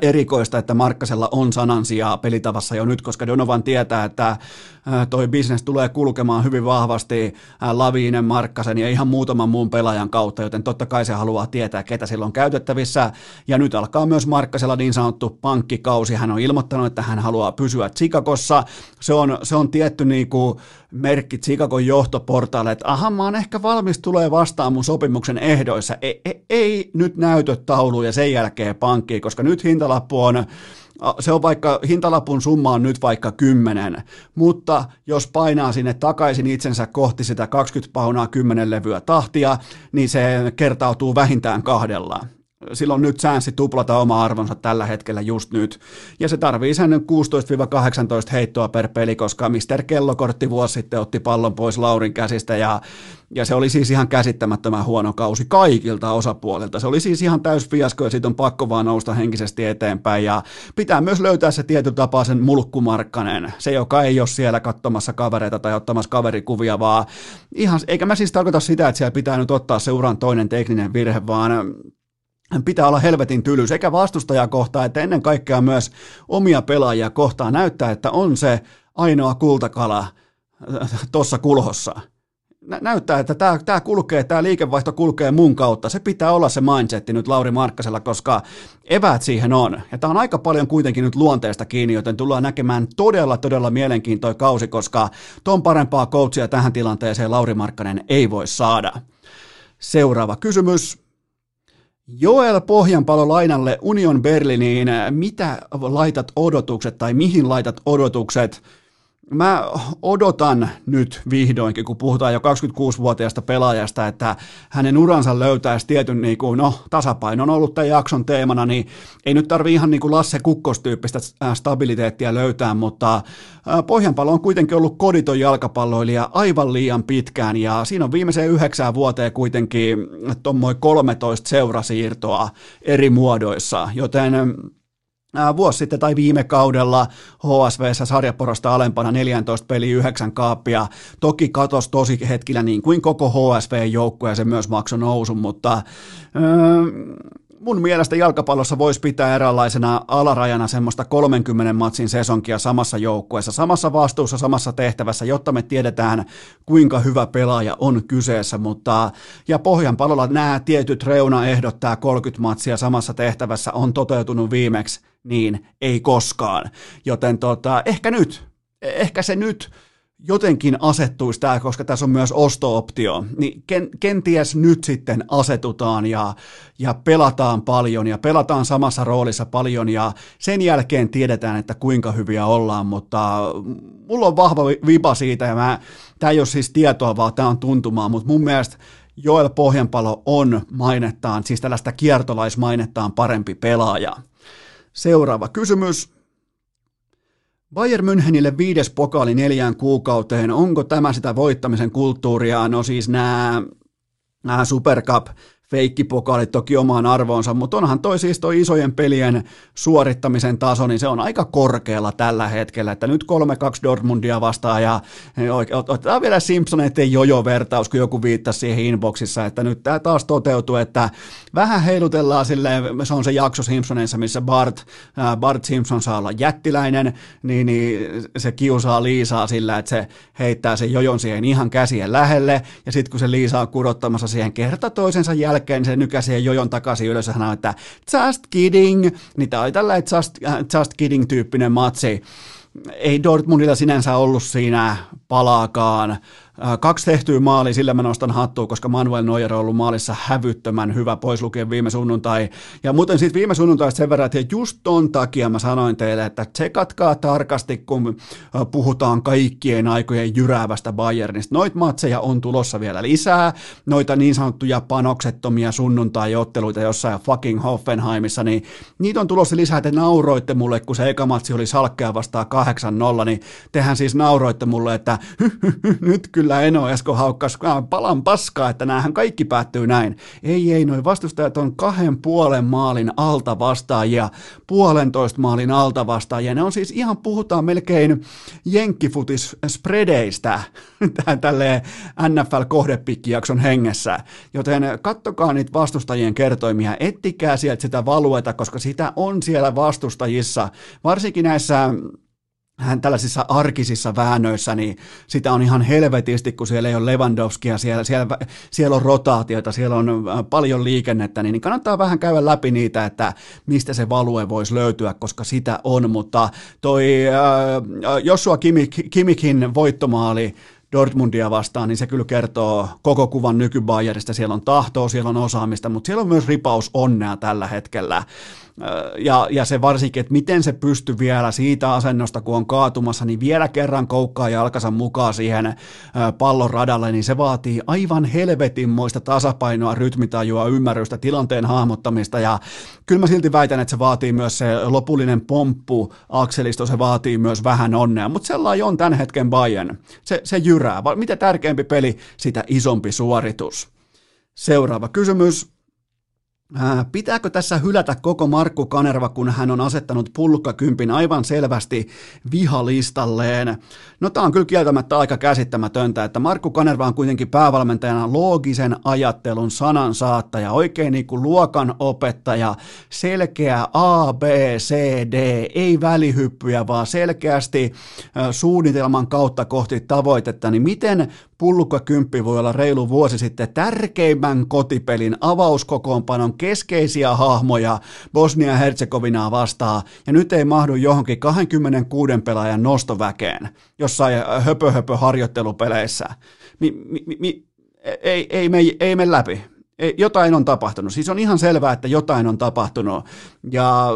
erikoista, että Markkasella on sanansijaa pelitavassa jo nyt, koska Donovan tietää, että toi bisnes tulee kulkemaan hyvin vahvasti Laviinen, Markkasen ja ihan muutaman muun pelaajan kautta, joten totta kai se haluaa tietää, ketä sillä on käytettävissä. Ja nyt alkaa myös Markkasella niin sanottu pankkikausi. Hän on ilmoittanut, että hän haluaa pysyä Chicagossa. Se on, se on tietty niin kuin merkki Chicagon johtoportaalle, että aha, mä oon ehkä valmis tulee vastaan mun sopimuksen ehdoissa. Ei, ei, ei nyt näytötaulu ja sen jälkeen pankkiin, koska nyt hintalappu on se on vaikka, hintalapun summa on nyt vaikka 10, mutta jos painaa sinne takaisin itsensä kohti sitä 20 paunaa 10 levyä tahtia, niin se kertautuu vähintään silloin nyt säänsi tuplata oma arvonsa tällä hetkellä just nyt. Ja se tarvii sen 16-18 heittoa per peli, koska Mr. Kellokortti vuosi sitten otti pallon pois Laurin käsistä ja, ja se oli siis ihan käsittämättömän huono kausi kaikilta osapuolilta. Se oli siis ihan täys fiasko ja siitä on pakko vaan nousta henkisesti eteenpäin ja pitää myös löytää se tietyn tapaa sen mulkkumarkkanen, se joka ei ole siellä katsomassa kavereita tai ottamassa kaverikuvia, vaan ihan, eikä mä siis tarkoita sitä, että siellä pitää nyt ottaa se uran toinen tekninen virhe, vaan pitää olla helvetin tyly sekä vastustajaa kohtaan että ennen kaikkea myös omia pelaajia kohtaan näyttää, että on se ainoa kultakala tuossa kulhossa. Näyttää, että tämä, tämä kulkee, tämä liikevaihto kulkee mun kautta. Se pitää olla se mindsetti nyt Lauri Markkasella, koska eväät siihen on. Ja tämä on aika paljon kuitenkin nyt luonteesta kiinni, joten tullaan näkemään todella, todella mielenkiintoinen kausi, koska ton parempaa coachia tähän tilanteeseen Lauri Markkanen ei voi saada. Seuraava kysymys. Joel Pohjanpalo lainalle Union Berliniin, mitä laitat odotukset tai mihin laitat odotukset mä odotan nyt vihdoinkin, kun puhutaan jo 26-vuotiaasta pelaajasta, että hänen uransa löytäisi tietyn niin kuin, no, tasapainon ollut tämän jakson teemana, niin ei nyt tarvi ihan niin kuin Lasse Kukkos-tyyppistä stabiliteettia löytää, mutta Pohjanpallo on kuitenkin ollut koditon jalkapalloilija aivan liian pitkään, ja siinä on viimeiseen yhdeksään vuoteen kuitenkin tuommoin 13 seurasiirtoa eri muodoissa, joten vuosi sitten tai viime kaudella HSVssä sarjaporosta alempana 14 peli 9 kaappia. Toki katos tosi hetkillä niin kuin koko HSV-joukkue ja se myös maksoi nousun, mutta mun mielestä jalkapallossa voisi pitää eräänlaisena alarajana semmoista 30 matsin sesonkia samassa joukkueessa, samassa vastuussa, samassa tehtävässä, jotta me tiedetään, kuinka hyvä pelaaja on kyseessä, mutta ja Pohjanpalolla nämä tietyt reunaehdot, tämä 30 matsia samassa tehtävässä on toteutunut viimeksi niin ei koskaan. Joten tota, ehkä nyt, ehkä se nyt jotenkin asettuisi tämä, koska tässä on myös osto-optio, niin ken, kenties nyt sitten asetutaan ja, ja pelataan paljon ja pelataan samassa roolissa paljon ja sen jälkeen tiedetään, että kuinka hyviä ollaan, mutta mulla on vahva vipa siitä ja mä, tämä ei ole siis tietoa, vaan tämä on tuntumaa, mutta mun mielestä Joel Pohjanpalo on mainettaan, siis tällaista kiertolaismainettaan parempi pelaaja. Seuraava kysymys. Bayern Münchenille viides pokaali neljään kuukauteen. Onko tämä sitä voittamisen kulttuuria? No siis nämä, nämä Supercup feikkipokaalit toki omaan arvoonsa, mutta onhan toi siis toi isojen pelien suorittamisen taso, niin se on aika korkealla tällä hetkellä, että nyt 3-2 Dortmundia vastaan ja otetaan vielä Simpsoneiden jojo-vertaus, kun joku viittasi siihen inboxissa, että nyt tämä taas toteutuu, että vähän heilutellaan silleen, se on se jakso Simpsoneissa, missä Bart, Bart Simpson saa olla jättiläinen, niin, niin se kiusaa Liisaa sillä, että se heittää sen jojon siihen ihan käsien lähelle, ja sitten kun se Liisa on kudottamassa siihen kerta toisensa jälkeen, jälkeen se nykäsi jojon takaisin ylös ja sanoi, että just kidding, niin tämä oli tällainen just, äh, just kidding-tyyppinen matsi. Ei Dortmundilla sinänsä ollut siinä palaakaan kaksi tehtyä maali, sillä mä nostan hattua, koska Manuel Neuer on ollut maalissa hävyttömän hyvä, pois lukien viime sunnuntai. Ja muuten sitten viime sunnuntaista sen verran, että just ton takia mä sanoin teille, että tsekatkaa tarkasti, kun äh, puhutaan kaikkien aikojen jyräävästä Bayernista. Noit matseja on tulossa vielä lisää, noita niin sanottuja panoksettomia sunnuntai-otteluita jossain fucking Hoffenheimissa, niin niitä on tulossa lisää, te nauroitte mulle, kun se eka matsi oli salkkea vastaan 8-0, niin tehän siis nauroitte mulle, että [LAUGHS] nyt kyllä kyllä Eno Esko haukkas palan paskaa, että näähän kaikki päättyy näin. Ei, ei, noin vastustajat on kahden puolen maalin alta vastaajia, puolentoista maalin alta vastaajia. Ne on siis ihan, puhutaan melkein jenkkifutis spredeistä [LAUGHS] tälleen NFL-kohdepikkijakson hengessä. Joten kattokaa niitä vastustajien kertoimia, ettikää sieltä sitä valueta, koska sitä on siellä vastustajissa, varsinkin näissä hän tällaisissa arkisissa väännöissä, niin sitä on ihan helvetisti, kun siellä ei ole Lewandowskia, siellä, siellä, siellä on rotaatiota, siellä on äh, paljon liikennettä, niin kannattaa vähän käydä läpi niitä, että mistä se value voisi löytyä, koska sitä on, mutta toi äh, Joshua Kimikin voittomaali, Dortmundia vastaan, niin se kyllä kertoo koko kuvan nykybayerista. Siellä on tahtoa, siellä on osaamista, mutta siellä on myös ripaus onnea tällä hetkellä ja, ja se varsinkin, että miten se pystyy vielä siitä asennosta, kun on kaatumassa, niin vielä kerran koukkaa jalkansa mukaan siihen pallon radalle, niin se vaatii aivan helvetinmoista tasapainoa, rytmitajua, ymmärrystä, tilanteen hahmottamista ja kyllä mä silti väitän, että se vaatii myös se lopullinen pomppu, akselisto, se vaatii myös vähän onnea, mutta sellainen on tämän hetken Bayern. Se, se jyrää. Mitä tärkeämpi peli, sitä isompi suoritus. Seuraava kysymys. Pitääkö tässä hylätä koko Markku Kanerva, kun hän on asettanut pulkkakympin aivan selvästi vihalistalleen? No tämä on kyllä kieltämättä aika käsittämätöntä, että Markku Kanerva on kuitenkin päävalmentajana loogisen ajattelun sanansaattaja, oikein niin kuin luokan opettaja, selkeä A, B, C, D, ei välihyppyjä, vaan selkeästi suunnitelman kautta kohti tavoitetta, niin miten pulkkakymppi voi olla reilu vuosi sitten tärkeimmän kotipelin avauskokoonpanon keskeisiä hahmoja Bosnia-Herzegovinaa vastaan, ja nyt ei mahdu johonkin 26 pelaajan nostoväkeen jossain höpö, höpö harjoittelupeleissä. Mi, mi, mi, ei, ei, me, ei me läpi. Ei, jotain on tapahtunut. Siis on ihan selvää, että jotain on tapahtunut. Ja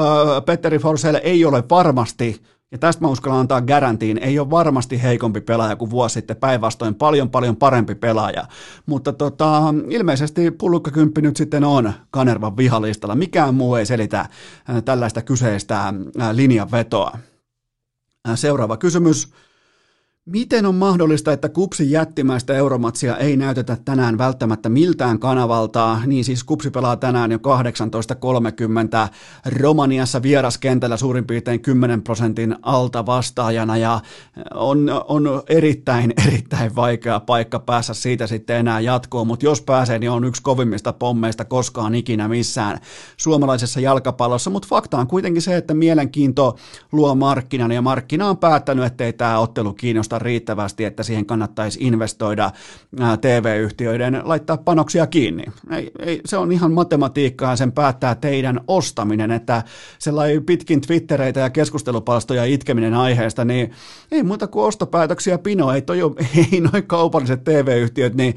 äh, Petteri Forsell ei ole varmasti ja tästä mä uskallan antaa garantiin, ei ole varmasti heikompi pelaaja kuin vuosi sitten, päinvastoin paljon paljon parempi pelaaja. Mutta tota, ilmeisesti pullukkakymppi nyt sitten on Kanervan vihalistalla. Mikään muu ei selitä äh, tällaista kyseistä äh, linjanvetoa. Äh, seuraava kysymys. Miten on mahdollista, että kupsi jättimäistä euromatsia ei näytetä tänään välttämättä miltään kanavalta? Niin siis kupsi pelaa tänään jo 18.30 Romaniassa vieraskentällä suurin piirtein 10 prosentin alta vastaajana ja on, on erittäin, [LAUGHS] erittäin vaikea paikka päässä siitä sitten enää jatkoon, mutta jos pääsee, niin on yksi kovimmista pommeista koskaan ikinä missään suomalaisessa jalkapallossa, mutta fakta on kuitenkin se, että mielenkiinto luo markkinan ja markkina on päättänyt, ettei tämä ottelu kiinnosta riittävästi, että siihen kannattaisi investoida TV-yhtiöiden, laittaa panoksia kiinni. Ei, ei, se on ihan matematiikkaa, sen päättää teidän ostaminen, että sellainen pitkin twittereitä ja keskustelupalstoja itkeminen aiheesta, niin ei muuta kuin ostopäätöksiä pino, ei, toi, [LAUGHS] ei noin kaupalliset TV-yhtiöt, niin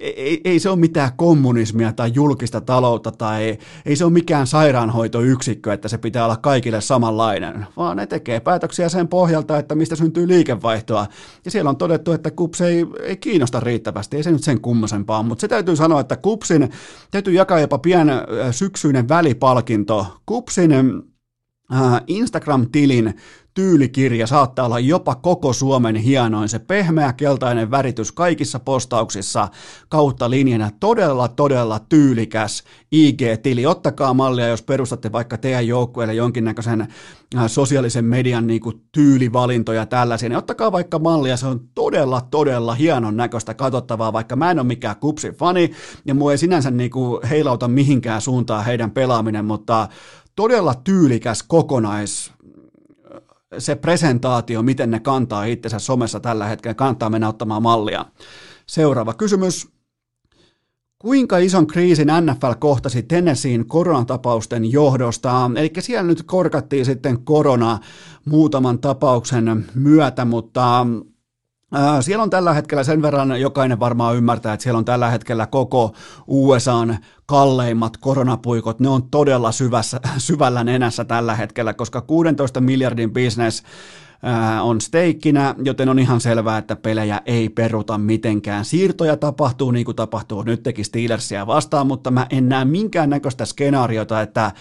ei, ei se ole mitään kommunismia tai julkista taloutta tai ei, ei se ole mikään sairaanhoitoyksikkö, että se pitää olla kaikille samanlainen, vaan ne tekee päätöksiä sen pohjalta, että mistä syntyy liikevaihtoa. Ja siellä on todettu, että KUPS ei, ei kiinnosta riittävästi, ei se nyt sen kummosempaa, mutta se täytyy sanoa, että KUPSin täytyy jakaa jopa pien syksyinen välipalkinto. KUPSin Instagram-tilin tyylikirja saattaa olla jopa koko Suomen hienoin. Se pehmeä keltainen väritys kaikissa postauksissa kautta linjana. Todella, todella tyylikäs IG-tili. Ottakaa mallia, jos perustatte vaikka teidän joukkueelle jonkinnäköisen äh, sosiaalisen median niin kuin tyylivalintoja tällaisia. Niin ottakaa vaikka mallia, se on todella, todella hienon näköistä katsottavaa, vaikka mä en ole mikään kupsi fani ja mua ei sinänsä niin kuin heilauta mihinkään suuntaan heidän pelaaminen, mutta todella tyylikäs kokonais se presentaatio, miten ne kantaa itsensä somessa tällä hetkellä, kannattaa mennä ottamaan mallia. Seuraava kysymys. Kuinka ison kriisin NFL kohtasi Tennesseein koronatapausten johdosta? Eli siellä nyt korkattiin sitten korona muutaman tapauksen myötä, mutta siellä on tällä hetkellä sen verran, jokainen varmaan ymmärtää, että siellä on tällä hetkellä koko USAn kalleimmat koronapuikot. Ne on todella syvässä, [LAUGHS] syvällä nenässä tällä hetkellä, koska 16 miljardin business on steikkinä, joten on ihan selvää, että pelejä ei peruta mitenkään. Siirtoja tapahtuu niin kuin tapahtuu nyt teki Steelersia vastaan, mutta mä en näe minkäännäköistä skenaariota, että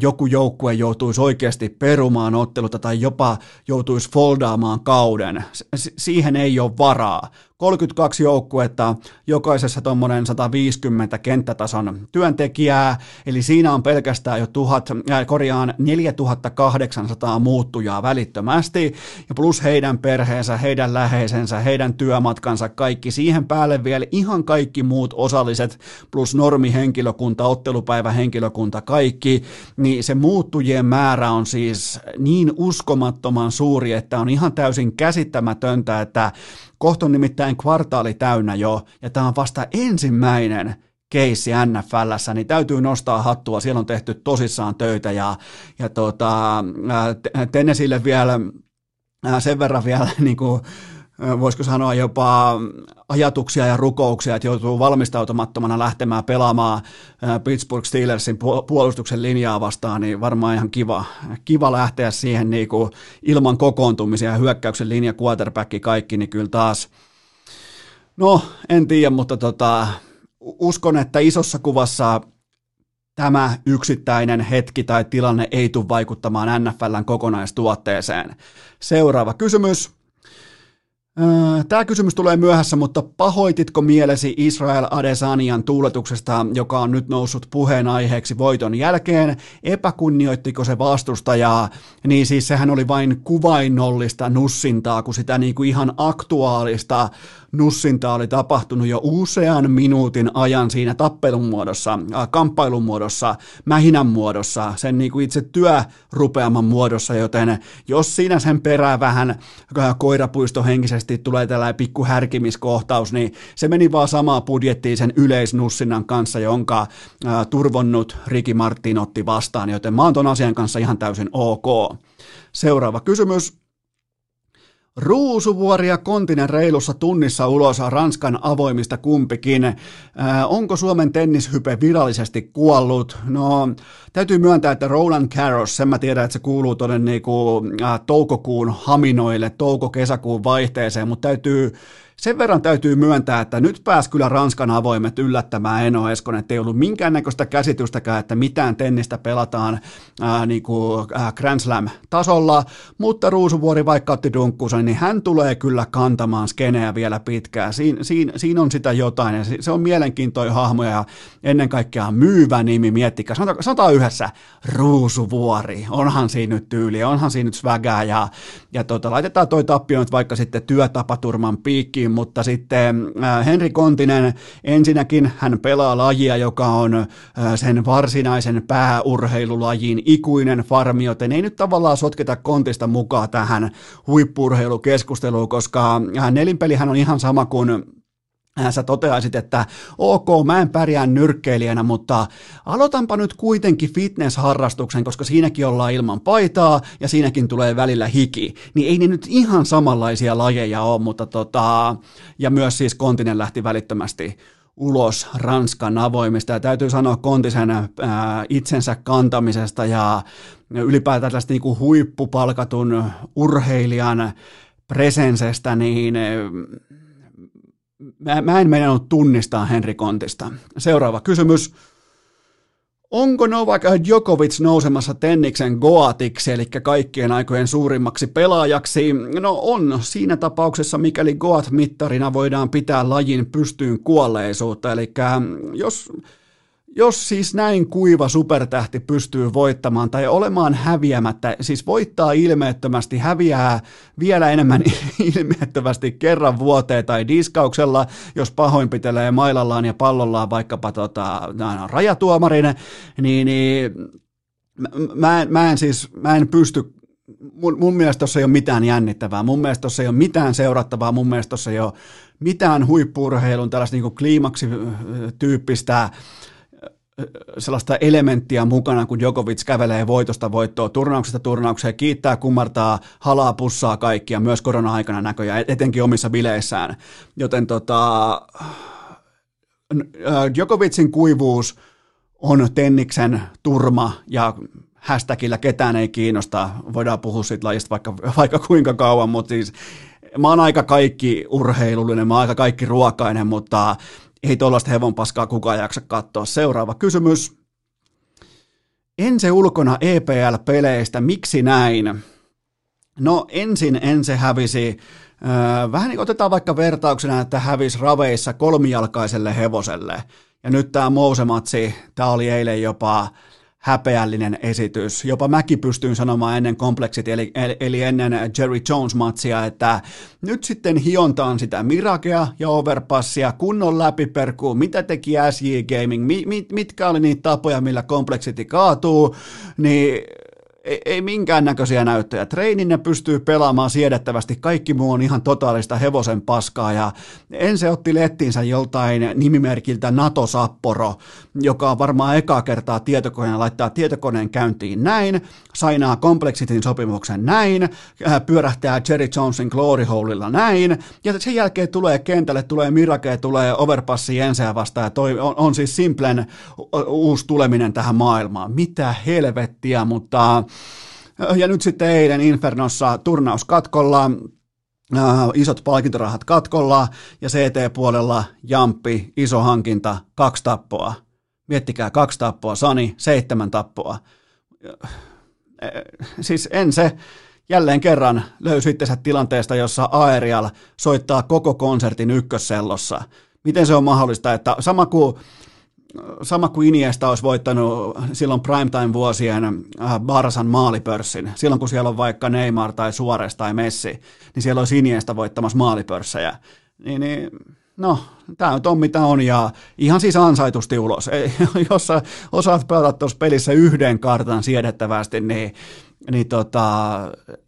joku joukkue joutuisi oikeasti perumaan otteluta tai jopa joutuisi foldaamaan kauden. Siihen ei ole varaa, 32 joukkuetta, jokaisessa tuommoinen 150 kenttätason työntekijää, eli siinä on pelkästään jo tuhat, äh, korjaan 4800 muuttujaa välittömästi, ja plus heidän perheensä, heidän läheisensä, heidän työmatkansa, kaikki siihen päälle vielä ihan kaikki muut osalliset, plus normihenkilökunta, ottelupäivähenkilökunta, kaikki, niin se muuttujien määrä on siis niin uskomattoman suuri, että on ihan täysin käsittämätöntä, että kohta on nimittäin kvartaali täynnä jo, ja tämä on vasta ensimmäinen keissi NFLssä, niin täytyy nostaa hattua, siellä on tehty tosissaan töitä, ja, ja tota, Tennesille vielä sen verran vielä [LAUGHS] niin kuin, voisiko sanoa jopa ajatuksia ja rukouksia, että joutuu valmistautumattomana lähtemään pelaamaan Pittsburgh Steelersin puolustuksen linjaa vastaan, niin varmaan ihan kiva, kiva lähteä siihen niin kuin ilman kokoontumisia ja hyökkäyksen linja, quarterback, kaikki, niin kyllä taas, no en tiedä, mutta tota, uskon, että isossa kuvassa tämä yksittäinen hetki tai tilanne ei tule vaikuttamaan NFLn kokonaistuotteeseen. Seuraava kysymys. Tämä kysymys tulee myöhässä, mutta pahoititko mielesi Israel Adesanian tuuletuksesta, joka on nyt noussut puheenaiheeksi voiton jälkeen? Epäkunnioittiko se vastustajaa? Niin siis sehän oli vain kuvainnollista nussintaa, kun sitä niin kuin ihan aktuaalista nussinta oli tapahtunut jo usean minuutin ajan siinä tappelun muodossa, kamppailun muodossa, mähinän muodossa, sen niin kuin itse työrupeaman muodossa, joten jos siinä sen perää vähän äh, koirapuistohenkisesti tulee tällainen pikku härkimiskohtaus, niin se meni vaan samaa budjettiin sen yleisnussinnan kanssa, jonka turvonnut Riki Martin otti vastaan, joten mä oon ton asian kanssa ihan täysin ok. Seuraava kysymys. Ruusuvuori ja Kontinen reilussa tunnissa ulos Ranskan avoimista kumpikin. Äh, onko Suomen tennishype virallisesti kuollut? No, täytyy myöntää, että Roland Garros, sen mä tiedän, että se kuuluu tuonne niinku, äh, toukokuun haminoille, touko-kesäkuun vaihteeseen, mutta täytyy sen verran täytyy myöntää, että nyt pääsi kyllä Ranskan avoimet yllättämään Eno Eskonen, että ei ollut minkäännäköistä käsitystäkään, että mitään tennistä pelataan ää, niin kuin, ää, Grand Slam-tasolla, mutta Ruusuvuori vaikka otti dunkkuunsa, niin hän tulee kyllä kantamaan skeneä vielä pitkään. Siin, siin, siinä on sitä jotain, ja se on mielenkiintoinen hahmo ja ennen kaikkea myyvä nimi, miettikää, sanotaan, sanotaan yhdessä, Ruusuvuori, onhan siinä nyt tyyli, onhan siinä nyt svägää, ja, ja tota, laitetaan toi tappio nyt vaikka sitten työtapaturman piikkiin, mutta sitten äh, Henri Kontinen, ensinnäkin hän pelaa lajia, joka on äh, sen varsinaisen pääurheilulajin ikuinen farmi, joten ei nyt tavallaan sotketa Kontista mukaan tähän huippurheilukeskusteluun, koska äh, nelinpelihän on ihan sama kuin sä toteaisit, että ok, mä en pärjää nyrkkeilijänä, mutta aloitanpa nyt kuitenkin fitness-harrastuksen, koska siinäkin ollaan ilman paitaa ja siinäkin tulee välillä hiki. Niin ei ne nyt ihan samanlaisia lajeja ole, mutta tota, ja myös siis Kontinen lähti välittömästi ulos Ranskan avoimista. Ja täytyy sanoa Kontisen ää, itsensä kantamisesta ja ylipäätään tästä niin kuin huippupalkatun urheilijan presensestä, niin mä, mä en meinannut tunnistaa Henri Kontista. Seuraava kysymys. Onko Novak Djokovic nousemassa Tenniksen Goatiksi, eli kaikkien aikojen suurimmaksi pelaajaksi? No on siinä tapauksessa, mikäli Goat-mittarina voidaan pitää lajin pystyyn kuolleisuutta, eli jos jos siis näin kuiva supertähti pystyy voittamaan tai olemaan häviämättä, siis voittaa ilmeettömästi, häviää vielä enemmän [LAUGHS] ilmeettömästi kerran vuoteen tai diskauksella, jos pahoinpitelee mailallaan ja pallollaan vaikkapa tota, no, rajatuomarin, niin, niin mä, en, mä, en siis, mä en pysty mun, mun mielestä tuossa ei ole mitään jännittävää, mun mielestä tuossa ei ole mitään seurattavaa, mun mielestä tuossa ei ole mitään huippuurheilun tällaista niin kliimaksi-tyyppistä sellaista elementtiä mukana, kun Djokovic kävelee voitosta voittoa turnauksesta turnaukseen, kiittää, kummartaa, halaa, pussaa kaikkia, myös korona-aikana näköjään, etenkin omissa bileissään. Joten tota, Djokovicin kuivuus on Tenniksen turma ja hashtagillä ketään ei kiinnosta. Voidaan puhua siitä lajista vaikka, vaikka kuinka kauan, mutta siis mä oon aika kaikki urheilullinen, mä oon aika kaikki ruokainen, mutta ei tuollaista hevonpaskaa kukaan jaksa katsoa. Seuraava kysymys. Ense ulkona EPL-peleistä, miksi näin? No ensin Ense hävisi Vähän niin otetaan vaikka vertauksena, että hävisi raveissa kolmijalkaiselle hevoselle. Ja nyt tämä Mousematsi, tämä oli eilen jopa häpeällinen esitys. Jopa mäkin pystyin sanomaan ennen kompleksit, eli, eli ennen Jerry Jones-matsia, että nyt sitten hiontaan sitä Mirakea ja Overpassia, kunnon läpiperkuu, mitä teki SJ Gaming, mi, mit, mitkä oli niitä tapoja, millä kompleksiti kaatuu, niin ei, ei minkäännäköisiä näyttöjä. Treinin ne pystyy pelaamaan siedettävästi, kaikki muu on ihan totaalista hevosen paskaa ja ensin otti lettinsä joltain nimimerkiltä NATO Sapporo, joka on varmaan ekaa kertaa tietokoneen laittaa tietokoneen käyntiin näin, sainaa Complexitin sopimuksen näin, äh, pyörähtää Jerry Jonesin Glory Holeilla näin, ja sen jälkeen tulee kentälle, tulee Mirake, tulee Overpassi ensin vastaan, ja toi on, on siis Simplen uusi tuleminen tähän maailmaan. Mitä helvettiä, mutta ja nyt sitten eilen Infernossa turnaus katkolla, isot palkintorahat katkolla ja CT-puolella Jamppi, iso hankinta, kaksi tappoa. Miettikää, kaksi tappoa, Sani, seitsemän tappoa. Siis en se jälleen kerran löysi itsensä tilanteesta, jossa Aerial soittaa koko konsertin ykkössellossa. Miten se on mahdollista, että sama kuin sama kuin Iniesta olisi voittanut silloin primetime-vuosien äh, Barsan maalipörssin, silloin kun siellä on vaikka Neymar tai Suores tai Messi, niin siellä olisi Iniesta voittamassa maalipörssejä. Niin, niin no, tämä on mitä on ja ihan siis ansaitusti ulos. Ei, [LAUGHS] jos sä osaat pelata tuossa pelissä yhden kartan siedettävästi, niin niin tota,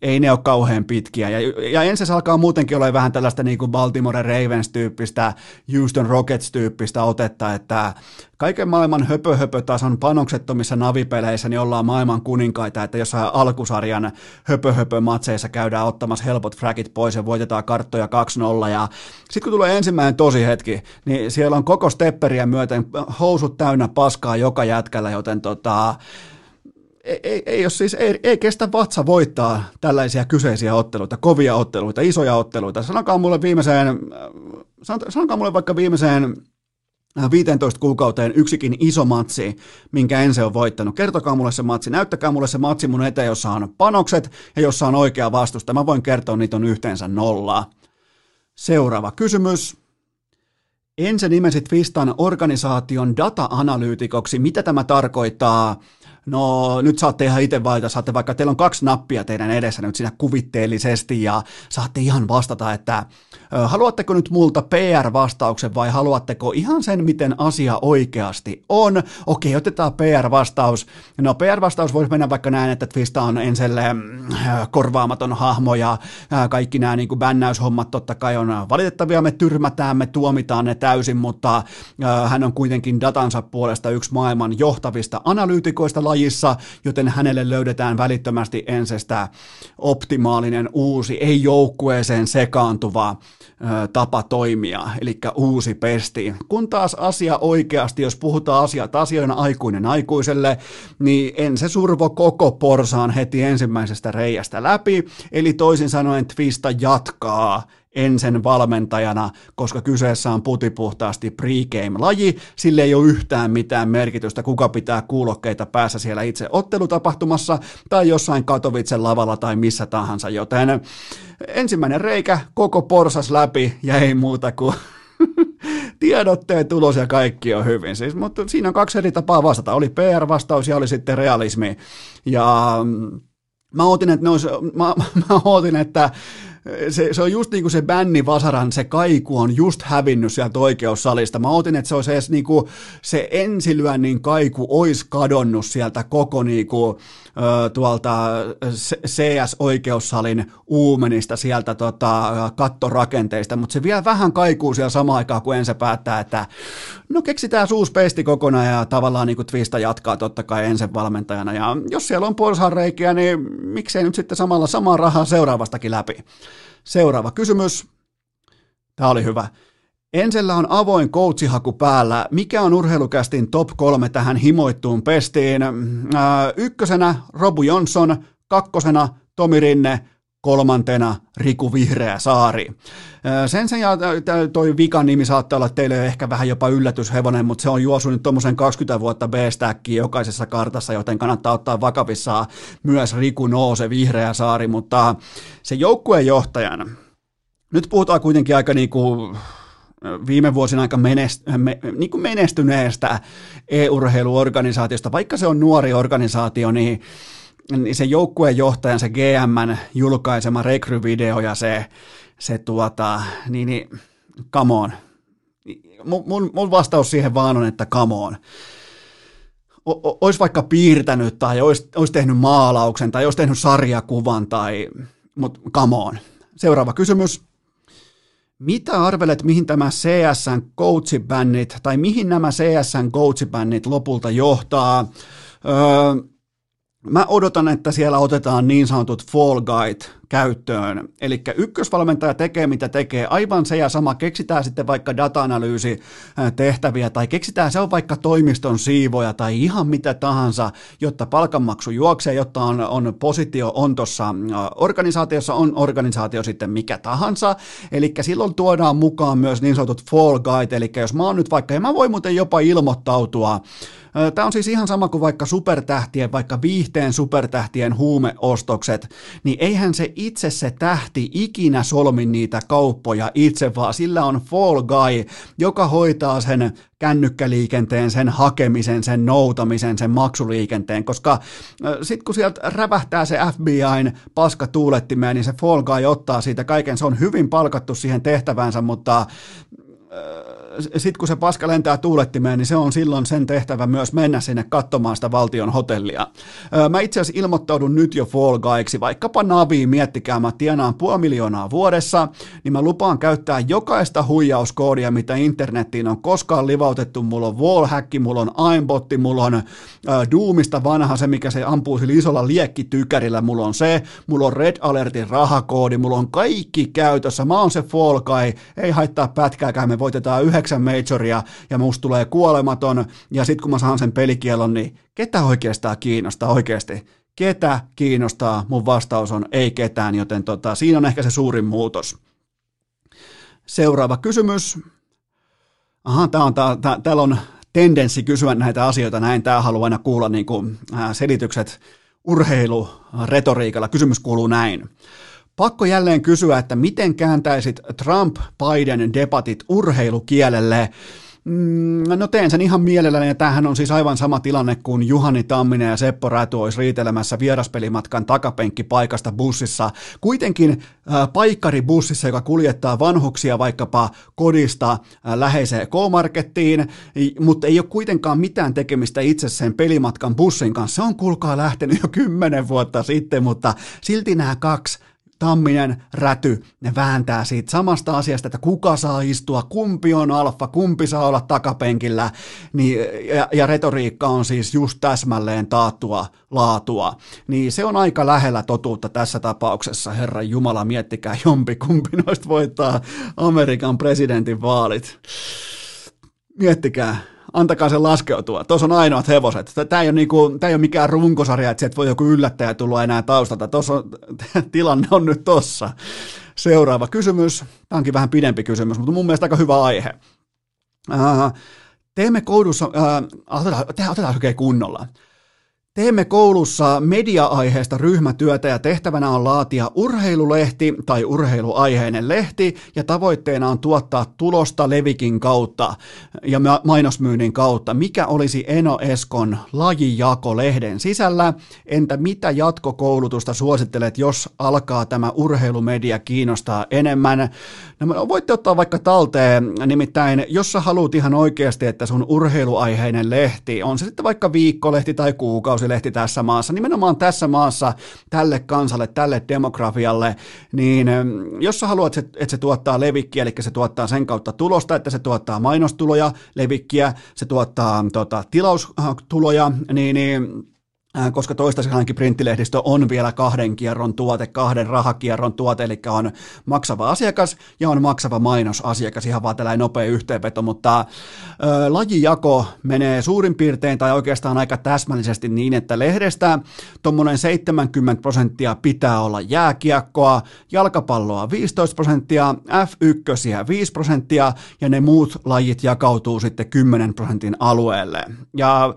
ei ne ole kauhean pitkiä. Ja, ja ensin alkaa muutenkin olla vähän tällaista niin kuin Baltimore Ravens-tyyppistä, Houston Rockets-tyyppistä otetta, että kaiken maailman höpö-höpö-tason panoksettomissa navipeleissä niin ollaan maailman kuninkaita, että jossain alkusarjan höpö-höpö-matseissa käydään ottamassa helpot fragit pois ja voitetaan karttoja 2-0 ja sitten kun tulee ensimmäinen tosi hetki, niin siellä on koko stepperiä myöten housut täynnä paskaa joka jätkällä, joten tota, ei, ei, ei, siis, ei, ei kestä vatsa voittaa tällaisia kyseisiä otteluita, kovia otteluita, isoja otteluita. Sanokaa mulle viimeiseen, sanokaa mulle vaikka viimeiseen 15 kuukauteen yksikin iso matsi, minkä ensin on voittanut. Kertokaa mulle se matsi, näyttäkää mulle se matsi mun eteen, jossa on panokset ja jossa on oikea vastusta. Mä voin kertoa, niitä on yhteensä nollaa. Seuraava kysymys. Ensin nimesi Twistan organisaation data-analyytikoksi. Mitä tämä tarkoittaa? No nyt saatte ihan itse valita, saatte vaikka, teillä on kaksi nappia teidän edessä nyt siinä kuvitteellisesti ja saatte ihan vastata, että haluatteko nyt multa PR-vastauksen vai haluatteko ihan sen, miten asia oikeasti on? Okei, otetaan PR-vastaus. No PR-vastaus voisi mennä vaikka näin, että Twista on enselle korvaamaton hahmo ja kaikki nämä niin kuin bännäyshommat totta kai on valitettavia, me tyrmätään, me tuomitaan ne täysin, mutta hän on kuitenkin datansa puolesta yksi maailman johtavista analyytikoista lajissa, joten hänelle löydetään välittömästi ensestä optimaalinen uusi, ei joukkueeseen sekaantuva tapa toimia, eli uusi pesti. Kun taas asia oikeasti, jos puhutaan asiat asioina aikuinen aikuiselle, niin en se survo koko porsaan heti ensimmäisestä reiästä läpi, eli toisin sanoen Twista jatkaa ensin valmentajana, koska kyseessä on putipuhtaasti pregame-laji, sille ei ole yhtään mitään merkitystä, kuka pitää kuulokkeita päässä siellä itse ottelutapahtumassa tai jossain Katowicen lavalla tai missä tahansa, joten ensimmäinen reikä, koko porsas läpi ja ei muuta kuin [LAUGHS] tiedotteen tulos ja kaikki on hyvin. Siis, mutta siinä on kaksi eri tapaa vastata. Oli PR-vastaus ja oli sitten realismi. Ja mm, mä ootin, että, ne olisi, mä, [LAUGHS] mä ootin, että se, se on just niin kuin se Bänni Vasaran, se kaiku on just hävinnyt sieltä oikeussalista. Mä otin, että se olisi edes niin kuin se ensilyönnin kaiku olisi kadonnut sieltä koko niin kuin, tuolta CS-oikeussalin uumenista sieltä tota, kattorakenteista, mutta se vielä vähän kaikuu siellä samaan aikaan, kun ensin päättää, että no keksitään uusi pesti kokonaan ja tavallaan niin kuin Twista jatkaa totta kai ensin valmentajana. Ja jos siellä on porsaanreikiä, niin miksei nyt sitten samalla samaa rahaa seuraavastakin läpi. Seuraava kysymys. Tämä oli hyvä. Ensellä on avoin coachihaku päällä. Mikä on urheilukästin top kolme tähän himoittuun pestiin? ykkösenä Robu Johnson, kakkosena Tomi Rinne, kolmantena Riku Vihreä Saari. Sen ja toi vikan nimi saattaa olla teille ehkä vähän jopa yllätyshevonen, mutta se on juosu nyt tuommoisen 20 vuotta b jokaisessa kartassa, joten kannattaa ottaa vakavissaan myös Riku Noose Vihreä Saari, mutta se joukkueen johtajan, nyt puhutaan kuitenkin aika niin kuin viime vuosina aika menest, me, niin kuin menestyneestä e-urheiluorganisaatiosta, vaikka se on nuori organisaatio, niin, niin se joukkueen johtajan, se GMn julkaisema rekryvideo ja se, se tuota, niin, niin come on. Mun, mun vastaus siihen vaan on, että come on olisi vaikka piirtänyt tai olisi, olisi tehnyt maalauksen tai olisi tehnyt sarjakuvan tai, mutta come on. Seuraava kysymys. Mitä arvelet, mihin tämä CSN coachibännit tai mihin nämä CSN coachibännit lopulta johtaa? Öö, Mä odotan, että siellä otetaan niin sanotut fall guide käyttöön. Eli ykkösvalmentaja tekee mitä tekee, aivan se ja sama. Keksitään sitten vaikka data-analyysi tehtäviä tai keksitään se on vaikka toimiston siivoja tai ihan mitä tahansa, jotta palkanmaksu juoksee, jotta on, on positio on tuossa organisaatiossa, on organisaatio sitten mikä tahansa. Eli silloin tuodaan mukaan myös niin sanotut fall guide, eli jos mä oon nyt vaikka, ja mä voin muuten jopa ilmoittautua, Tämä on siis ihan sama kuin vaikka supertähtien, vaikka viihteen supertähtien huumeostokset, niin eihän se itse se tähti ikinä solmi niitä kauppoja itse, vaan sillä on fall guy, joka hoitaa sen kännykkäliikenteen, sen hakemisen, sen noutamisen, sen maksuliikenteen, koska sitten kun sieltä rävähtää se FBIn paska tuulettimeen, niin se Fall Guy ottaa siitä kaiken, se on hyvin palkattu siihen tehtävänsä, mutta sitten kun se paska lentää tuulettimeen, niin se on silloin sen tehtävä myös mennä sinne katsomaan sitä valtion hotellia. Mä itse asiassa ilmoittaudun nyt jo Fall Guyksi, vaikkapa Naviin, miettikää, mä tienaan puoli miljoonaa vuodessa, niin mä lupaan käyttää jokaista huijauskoodia, mitä internettiin on koskaan livautettu. Mulla on wallhack, mulla on aimbotti, mulla on Doomista vanha, se mikä se ampuu sillä isolla liekkitykärillä, mulla on se, mulla on Red Alertin rahakoodi, mulla on kaikki käytössä, mä oon se Fall Guy, ei haittaa pätkääkään, me voitetaan yhdeksän yhdeksän majoria ja musta tulee kuolematon ja sitten kun mä saan sen pelikielon, niin ketä oikeastaan kiinnostaa oikeasti? Ketä kiinnostaa? Mun vastaus on ei ketään, joten tota, siinä on ehkä se suurin muutos. Seuraava kysymys. Aha, tää on, tää, tää, täällä on tendenssi kysyä näitä asioita näin. Tää haluaa aina kuulla niin kuin, äh, selitykset urheiluretoriikalla. Kysymys kuuluu näin. Pakko jälleen kysyä, että miten kääntäisit Trump-Biden debatit urheilukielelle? Mm, no teen sen ihan mielelläni, ja tämähän on siis aivan sama tilanne kuin Juhani Tamminen ja Seppo Räty olisi riitelemässä vieraspelimatkan takapenkkipaikasta bussissa. Kuitenkin äh, paikkaribussissa, joka kuljettaa vanhuksia vaikkapa kodista äh, läheiseen K-markettiin, mutta ei ole kuitenkaan mitään tekemistä itse sen pelimatkan bussin kanssa. Se on kuulkaa lähtenyt jo kymmenen vuotta sitten, mutta silti nämä kaksi Tamminen, Räty, ne vääntää siitä samasta asiasta, että kuka saa istua, kumpi on alfa, kumpi saa olla takapenkillä, niin, ja, ja retoriikka on siis just täsmälleen taattua laatua, niin se on aika lähellä totuutta tässä tapauksessa, herra Jumala, miettikää jompi kumpi noista voittaa Amerikan presidentin vaalit. Miettikää, antakaa sen laskeutua. Tuossa on ainoat hevoset. Tämä ei niinku, tämä ei ole mikään runkosarja, että voi joku yllättäjä tulla enää taustalta. Tuossa on, [LAUGHS] tilanne on nyt tossa. Seuraava kysymys. Tämä onkin vähän pidempi kysymys, mutta mun mielestä aika hyvä aihe. Uh, teemme koulussa, uh, otetaan, otetaan oikein kunnolla. Teemme koulussa media-aiheesta ryhmätyötä ja tehtävänä on laatia urheilulehti tai urheiluaiheinen lehti ja tavoitteena on tuottaa tulosta Levikin kautta ja mainosmyynnin kautta. Mikä olisi Eno Eskon lajijako lehden sisällä? Entä mitä jatkokoulutusta suosittelet, jos alkaa tämä urheilumedia kiinnostaa enemmän? No, voitte ottaa vaikka talteen, nimittäin jos sä haluat ihan oikeasti, että sun urheiluaiheinen lehti, on se sitten vaikka viikkolehti tai kuukausilehti tässä maassa, nimenomaan tässä maassa tälle kansalle, tälle demografialle, niin jos sä haluat, että se tuottaa levikkiä, eli se tuottaa sen kautta tulosta, että se tuottaa mainostuloja, levikkiä, se tuottaa tota, tilaustuloja, niin, niin koska toistaiseksi ainakin printtilehdistö on vielä kahden kierron tuote, kahden rahakierron tuote, eli on maksava asiakas ja on maksava mainosasiakas, ihan vaan tällainen nopea yhteenveto, mutta ö, lajijako menee suurin piirtein tai oikeastaan aika täsmällisesti niin, että lehdestä tuommoinen 70 prosenttia pitää olla jääkiekkoa, jalkapalloa 15 prosenttia, F1 5 prosenttia ja ne muut lajit jakautuu sitten 10 prosentin alueelle. Ja,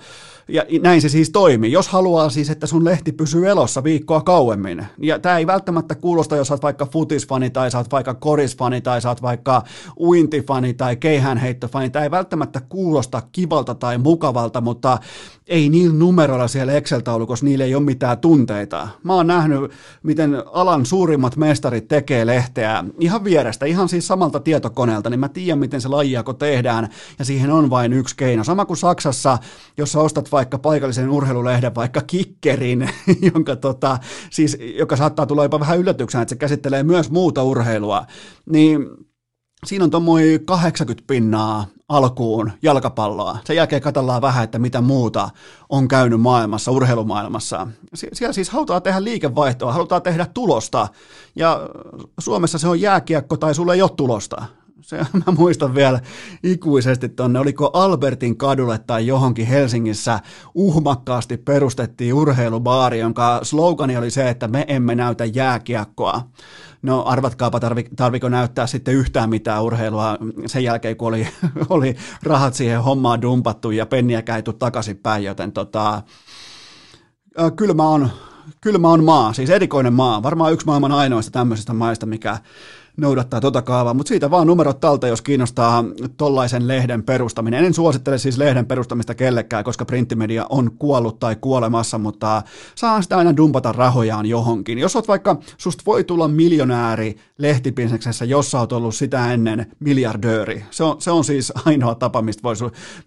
ja näin se siis toimii. Jos haluaa haluaa siis, että sun lehti pysyy elossa viikkoa kauemmin. Ja tämä ei välttämättä kuulosta, jos oot vaikka futisfani tai sä oot vaikka korisfani tai sä oot vaikka uintifani tai keihänheittofani. Tämä ei välttämättä kuulosta kivalta tai mukavalta, mutta ei niillä numeroilla siellä Excel-taulukossa, niillä ei ole mitään tunteita. Mä oon nähnyt, miten alan suurimmat mestarit tekee lehteä ihan vierestä, ihan siis samalta tietokoneelta, niin mä tiedän, miten se lajijako tehdään, ja siihen on vain yksi keino. Sama kuin Saksassa, jos sä ostat vaikka paikallisen urheilulehden, vaikka kikkerin, [LAUGHS] jonka tota, siis, joka saattaa tulla jopa vähän yllätyksenä, että se käsittelee myös muuta urheilua, niin Siinä on tuommoinen 80 pinnaa alkuun jalkapalloa. Sen jälkeen katsellaan vähän, että mitä muuta on käynyt maailmassa, urheilumaailmassa. Siellä siis halutaan tehdä liikevaihtoa, halutaan tehdä tulosta. Ja Suomessa se on jääkiekko tai sulle ei ole tulosta. Se, mä [LAUGHS] muistan vielä ikuisesti tonne, oliko Albertin kadulle tai johonkin Helsingissä uhmakkaasti perustettiin urheilubaari, jonka slogani oli se, että me emme näytä jääkiekkoa. No arvatkaapa, tarvi, tarviko näyttää sitten yhtään mitään urheilua sen jälkeen, kun oli, [LAUGHS] oli rahat siihen hommaan dumpattu ja penniä käyty takaisinpäin, joten tota, kylmä on, kylmä on maa, siis erikoinen maa, varmaan yksi maailman ainoista tämmöisistä maista, mikä noudattaa tota kaavaa, mutta siitä vaan numerot talta, jos kiinnostaa tollaisen lehden perustaminen. En suosittele siis lehden perustamista kellekään, koska printtimedia on kuollut tai kuolemassa, mutta saa sitä aina dumpata rahojaan johonkin. Jos oot vaikka, susta voi tulla miljonääri lehtibisneksessä, jos sä oot ollut sitä ennen miljardööri. Se on, se on siis [LAUGHS] ainoa tapa, mistä voi,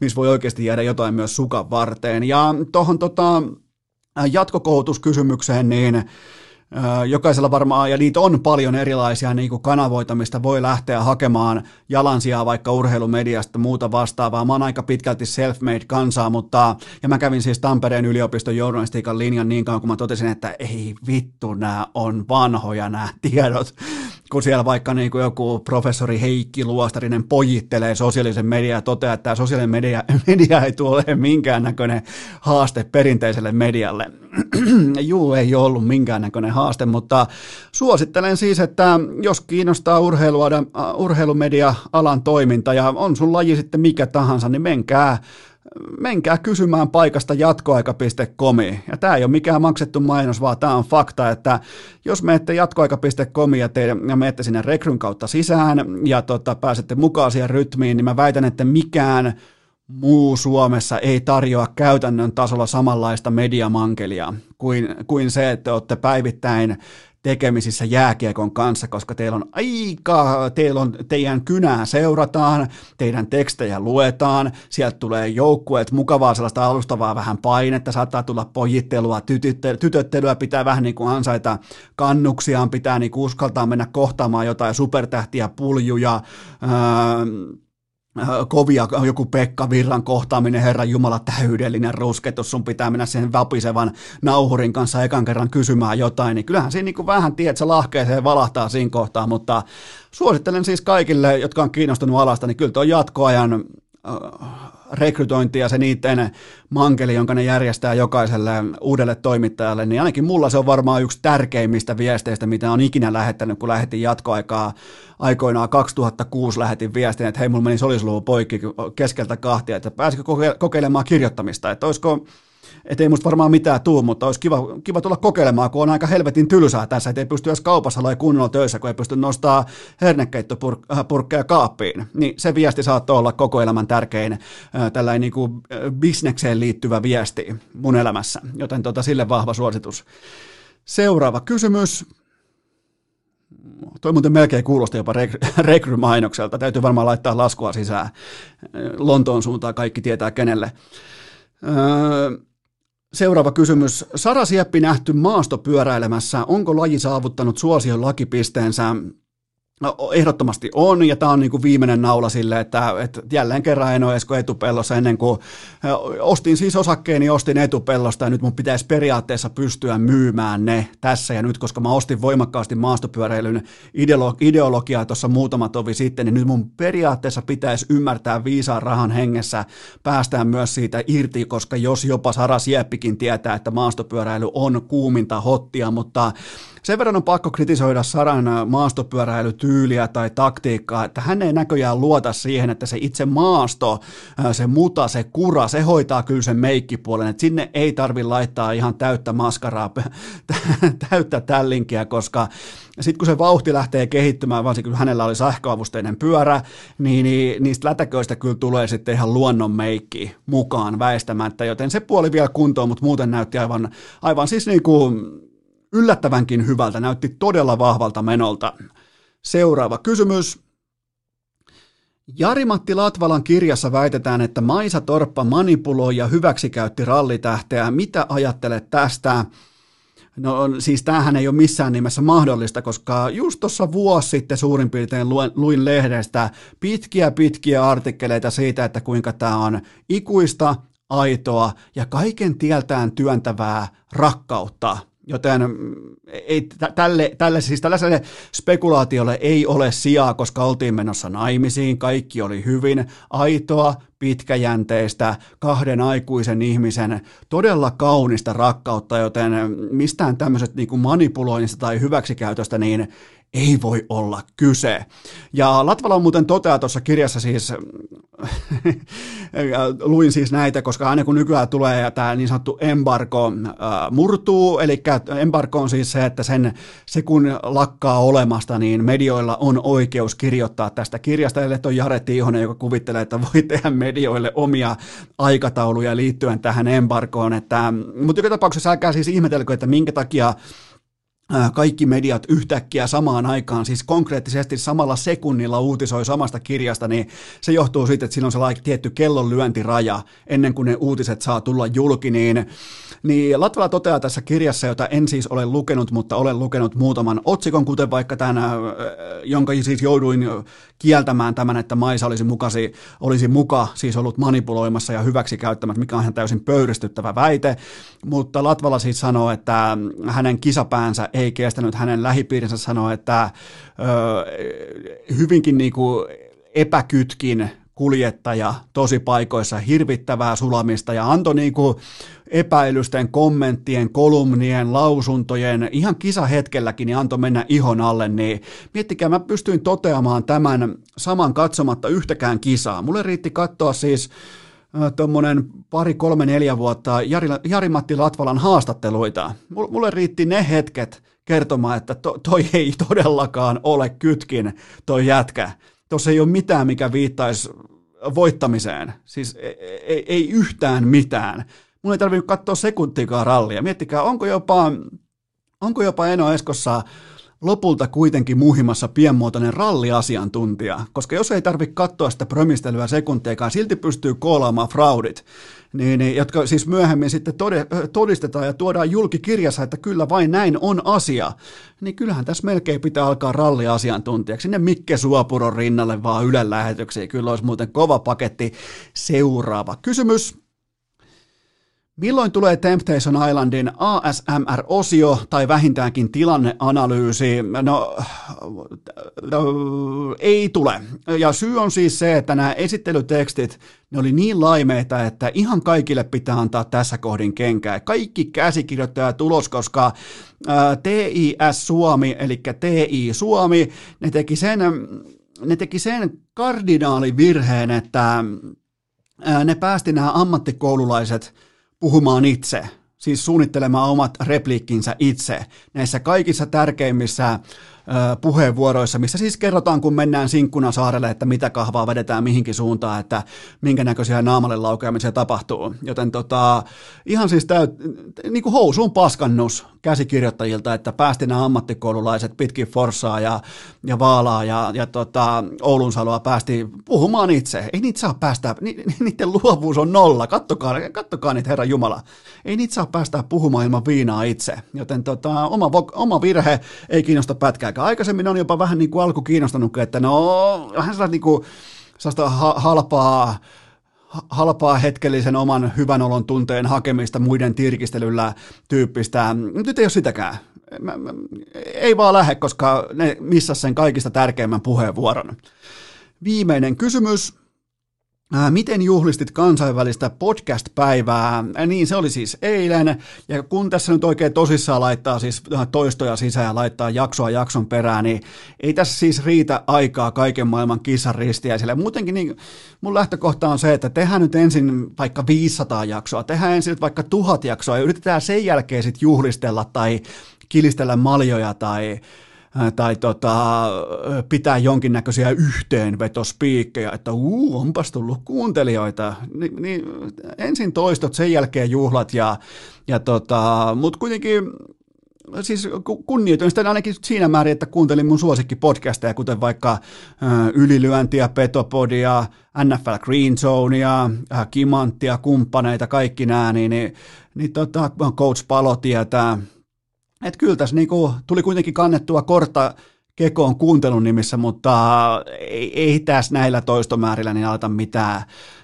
mistä voi oikeasti jäädä jotain myös sukan varteen. Ja tuohon tota, jatkokoulutuskysymykseen, niin jokaisella varmaan, ja niitä on paljon erilaisia niin kuin kanavoita, mistä voi lähteä hakemaan jalansijaa vaikka urheilumediasta muuta vastaavaa. Mä oon aika pitkälti self-made kansaa, mutta, ja mä kävin siis Tampereen yliopiston journalistiikan linjan niin kauan, kun mä totesin, että ei vittu, nämä on vanhoja nämä tiedot kun siellä vaikka niin kuin joku professori Heikki Luostarinen pojittelee sosiaalisen median ja toteaa, että tämä sosiaalinen media, [LAUGHS] media ei tule olemaan minkäännäköinen haaste perinteiselle medialle. [CLEARS THROAT] Juu, ei ole ollut minkäännäköinen haaste, mutta suosittelen siis, että jos kiinnostaa urheilumedia-alan toiminta ja on sun laji sitten mikä tahansa, niin menkää menkää kysymään paikasta jatkoaika.comi. Ja tämä ei ole mikään maksettu mainos, vaan tämä on fakta, että jos menette jatkoaika.comi ja, te, ja menette sinne rekryn kautta sisään ja tota, pääsette mukaan siihen rytmiin, niin mä väitän, että mikään muu Suomessa ei tarjoa käytännön tasolla samanlaista mediamankelia kuin, kuin se, että olette päivittäin tekemisissä jääkiekon kanssa, koska teillä on aika, teillä on, teidän kynää seurataan, teidän tekstejä luetaan, sieltä tulee joukkueet, mukavaa sellaista alustavaa vähän painetta, saattaa tulla pojittelua, tytöttelyä, pitää vähän niin kuin ansaita kannuksiaan, pitää niin kuin uskaltaa mennä kohtaamaan jotain supertähtiä, puljuja, öö, kovia, joku Pekka Virran kohtaaminen, Herran Jumala, täydellinen rusketus, sun pitää mennä sen vapisevan nauhurin kanssa ekan kerran kysymään jotain, niin kyllähän siinä niin vähän tiedät, se lahkeeseen valahtaa siinä kohtaa, mutta suosittelen siis kaikille, jotka on kiinnostunut alasta, niin kyllä tuo jatkoajan äh, rekrytointi ja se niiden mankeli, jonka ne järjestää jokaiselle uudelle toimittajalle, niin ainakin mulla se on varmaan yksi tärkeimmistä viesteistä, mitä on ikinä lähettänyt, kun lähetin jatkoaikaa. Aikoinaan 2006 lähetin viestin, että hei, mulla meni solisluvun poikki keskeltä kahtia, että pääsikö kokeilemaan kirjoittamista, että olisiko että ei musta varmaan mitään tuu, mutta olisi kiva, kiva tulla kokeilemaan, kun on aika helvetin tylsää tässä, että ei pysty edes kaupassa olla kunnolla töissä, kun ei pysty nostaa hernekeittopurkkeja kaappiin. Niin se viesti saattoi olla koko elämän tärkein tällainen niin kuin bisnekseen liittyvä viesti mun elämässä, joten tota, sille vahva suositus. Seuraava kysymys. Toi muuten melkein kuulosti jopa [LAUGHS] rekrymainokselta. Täytyy varmaan laittaa laskua sisään. Lontoon suuntaan kaikki tietää kenelle. Öö, Seuraava kysymys. Sara Sieppi nähty maastopyöräilemässä. Onko laji saavuttanut suosion lakipisteensä? No, ehdottomasti on, ja tämä on niin kuin viimeinen naula sille, että, että jälleen kerran en ole Esko etupellossa ennen kuin ostin siis osakkeeni, ostin etupellosta, ja nyt mun pitäisi periaatteessa pystyä myymään ne tässä ja nyt, koska mä ostin voimakkaasti maastopyöräilyn ideologiaa tuossa muutama tovi sitten, niin nyt mun periaatteessa pitäisi ymmärtää viisaan rahan hengessä, päästään myös siitä irti, koska jos jopa Sara Sieppikin tietää, että maastopyöräily on kuuminta hottia, mutta sen verran on pakko kritisoida Saran maastopyöräilytyyliä tai taktiikkaa, että hän ei näköjään luota siihen, että se itse maasto, se muta, se kura, se hoitaa kyllä sen meikkipuolen, että sinne ei tarvi laittaa ihan täyttä maskaraa, [LAUGHS] täyttä tällinkiä, koska sitten kun se vauhti lähtee kehittymään, varsinkin kun hänellä oli sähköavusteinen pyörä, niin, niin niistä lätäköistä kyllä tulee sitten ihan luonnon meikki mukaan väistämättä, joten se puoli vielä kuntoon, mutta muuten näytti aivan, aivan siis niin kuin yllättävänkin hyvältä, näytti todella vahvalta menolta. Seuraava kysymys. Jari-Matti Latvalan kirjassa väitetään, että Maisa Torppa manipuloi ja hyväksikäytti rallitähteä. Mitä ajattelet tästä? No siis tämähän ei ole missään nimessä mahdollista, koska just tuossa vuosi sitten suurin piirtein luin lehdestä pitkiä pitkiä artikkeleita siitä, että kuinka tämä on ikuista, aitoa ja kaiken tieltään työntävää rakkautta Joten mm, ei, tälle, tälle, siis tällaiselle spekulaatiolle ei ole sijaa, koska oltiin menossa naimisiin, kaikki oli hyvin. Aitoa, pitkäjänteistä, kahden aikuisen ihmisen todella kaunista rakkautta, joten mistään tämmöiset niin manipuloinnista tai hyväksikäytöstä, niin ei voi olla kyse. Ja Latvala on muuten toteaa tuossa kirjassa siis, luin siis näitä, koska aina kun nykyään tulee tämä niin sanottu embargo murtuu, eli embargo on siis se, että sen, se kun lakkaa olemasta, niin medioilla on oikeus kirjoittaa tästä kirjasta, eli on Jare Tiihonen, joka kuvittelee, että voi tehdä medioille omia aikatauluja liittyen tähän embargoon, että, mutta joka tapauksessa älkää siis ihmetelkö, että minkä takia kaikki mediat yhtäkkiä samaan aikaan, siis konkreettisesti samalla sekunnilla uutisoi samasta kirjasta, niin se johtuu siitä, että siinä on sellainen tietty kellonlyöntiraja ennen kuin ne uutiset saa tulla julki, niin, niin Latvala toteaa tässä kirjassa, jota en siis ole lukenut, mutta olen lukenut muutaman otsikon, kuten vaikka tämän, jonka siis jouduin kieltämään tämän, että Maisa olisi, mukasi, olisi muka siis ollut manipuloimassa ja hyväksi käyttämässä, mikä on ihan täysin pöyristyttävä väite, mutta Latvala siis sanoo, että hänen kisapäänsä ei kestänyt, hänen lähipiirinsä sanoi, että ö, hyvinkin niin kuin epäkytkin kuljettaja tosi paikoissa, hirvittävää sulamista ja antoi niin kuin epäilysten, kommenttien, kolumnien, lausuntojen, ihan kisahetkelläkin niin antoi mennä ihon alle, niin miettikää, mä pystyin toteamaan tämän saman katsomatta yhtäkään kisaa. Mulle riitti katsoa siis tuommoinen pari, kolme, neljä vuotta Jari, Jari-Matti Latvalan haastatteluita. Mulle riitti ne hetket kertomaan, että to, toi ei todellakaan ole kytkin toi jätkä. Tuossa ei ole mitään, mikä viittaisi voittamiseen. Siis ei, ei, ei yhtään mitään. Mun ei tarvinnut katsoa sekuntiikaan rallia. Miettikää, onko jopa, onko jopa Eno Eskossa lopulta kuitenkin muhimassa pienmuotoinen ralliasiantuntija, koska jos ei tarvitse katsoa sitä prömistelyä sekuntiakaan, silti pystyy koolaamaan fraudit, niin, niin, jotka siis myöhemmin sitten todistetaan ja tuodaan julkikirjassa, että kyllä vain näin on asia, niin kyllähän tässä melkein pitää alkaa ralliasiantuntijaksi. Sinne Mikke Suopuron rinnalle vaan Ylen lähetyksiä. Kyllä olisi muuten kova paketti. Seuraava kysymys. Milloin tulee Temptation Islandin ASMR-osio tai vähintäänkin tilanneanalyysi? No, no, ei tule. Ja syy on siis se, että nämä esittelytekstit, ne oli niin laimeita, että ihan kaikille pitää antaa tässä kohdin kenkää. Kaikki käsikirjoittajat tulos, koska TIS Suomi, eli TI Suomi, ne teki sen, ne teki sen kardinaalivirheen, että ne päästi nämä ammattikoululaiset – puhumaan itse, siis suunnittelemaan omat repliikkinsä itse näissä kaikissa tärkeimmissä puheenvuoroissa, missä siis kerrotaan, kun mennään Sinkkuna saarelle, että mitä kahvaa vedetään mihinkin suuntaan, että minkä näköisiä naamalle laukeamisia tapahtuu. Joten tota, ihan siis täyt, niin kuin housuun paskannus käsikirjoittajilta, että päästi nämä ammattikoululaiset pitkin Forssaa ja, ja Vaalaa ja, ja tota, Oulun Saloa päästi puhumaan itse. Ei niitä saa päästä, ni, niiden luovuus on nolla, kattokaa, kattokaa niitä Herran Jumala. Ei niitä saa päästä puhumaan ilman viinaa itse. Joten tota, oma, oma virhe ei kiinnosta pätkääkään. Aikaisemmin on jopa vähän niin kuin alku kiinnostanut, että no vähän sellaista niin kuin, sellaista halpaa halpaa hetkellisen oman hyvän olon tunteen hakemista muiden tirkistelyllä tyyppistä. Nyt ei ole sitäkään. Mä, mä, ei vaan lähde, koska ne missä sen kaikista tärkeimmän puheenvuoron. Viimeinen kysymys. Ää, miten juhlistit kansainvälistä podcast-päivää? Ää, niin, se oli siis eilen, ja kun tässä nyt oikein tosissaan laittaa siis toistoja sisään ja laittaa jaksoa jakson perään, niin ei tässä siis riitä aikaa kaiken maailman kissan ristiäisille. Muutenkin niin, mun lähtökohta on se, että tehdään nyt ensin vaikka 500 jaksoa, tehdään ensin vaikka tuhat jaksoa, ja yritetään sen jälkeen sitten juhlistella tai kilistellä maljoja tai tai tota, pitää jonkinnäköisiä yhteenvetospiikkejä, että uu, onpas tullut kuuntelijoita. Ni, niin ensin toistot, sen jälkeen juhlat, ja, ja tota, mutta kuitenkin siis kunnioitin sitä ainakin siinä määrin, että kuuntelin mun suosikkipodcasteja, kuten vaikka Ylilyöntiä, Petopodia, NFL Green Zonea, Kimanttia, kumppaneita, kaikki nämä, niin, niin, niin tota, Coach Palo tietää, että kyllä tässä niinku tuli kuitenkin kannettua kortta kekoon kuuntelun nimissä, mutta ei, ei tässä näillä toistomäärillä niin aleta mitään,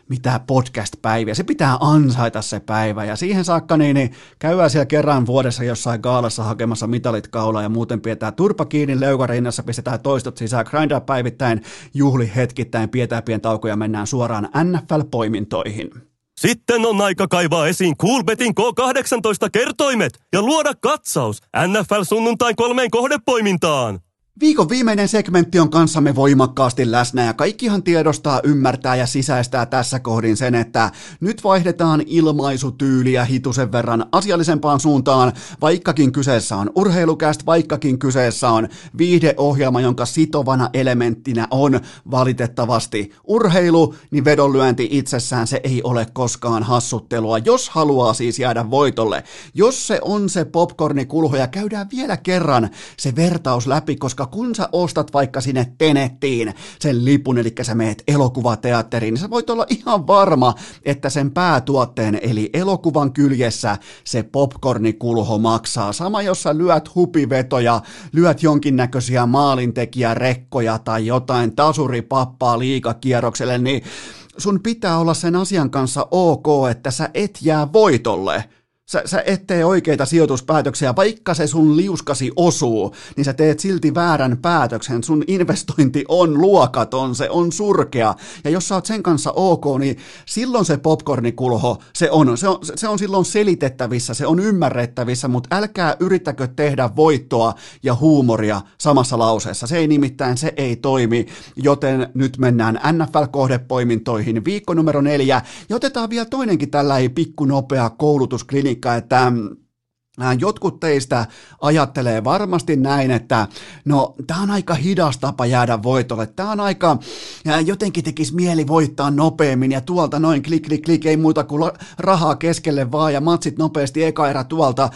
mitään podcast-päiviä. Se pitää ansaita se päivä ja siihen saakka niin, niin käydään siellä kerran vuodessa jossain gaalassa hakemassa mitalit kaulaa ja muuten pidetään turpa kiinni leukarinnassa, pistetään toistot sisään, grindaa päivittäin, juhli hetkittäin, pidetään pien taukoja ja mennään suoraan NFL-poimintoihin. Sitten on aika kaivaa esiin Coolbetin K18 kertoimet ja luoda katsaus NFL sunnuntain kolmeen kohdepoimintaan. Viikon viimeinen segmentti on kanssamme voimakkaasti läsnä ja kaikkihan tiedostaa, ymmärtää ja sisäistää tässä kohdin sen, että nyt vaihdetaan ilmaisutyyliä hitusen verran asiallisempaan suuntaan, vaikkakin kyseessä on urheilukäst, vaikkakin kyseessä on viihdeohjelma, jonka sitovana elementtinä on valitettavasti urheilu, niin vedonlyönti itsessään se ei ole koskaan hassuttelua, jos haluaa siis jäädä voitolle. Jos se on se popcornikulho ja käydään vielä kerran se vertaus läpi, koska kun sä ostat vaikka sinne Tenettiin sen lipun, eli sä meet elokuvateatteriin, niin sä voit olla ihan varma, että sen päätuotteen, eli elokuvan kyljessä se popcornikulho maksaa. Sama, jos sä lyöt hupivetoja, lyöt jonkinnäköisiä maalintekijärekkoja tai jotain tasuripappaa liikakierrokselle, niin sun pitää olla sen asian kanssa ok, että sä et jää voitolle – Sä, sä et tee oikeita sijoituspäätöksiä, vaikka se sun liuskasi osuu, niin sä teet silti väärän päätöksen. Sun investointi on luokaton, se on surkea. Ja jos sä oot sen kanssa ok, niin silloin se popcornikulho, se on, se on, se on silloin selitettävissä, se on ymmärrettävissä, mutta älkää yrittäkö tehdä voittoa ja huumoria samassa lauseessa. Se ei nimittäin, se ei toimi, joten nyt mennään NFL-kohdepoimintoihin. Viikko numero neljä, ja otetaan vielä toinenkin tällainen pikku nopea koulutusklinikka, seikka, että Jotkut teistä ajattelee varmasti näin, että no tämä on aika hidas tapa jäädä voitolle, tämä on aika, jotenkin tekisi mieli voittaa nopeammin ja tuolta noin klik klik klik, ei muuta kuin rahaa keskelle vaan ja matsit nopeasti eka erä tuolta,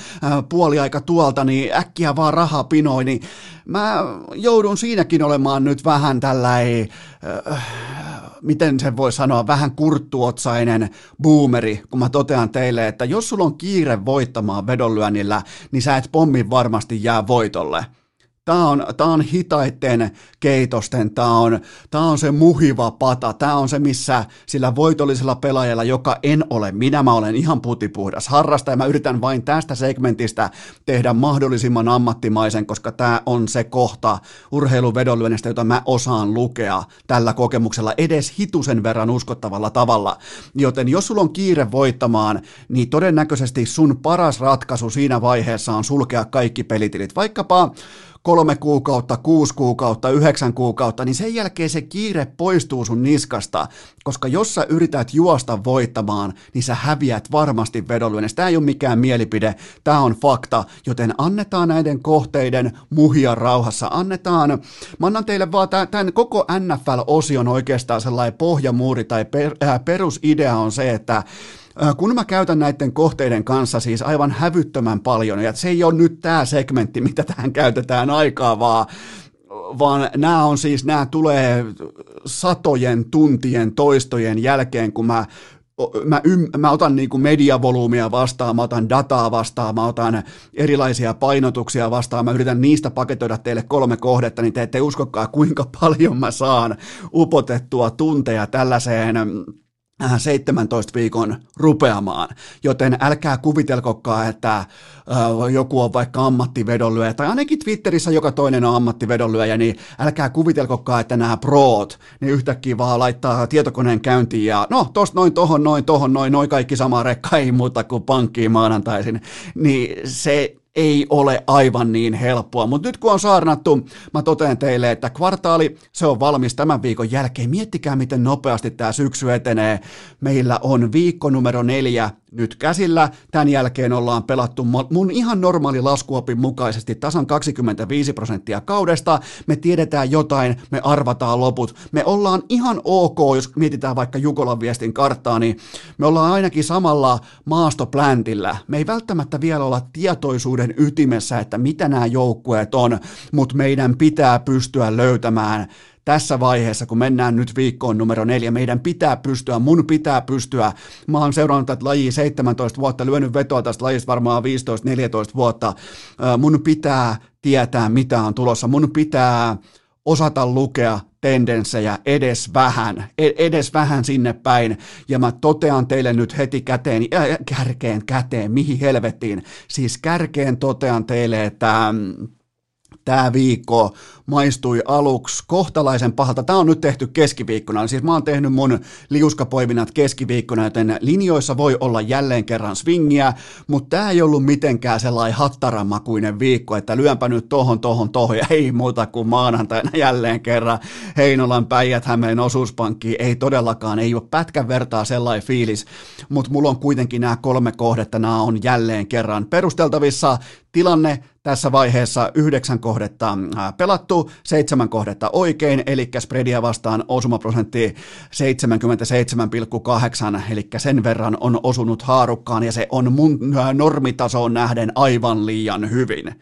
puoliaika tuolta, niin äkkiä vaan rahaa pinoi, niin mä joudun siinäkin olemaan nyt vähän tällainen, äh, miten se voi sanoa, vähän kurttuotsainen boomeri, kun mä totean teille, että jos sulla on kiire voittamaan vedonlyönnillä, niin sä et pommin varmasti jää voitolle. Tämä on, tämä on hitaitten keitosten, tämä on, tämä on se muhiva pata, tämä on se, missä sillä voitollisella pelaajalla, joka en ole, minä mä olen ihan putipuhdas harrastaja, mä yritän vain tästä segmentistä tehdä mahdollisimman ammattimaisen, koska tämä on se kohta urheiluvedonlyönnistä, jota mä osaan lukea tällä kokemuksella edes hitusen verran uskottavalla tavalla. Joten jos sulla on kiire voittamaan, niin todennäköisesti sun paras ratkaisu siinä vaiheessa on sulkea kaikki pelitilit, vaikkapa kolme kuukautta, kuusi kuukautta, yhdeksän kuukautta, niin sen jälkeen se kiire poistuu sun niskasta, koska jos sä yrität juosta voittamaan, niin sä häviät varmasti vedonlyönnistä. Tämä ei ole mikään mielipide, tämä on fakta, joten annetaan näiden kohteiden muhia rauhassa. Annetaan, mä annan teille vaan tämän koko NFL-osion oikeastaan sellainen pohjamuuri tai per, äh, perusidea on se, että kun mä käytän näiden kohteiden kanssa siis aivan hävyttömän paljon, ja se ei ole nyt tämä segmentti, mitä tähän käytetään aikaa, vaan vaan nämä on siis, nämä tulee satojen tuntien toistojen jälkeen, kun mä mä, ym, mä otan niin kuin mediavolyymia vastaan, mä otan dataa vastaan, mä otan erilaisia painotuksia vastaan, mä yritän niistä paketoida teille kolme kohdetta, niin te ette uskokaa kuinka paljon mä saan upotettua tunteja tällaiseen 17 viikon rupeamaan, joten älkää kuvitelkokaan, että joku on vaikka ammattivedonlyöjä, tai ainakin Twitterissä joka toinen on ammattivedonlyöjä, niin älkää kuvitelkokaan, että nämä proot, niin yhtäkkiä vaan laittaa tietokoneen käyntiin ja no, tosta noin, tohon, noin, tohon, noin, noin kaikki sama rekka, ei muuta kuin pankkiin maanantaisin, niin se ei ole aivan niin helppoa, mutta nyt kun on saarnattu, mä totean teille, että kvartaali, se on valmis tämän viikon jälkeen. Miettikää, miten nopeasti tämä syksy etenee. Meillä on viikko numero neljä nyt käsillä. Tämän jälkeen ollaan pelattu mun ihan normaali laskuopin mukaisesti tasan 25 prosenttia kaudesta. Me tiedetään jotain, me arvataan loput. Me ollaan ihan ok, jos mietitään vaikka Jukolan viestin karttaa, niin me ollaan ainakin samalla maastopläntillä. Me ei välttämättä vielä olla tietoisuuden ytimessä, että mitä nämä joukkueet on, mutta meidän pitää pystyä löytämään tässä vaiheessa, kun mennään nyt viikkoon numero neljä, meidän pitää pystyä, mun pitää pystyä, mä oon seurannut tätä lajia 17 vuotta, lyönyt vetoa tästä lajista varmaan 15-14 vuotta, mun pitää tietää, mitä on tulossa, mun pitää osata lukea tendenssejä edes vähän, e-, edes vähän sinne päin. Ja mä totean teille nyt heti käteen, äh, kärkeen käteen, mihin helvettiin. Siis kärkeen totean teille, että mm, tämä viikko maistui aluksi kohtalaisen pahalta. Tämä on nyt tehty keskiviikkona, siis mä oon tehnyt mun liuskapoiminat keskiviikkona, joten linjoissa voi olla jälleen kerran swingiä, mutta tämä ei ollut mitenkään sellainen hattaramakuinen viikko, että lyönpä nyt tohon, tohon, tohon ja ei muuta kuin maanantaina jälleen kerran. Heinolan päijät Hämeen osuuspankki, ei todellakaan, ei ole pätkän vertaa sellainen fiilis, mutta mulla on kuitenkin nämä kolme kohdetta, nämä on jälleen kerran perusteltavissa, tilanne tässä vaiheessa yhdeksän kohdetta pelattu, seitsemän kohdetta oikein, eli spreadia vastaan osumaprosentti 77,8, eli sen verran on osunut haarukkaan, ja se on mun normitasoon nähden aivan liian hyvin.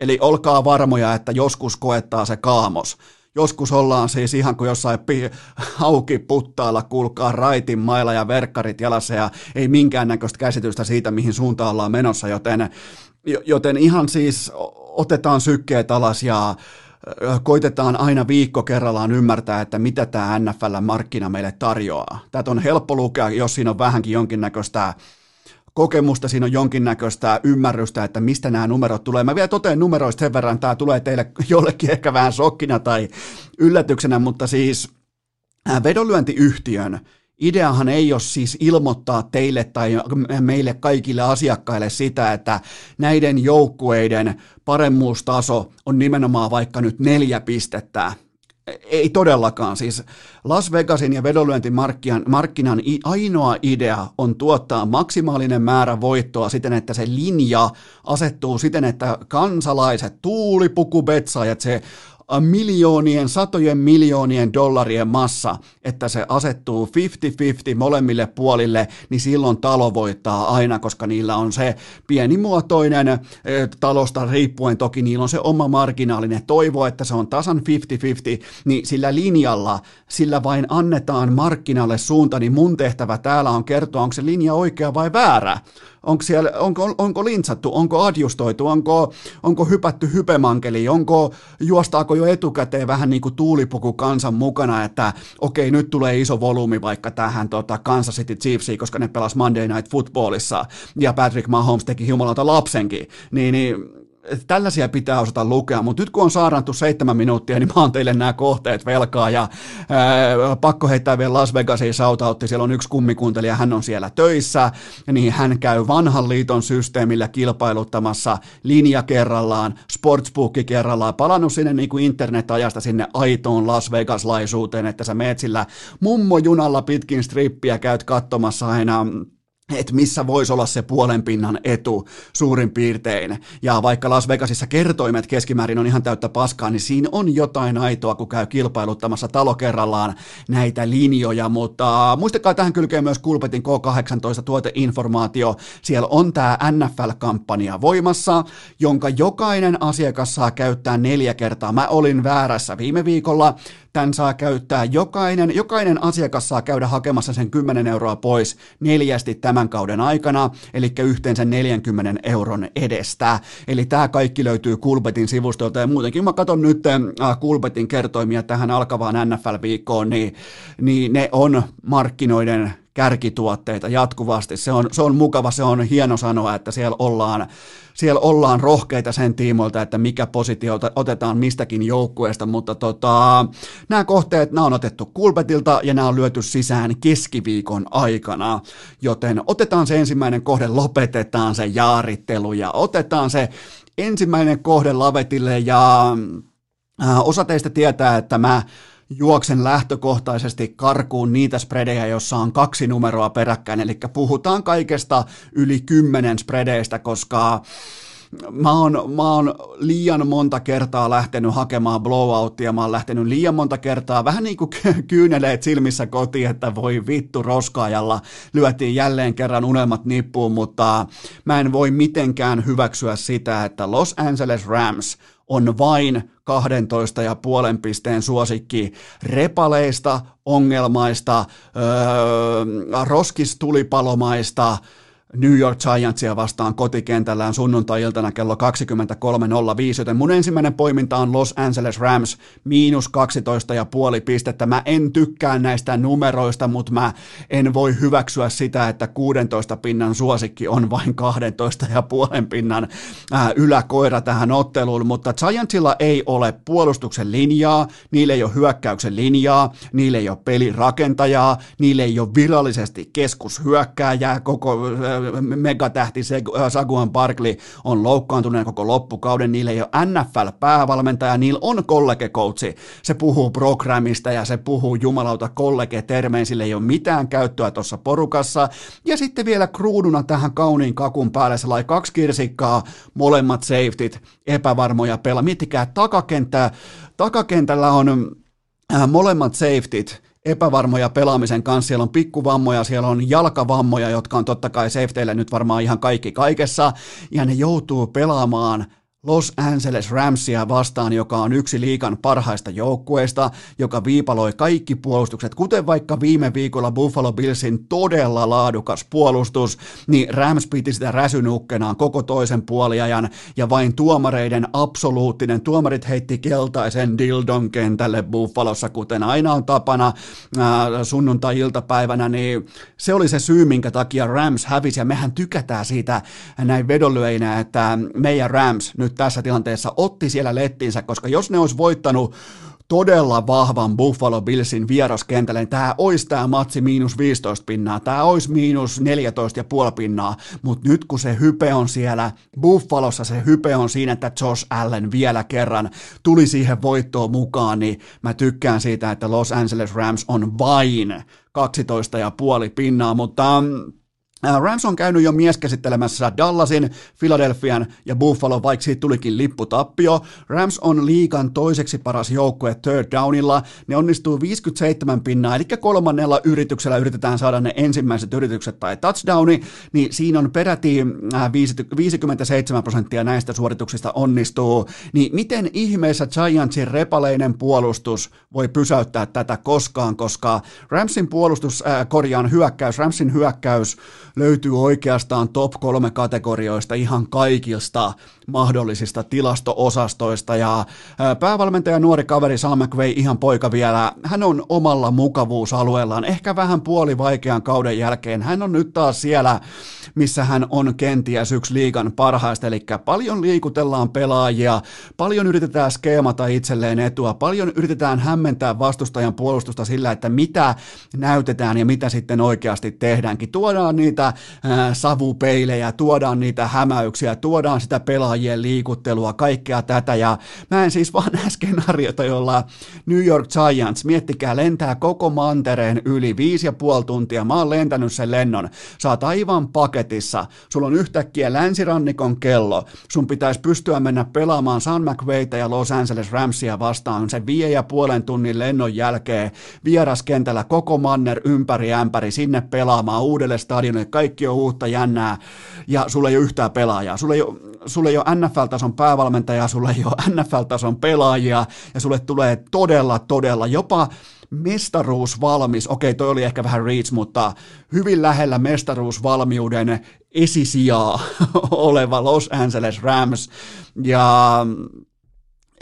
Eli olkaa varmoja, että joskus koettaa se kaamos. Joskus ollaan siis ihan kuin jossain pi- hauki puttaalla, kuulkaa raitin mailla ja verkkarit jalassa ja ei minkäännäköistä käsitystä siitä, mihin suuntaan ollaan menossa, joten Joten ihan siis otetaan sykkeet alas ja koitetaan aina viikko kerrallaan ymmärtää, että mitä tämä NFL-markkina meille tarjoaa. Tätä on helppo lukea, jos siinä on vähänkin jonkinnäköistä kokemusta, siinä on jonkinnäköistä ymmärrystä, että mistä nämä numerot tulee. Mä vielä toteen numeroista sen verran, tämä tulee teille [LAUGHS] jollekin ehkä vähän sokkina tai yllätyksenä, mutta siis vedonlyöntiyhtiön Ideahan ei ole siis ilmoittaa teille tai meille kaikille asiakkaille sitä, että näiden joukkueiden paremmuustaso on nimenomaan vaikka nyt neljä pistettä. Ei todellakaan. Siis Las Vegasin ja vedonlyöntimarkkinan ainoa idea on tuottaa maksimaalinen määrä voittoa siten, että se linja asettuu siten, että kansalaiset, tuulipukubetsaajat, se miljoonien, satojen miljoonien dollarien massa, että se asettuu 50-50 molemmille puolille, niin silloin talo voittaa aina, koska niillä on se pienimuotoinen eh, talosta riippuen, toki niillä on se oma marginaalinen toivo, että se on tasan 50-50, niin sillä linjalla, sillä vain annetaan markkinalle suunta, niin mun tehtävä täällä on kertoa, onko se linja oikea vai väärä. Onko, siellä, onko, onko lintsattu, onko adjustoitu, onko, onko hypätty hypemankeli, onko, juostaako jo etukäteen vähän niin kuin tuulipuku kansan mukana, että okei, nyt tulee iso volyymi vaikka tähän tota, Kansas City Chiefsiin, koska ne pelas Monday Night Footballissa, ja Patrick Mahomes teki jumalalta lapsenkin, niin, niin tällaisia pitää osata lukea, mutta nyt kun on saarannut seitsemän minuuttia, niin mä oon teille nämä kohteet velkaa ja ää, pakko heittää vielä Las Vegasiin sautautti, siellä on yksi kummikuuntelija, hän on siellä töissä, niin hän käy vanhan liiton systeemillä kilpailuttamassa linja kerrallaan, sportsbookki kerrallaan, palannut sinne niin kuin internet-ajasta sinne aitoon Las Vegas-laisuuteen, että sä meet sillä mummojunalla pitkin strippiä, käyt katsomassa aina että missä voisi olla se puolen pinnan etu suurin piirtein. Ja vaikka Las Vegasissa kertoimet keskimäärin on ihan täyttä paskaa, niin siinä on jotain aitoa, kun käy kilpailuttamassa talo kerrallaan näitä linjoja, mutta muistakaa tähän kylkeen myös Kulpetin K18 tuoteinformaatio. Siellä on tämä NFL-kampanja voimassa, jonka jokainen asiakas saa käyttää neljä kertaa. Mä olin väärässä viime viikolla, Tämän saa käyttää jokainen, jokainen asiakas saa käydä hakemassa sen 10 euroa pois neljästi tämän kauden aikana, eli yhteensä 40 euron edestä. Eli tämä kaikki löytyy Kulpetin sivustolta ja muutenkin mä katson nyt äh, Kulpetin kertoimia tähän alkavaan NFL-viikkoon, niin, niin ne on markkinoiden kärkituotteita jatkuvasti. Se on, se on mukava, se on hieno sanoa, että siellä ollaan, siellä ollaan rohkeita sen tiimoilta, että mikä positio otetaan mistäkin joukkueesta, mutta tota, nämä kohteet, nämä on otettu Kulpetilta ja nämä on lyöty sisään keskiviikon aikana, joten otetaan se ensimmäinen kohde, lopetetaan se jaarittelu ja otetaan se ensimmäinen kohde lavetille ja äh, osa teistä tietää, että mä juoksen lähtökohtaisesti karkuun niitä spredejä, jossa on kaksi numeroa peräkkäin, eli puhutaan kaikesta yli kymmenen spredeistä, koska mä oon, mä oon liian monta kertaa lähtenyt hakemaan blowouttia, mä oon lähtenyt liian monta kertaa vähän niin kuin kyyneleet silmissä kotiin, että voi vittu roskaajalla lyötiin jälleen kerran unelmat nippuun, mutta mä en voi mitenkään hyväksyä sitä, että Los Angeles Rams on vain 12 ja puolen pisteen suosikki repaleista, ongelmaista, öö, roskistulipalomaista, New York Giantsia vastaan kotikentällään sunnuntai-iltana kello 23.05, joten mun ensimmäinen poiminta on Los Angeles Rams miinus 12 ja puoli pistettä. Mä en tykkää näistä numeroista, mutta mä en voi hyväksyä sitä, että 16 pinnan suosikki on vain 12 ja puolen pinnan ää, yläkoira tähän otteluun, mutta Giantsilla ei ole puolustuksen linjaa, niillä ei ole hyökkäyksen linjaa, niillä ei ole pelirakentajaa, niillä ei ole virallisesti keskushyökkääjää koko megatähti äh, Saguan Barkley on loukkaantuneen koko loppukauden, niillä ei ole NFL-päävalmentaja, niillä on kollegekoutsi, se puhuu programmista ja se puhuu jumalauta kollege-termein, sillä ei ole mitään käyttöä tuossa porukassa, ja sitten vielä kruuduna tähän kauniin kakun päälle se lai kaksi kirsikkaa, molemmat safetyt, epävarmoja pela, miettikää takakenttää, takakentällä on äh, molemmat safetyt, epävarmoja pelaamisen kanssa. Siellä on pikkuvammoja, siellä on jalkavammoja, jotka on totta kai safeteille nyt varmaan ihan kaikki kaikessa. Ja ne joutuu pelaamaan Los Angeles Ramsia vastaan, joka on yksi liikan parhaista joukkueista, joka viipaloi kaikki puolustukset, kuten vaikka viime viikolla Buffalo Billsin todella laadukas puolustus, niin Rams piti sitä räsynukkenaan koko toisen puoliajan, ja vain tuomareiden absoluuttinen, tuomarit heitti keltaisen dildon kentälle Buffalossa, kuten aina on tapana sunnuntai-iltapäivänä, niin se oli se syy, minkä takia Rams hävisi, ja mehän tykätään siitä näin vedonlyöinä, että meidän Rams nyt tässä tilanteessa otti siellä lettinsä, koska jos ne olisi voittanut todella vahvan Buffalo Billsin vieraskentälle, niin tämä olisi tämä matsi miinus 15 pinnaa, tämä olisi miinus 14 ja puoli pinnaa, mutta nyt kun se hype on siellä Buffalossa, se hype on siinä, että Josh Allen vielä kerran tuli siihen voittoon mukaan, niin mä tykkään siitä, että Los Angeles Rams on vain 12 ja puoli pinnaa, mutta mm, Rams on käynyt jo mieskäsittelemässä Dallasin, Philadelphian ja Buffalo, vaikka siitä tulikin lipputappio. Rams on liikan toiseksi paras joukkue third downilla. Ne onnistuu 57 pinnaa, eli kolmannella yrityksellä yritetään saada ne ensimmäiset yritykset tai touchdowni, niin siinä on peräti 57 prosenttia näistä suorituksista onnistuu. Niin miten ihmeessä Giantsin repaleinen puolustus voi pysäyttää tätä koskaan, koska Ramsin puolustus, äh, korjaan hyökkäys, Ramsin hyökkäys löytyy oikeastaan top kolme kategorioista ihan kaikista mahdollisista tilastoosastoista. Ja päävalmentaja nuori kaveri Sam McVay, ihan poika vielä, hän on omalla mukavuusalueellaan, ehkä vähän puoli vaikean kauden jälkeen, hän on nyt taas siellä, missä hän on kenties yksi liigan parhaista, eli paljon liikutellaan pelaajia, paljon yritetään skeemata itselleen etua, paljon yritetään hämmentää vastustajan puolustusta sillä, että mitä näytetään ja mitä sitten oikeasti tehdäänkin. Tuodaan niitä savupeilejä, tuodaan niitä hämäyksiä, tuodaan sitä pelaajien liikuttelua, kaikkea tätä. Ja mä en siis vaan [LAUGHS] näe skenaariota, jolla New York Giants, miettikää, lentää koko mantereen yli viisi ja puoli tuntia. Mä oon lentänyt sen lennon. Sä oot aivan paketissa. Sulla on yhtäkkiä länsirannikon kello. Sun pitäisi pystyä mennä pelaamaan San McVayta ja Los Angeles Ramsia vastaan sen viiden ja puolen tunnin lennon jälkeen vieraskentällä koko manner ympäri ämpäri sinne pelaamaan uudelle stadionille kaikki on uutta jännää ja sulla ei ole yhtään pelaajaa. Sulla ei ole, sulla ei ole NFL-tason päävalmentajaa, sulla ei ole NFL-tason pelaajia ja sulle tulee todella, todella jopa mestaruus valmis, okei toi oli ehkä vähän reach, mutta hyvin lähellä mestaruusvalmiuden esisijaa [LAUGHS] oleva Los Angeles Rams ja,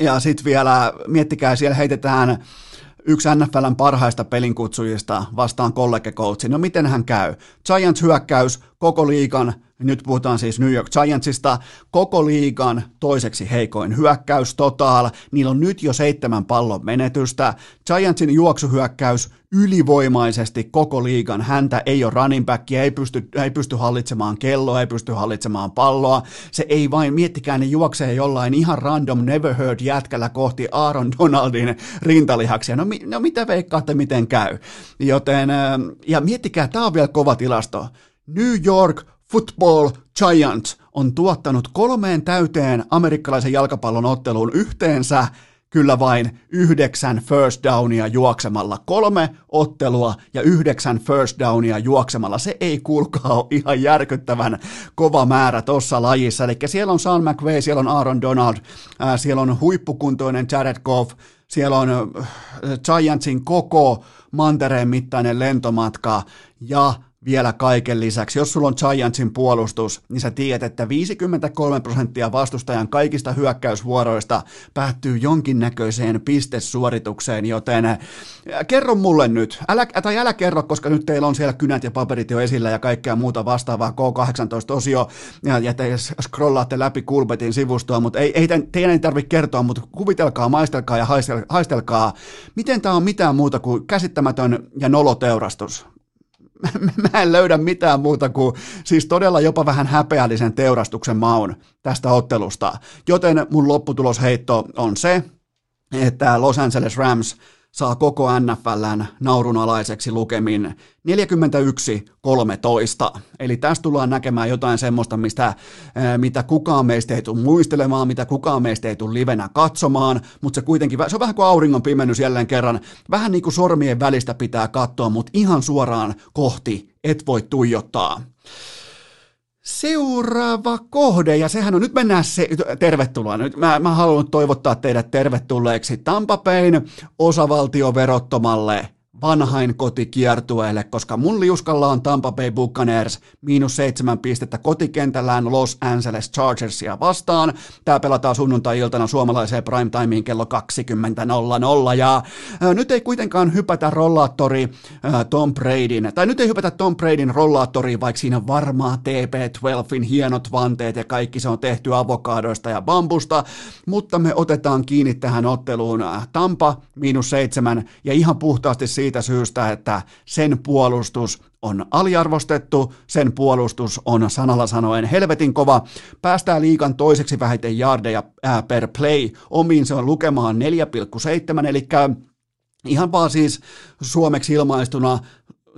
ja sitten vielä miettikää, siellä heitetään yksi NFLn parhaista pelinkutsujista vastaan kollegekoutsi. No miten hän käy? Giants hyökkäys, koko liikan, nyt puhutaan siis New York Giantsista, koko liigan toiseksi heikoin hyökkäys total. Niillä on nyt jo seitsemän pallon menetystä. Giantsin juoksuhyökkäys ylivoimaisesti koko liigan. Häntä ei ole running backia, ei pysty, ei pysty hallitsemaan kelloa, ei pysty hallitsemaan palloa. Se ei vain, miettikää, ne juoksee jollain ihan random never heard jätkällä kohti Aaron Donaldin rintalihaksia. No, no mitä veikkaatte, miten käy? Joten, ja miettikää, tämä on vielä kova tilasto. New York Football Giants on tuottanut kolmeen täyteen amerikkalaisen jalkapallon otteluun yhteensä kyllä vain yhdeksän first downia juoksemalla. Kolme ottelua ja yhdeksän first downia juoksemalla. Se ei kuulkaa ole ihan järkyttävän kova määrä tuossa lajissa. Eli siellä on Sean McVay, siellä on Aaron Donald, ää, siellä on huippukuntoinen Jared Goff, siellä on äh, Giantsin koko mantereen mittainen lentomatka ja vielä kaiken lisäksi, jos sulla on Giantsin puolustus, niin sä tiedät, että 53 prosenttia vastustajan kaikista hyökkäysvuoroista päättyy jonkinnäköiseen pistesuoritukseen, joten kerro mulle nyt, älä, tai älä kerro, koska nyt teillä on siellä kynät ja paperit jo esillä ja kaikkea muuta vastaavaa K18-osio, ja, ja te scrollaatte läpi Kulpetin sivustoa, mutta ei, ei teidän ei tarvitse kertoa, mutta kuvitelkaa, maistelkaa ja haistelkaa, miten tämä on mitään muuta kuin käsittämätön ja noloteurastus [LAUGHS] mä en löydä mitään muuta kuin siis todella jopa vähän häpeällisen teurastuksen maun tästä ottelusta. Joten mun lopputulosheitto on se, että Los Angeles Rams saa koko NFLn naurunalaiseksi lukemin 41-13. Eli tästä tullaan näkemään jotain semmoista, mistä, mitä kukaan meistä ei tule muistelemaan, mitä kukaan meistä ei tule livenä katsomaan, mutta se kuitenkin, se on vähän kuin auringon pimennys jälleen kerran, vähän niin kuin sormien välistä pitää katsoa, mutta ihan suoraan kohti et voi tuijottaa. Seuraava kohde, ja sehän on, nyt mennään se, tervetuloa, nyt mä, mä haluan toivottaa teidät tervetulleeksi Tampapein osavaltioverottomalle vanhain kotikiertueelle, koska mun liuskalla on Tampa Bay Buccaneers miinus seitsemän pistettä kotikentällään Los Angeles Chargersia vastaan. Tää pelataan sunnuntai-iltana suomalaiseen primetimeen kello 20.00 ja ää, nyt ei kuitenkaan hypätä rollaattori ää, Tom Bradyn, tai nyt ei hypätä Tom Bradyn rollaattoriin, vaikka siinä on varmaa TP12in hienot vanteet ja kaikki se on tehty avokaadoista ja bambusta, mutta me otetaan kiinni tähän otteluun Tampa miinus seitsemän ja ihan puhtaasti siitä, siitä syystä, että sen puolustus on aliarvostettu, sen puolustus on sanalla sanoen helvetin kova. Päästään liikan toiseksi vähiten yardeja per play. Omiin se on lukemaan 4,7, eli ihan vaan siis suomeksi ilmaistuna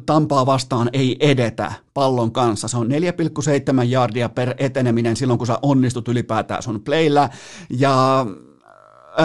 Tampaa vastaan ei edetä pallon kanssa. Se on 4,7 jardia per eteneminen silloin, kun sä onnistut ylipäätään sun playllä. Ja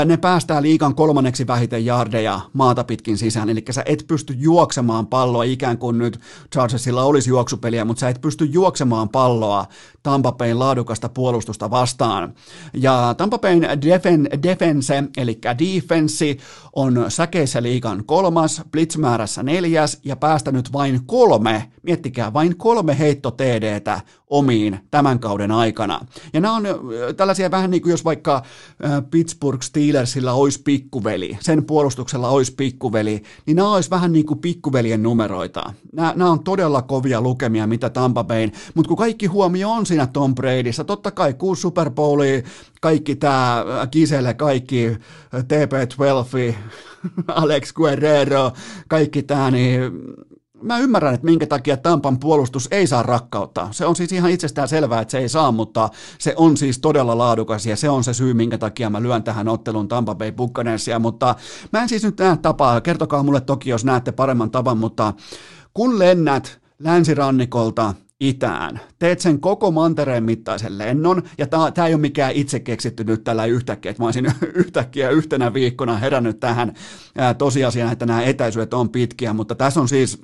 ne päästää liikan kolmanneksi vähiten jardeja maata pitkin sisään, eli sä et pysty juoksemaan palloa ikään kuin nyt Chargersilla olisi juoksupeliä, mutta sä et pysty juoksemaan palloa Tampa Bayn laadukasta puolustusta vastaan. Ja Tampa Bayn defen, defense, eli defense, on säkeissä liikan kolmas, blitzmäärässä neljäs ja päästänyt vain kolme, miettikää, vain kolme heitto TDtä omiin tämän kauden aikana. Ja nämä on tällaisia vähän niin kuin jos vaikka Pittsburgh Steelersillä olisi pikkuveli, sen puolustuksella olisi pikkuveli, niin nämä olisi vähän niin kuin pikkuveljen numeroita. Nämä, nämä on todella kovia lukemia, mitä Tampa Bayn, mutta kun kaikki huomio on siinä Tom Bradyssa, totta kai kuusi Super Bowlia, kaikki tämä Giselle, kaikki TP12, [LAUGHS] Alex Guerrero, kaikki tämä, niin mä ymmärrän, että minkä takia Tampan puolustus ei saa rakkautta. Se on siis ihan itsestään selvää, että se ei saa, mutta se on siis todella laadukas ja se on se syy, minkä takia mä lyön tähän otteluun Tampa Bay Buccaneersia, mutta mä en siis nyt näe tapaa, kertokaa mulle toki, jos näette paremman tavan, mutta kun lennät länsirannikolta itään. Teet sen koko mantereen mittaisen lennon, ja tämä ei ole mikään itse keksitty nyt tällä yhtäkkiä, että mä olisin [LAUGHS] yhtäkkiä yhtenä viikkona herännyt tähän tosiasiaan, että nämä etäisyydet on pitkiä, mutta tässä on siis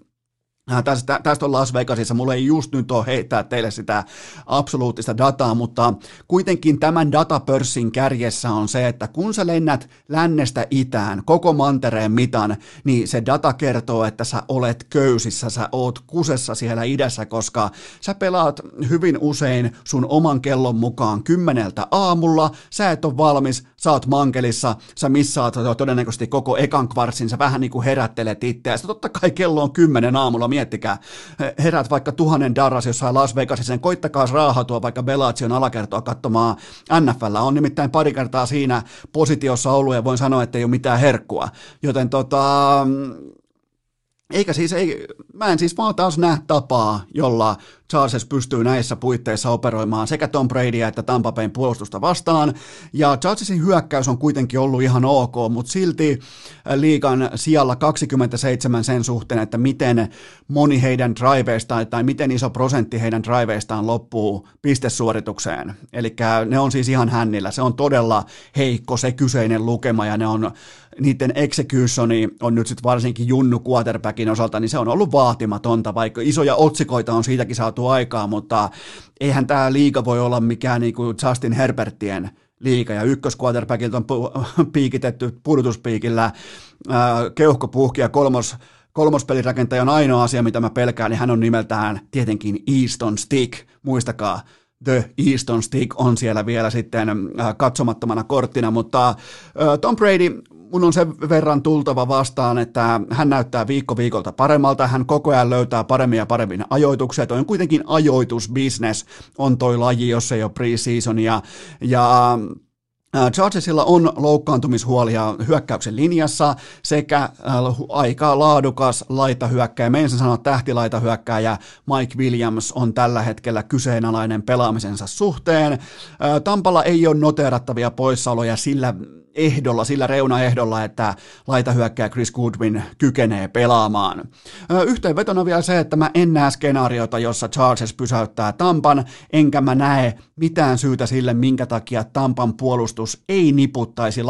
Tästä, tästä on Las Vegasissa. Mulla ei just nyt ole heittää teille sitä absoluuttista dataa, mutta kuitenkin tämän datapörssin kärjessä on se, että kun sä lennät lännestä itään koko mantereen mitan, niin se data kertoo, että sä olet köysissä, sä oot kusessa siellä idässä, koska sä pelaat hyvin usein sun oman kellon mukaan kymmeneltä aamulla, sä et ole valmis, sä oot mankelissa, sä missaat todennäköisesti koko ekan kvartsin, sä vähän niin kuin herättelet itseäsi. Totta kai kello on kymmenen aamulla, miettikää, herät vaikka tuhannen darras jossain Las Vegasissa, niin koittakaa raahatua vaikka Belaation alakertoa katsomaan NFL. On nimittäin pari kertaa siinä positiossa ollut ja voin sanoa, että ei ole mitään herkkua. Joten tota, eikä siis, ei, mä en siis vaan taas näe tapaa, jolla Charles pystyy näissä puitteissa operoimaan sekä Tom Bradya että Tampa Bayn puolustusta vastaan. Ja Charlesin hyökkäys on kuitenkin ollut ihan ok, mutta silti liikan sijalla 27 sen suhteen, että miten moni heidän driveistaan tai miten iso prosentti heidän driveistaan loppuu pistesuoritukseen. Eli ne on siis ihan hännillä. Se on todella heikko se kyseinen lukema ja ne on niiden executioni on nyt sitten varsinkin Junnu quarterbackin osalta, niin se on ollut vaatimatonta, vaikka isoja otsikoita on siitäkin saatu aikaa, mutta eihän tämä liiga voi olla mikään niin kuin Justin Herbertien liiga, ja ykkösquarterbackilta on [LAUGHS] piikitetty pudotuspiikillä, keuhkopuhki ja kolmos kolmospelirakentaja on ainoa asia, mitä mä pelkään, niin hän on nimeltään tietenkin Easton Stick. Muistakaa, The Easton Stick on siellä vielä sitten katsomattomana korttina, mutta Tom Brady mun on sen verran tultava vastaan, että hän näyttää viikko viikolta paremmalta, hän koko ajan löytää paremmin ja paremmin ajoituksia, toi on kuitenkin ajoitusbusiness, on toi laji, jos ei ole preseasonia, ja Chargesilla on loukkaantumishuolia hyökkäyksen linjassa sekä aika laadukas laitahyökkäjä, meidän sanoa tähtilaitahyökkäjä Mike Williams on tällä hetkellä kyseenalainen pelaamisensa suhteen. Tampalla ei ole noteerattavia poissaoloja sillä ehdolla, sillä reunaehdolla, että laitahyökkäjä Chris Goodwin kykenee pelaamaan. Yhteenvetona vielä se, että mä en näe skenaariota, jossa Charles pysäyttää Tampan, enkä mä näe mitään syytä sille, minkä takia Tampan puolustus ei niputtaisi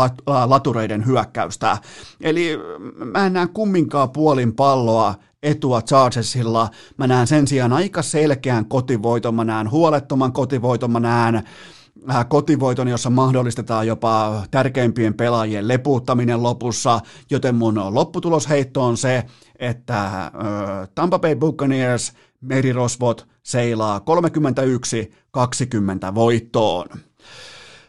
latureiden hyökkäystä. Eli mä en näe kumminkaan puolin palloa etua Chargesilla. Mä näen sen sijaan aika selkeän kotivoiton, mä näen huolettoman kotivoiton, mä näen kotivoiton, jossa mahdollistetaan jopa tärkeimpien pelaajien lepuuttaminen lopussa, joten mun lopputulosheitto on se, että äh, Tampa Bay Buccaneers merirosvot seilaa 31-20 voittoon.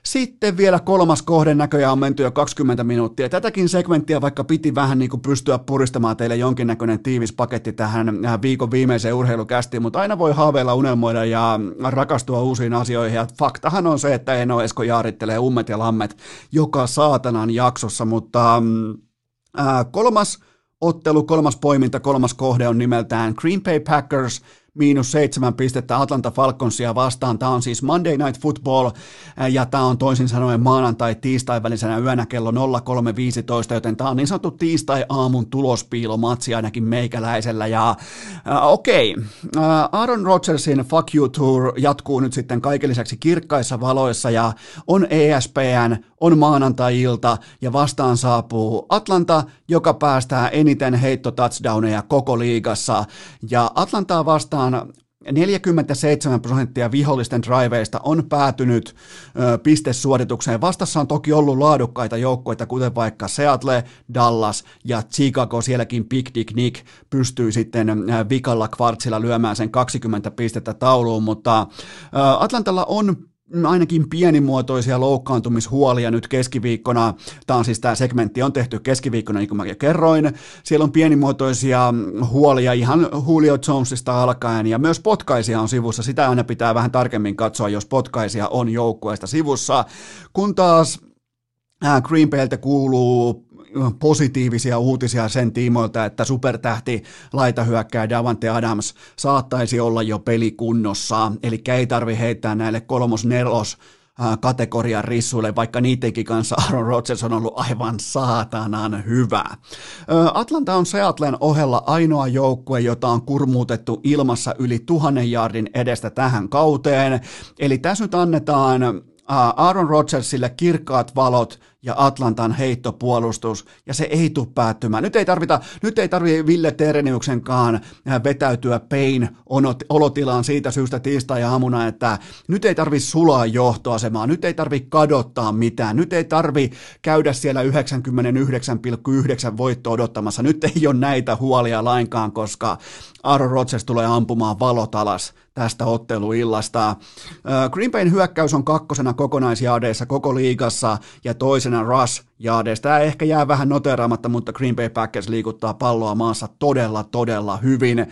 Sitten vielä kolmas kohde näköjään on menty jo 20 minuuttia. Tätäkin segmenttiä vaikka piti vähän niin kuin pystyä puristamaan teille jonkinnäköinen tiivis paketti tähän äh, viikon viimeiseen urheilukästiin, mutta aina voi haaveilla, unelmoida ja rakastua uusiin asioihin. Ja faktahan on se, että Eno Esko jaarittelee ummet ja lammet joka saatanan jaksossa, mutta äh, kolmas ottelu, kolmas poiminta, kolmas kohde on nimeltään Green Bay Packers – miinus seitsemän pistettä Atlanta Falconsia vastaan. Tämä on siis Monday Night Football ja tämä on toisin sanoen maanantai-tiistai välisenä yönä kello 03.15, joten tämä on niin sanottu tiistai-aamun tulospiilomatsi ainakin meikäläisellä. Ja äh, okei, äh, Aaron Rodgersin Fuck You Tour jatkuu nyt sitten kaiken lisäksi kirkkaissa valoissa ja on ESPN, on maanantai-ilta ja vastaan saapuu Atlanta, joka päästää eniten heitto-touchdowneja koko liigassa. Ja Atlantaa vastaan 47 prosenttia vihollisten driveista on päätynyt pistesuoritukseen. Vastassa on toki ollut laadukkaita joukkoita, kuten vaikka Seattle, Dallas ja Chicago. Sielläkin Big Dick Nick pystyy sitten vikalla kvartsilla lyömään sen 20 pistettä tauluun, mutta Atlantalla on ainakin pienimuotoisia loukkaantumishuolia nyt keskiviikkona. Tämä on siis tämä segmentti on tehty keskiviikkona, niin kuin mä jo kerroin. Siellä on pienimuotoisia huolia ihan Julio Jonesista alkaen ja myös potkaisia on sivussa. Sitä aina pitää vähän tarkemmin katsoa, jos potkaisia on joukkueesta sivussa. Kun taas Green Bayltä kuuluu positiivisia uutisia sen tiimoilta, että supertähti laitahyökkääjä Davante Adams saattaisi olla jo pelikunnossa, eli ei tarvi heittää näille kolmos-nelos kategorian rissuille, vaikka niidenkin kanssa [LAUGHS] Aaron Rodgers on ollut aivan saatanan hyvä. Atlanta on Seattlen ohella ainoa joukkue, jota on kurmuutettu ilmassa yli tuhannen jardin edestä tähän kauteen. Eli tässä nyt annetaan Aaron Rodgersille kirkkaat valot ja Atlantan heittopuolustus, ja se ei tule päättymään. Nyt ei tarvita, nyt ei tarvitse Ville Tereniuksenkaan äh, vetäytyä pein olotilaan siitä syystä tiistai-aamuna, että nyt ei tarvi sulaa johtoasemaa, nyt ei tarvi kadottaa mitään, nyt ei tarvi käydä siellä 99,9 voitto odottamassa, nyt ei ole näitä huolia lainkaan, koska Aaron Rodgers tulee ampumaan valot alas tästä otteluillasta. Green Bayn hyökkäys on kakkosena kokonaisjaadeissa koko liigassa ja toisena Rush jaadeissa. Tämä ehkä jää vähän noteraamatta, mutta Green Bay Packers liikuttaa palloa maassa todella, todella hyvin.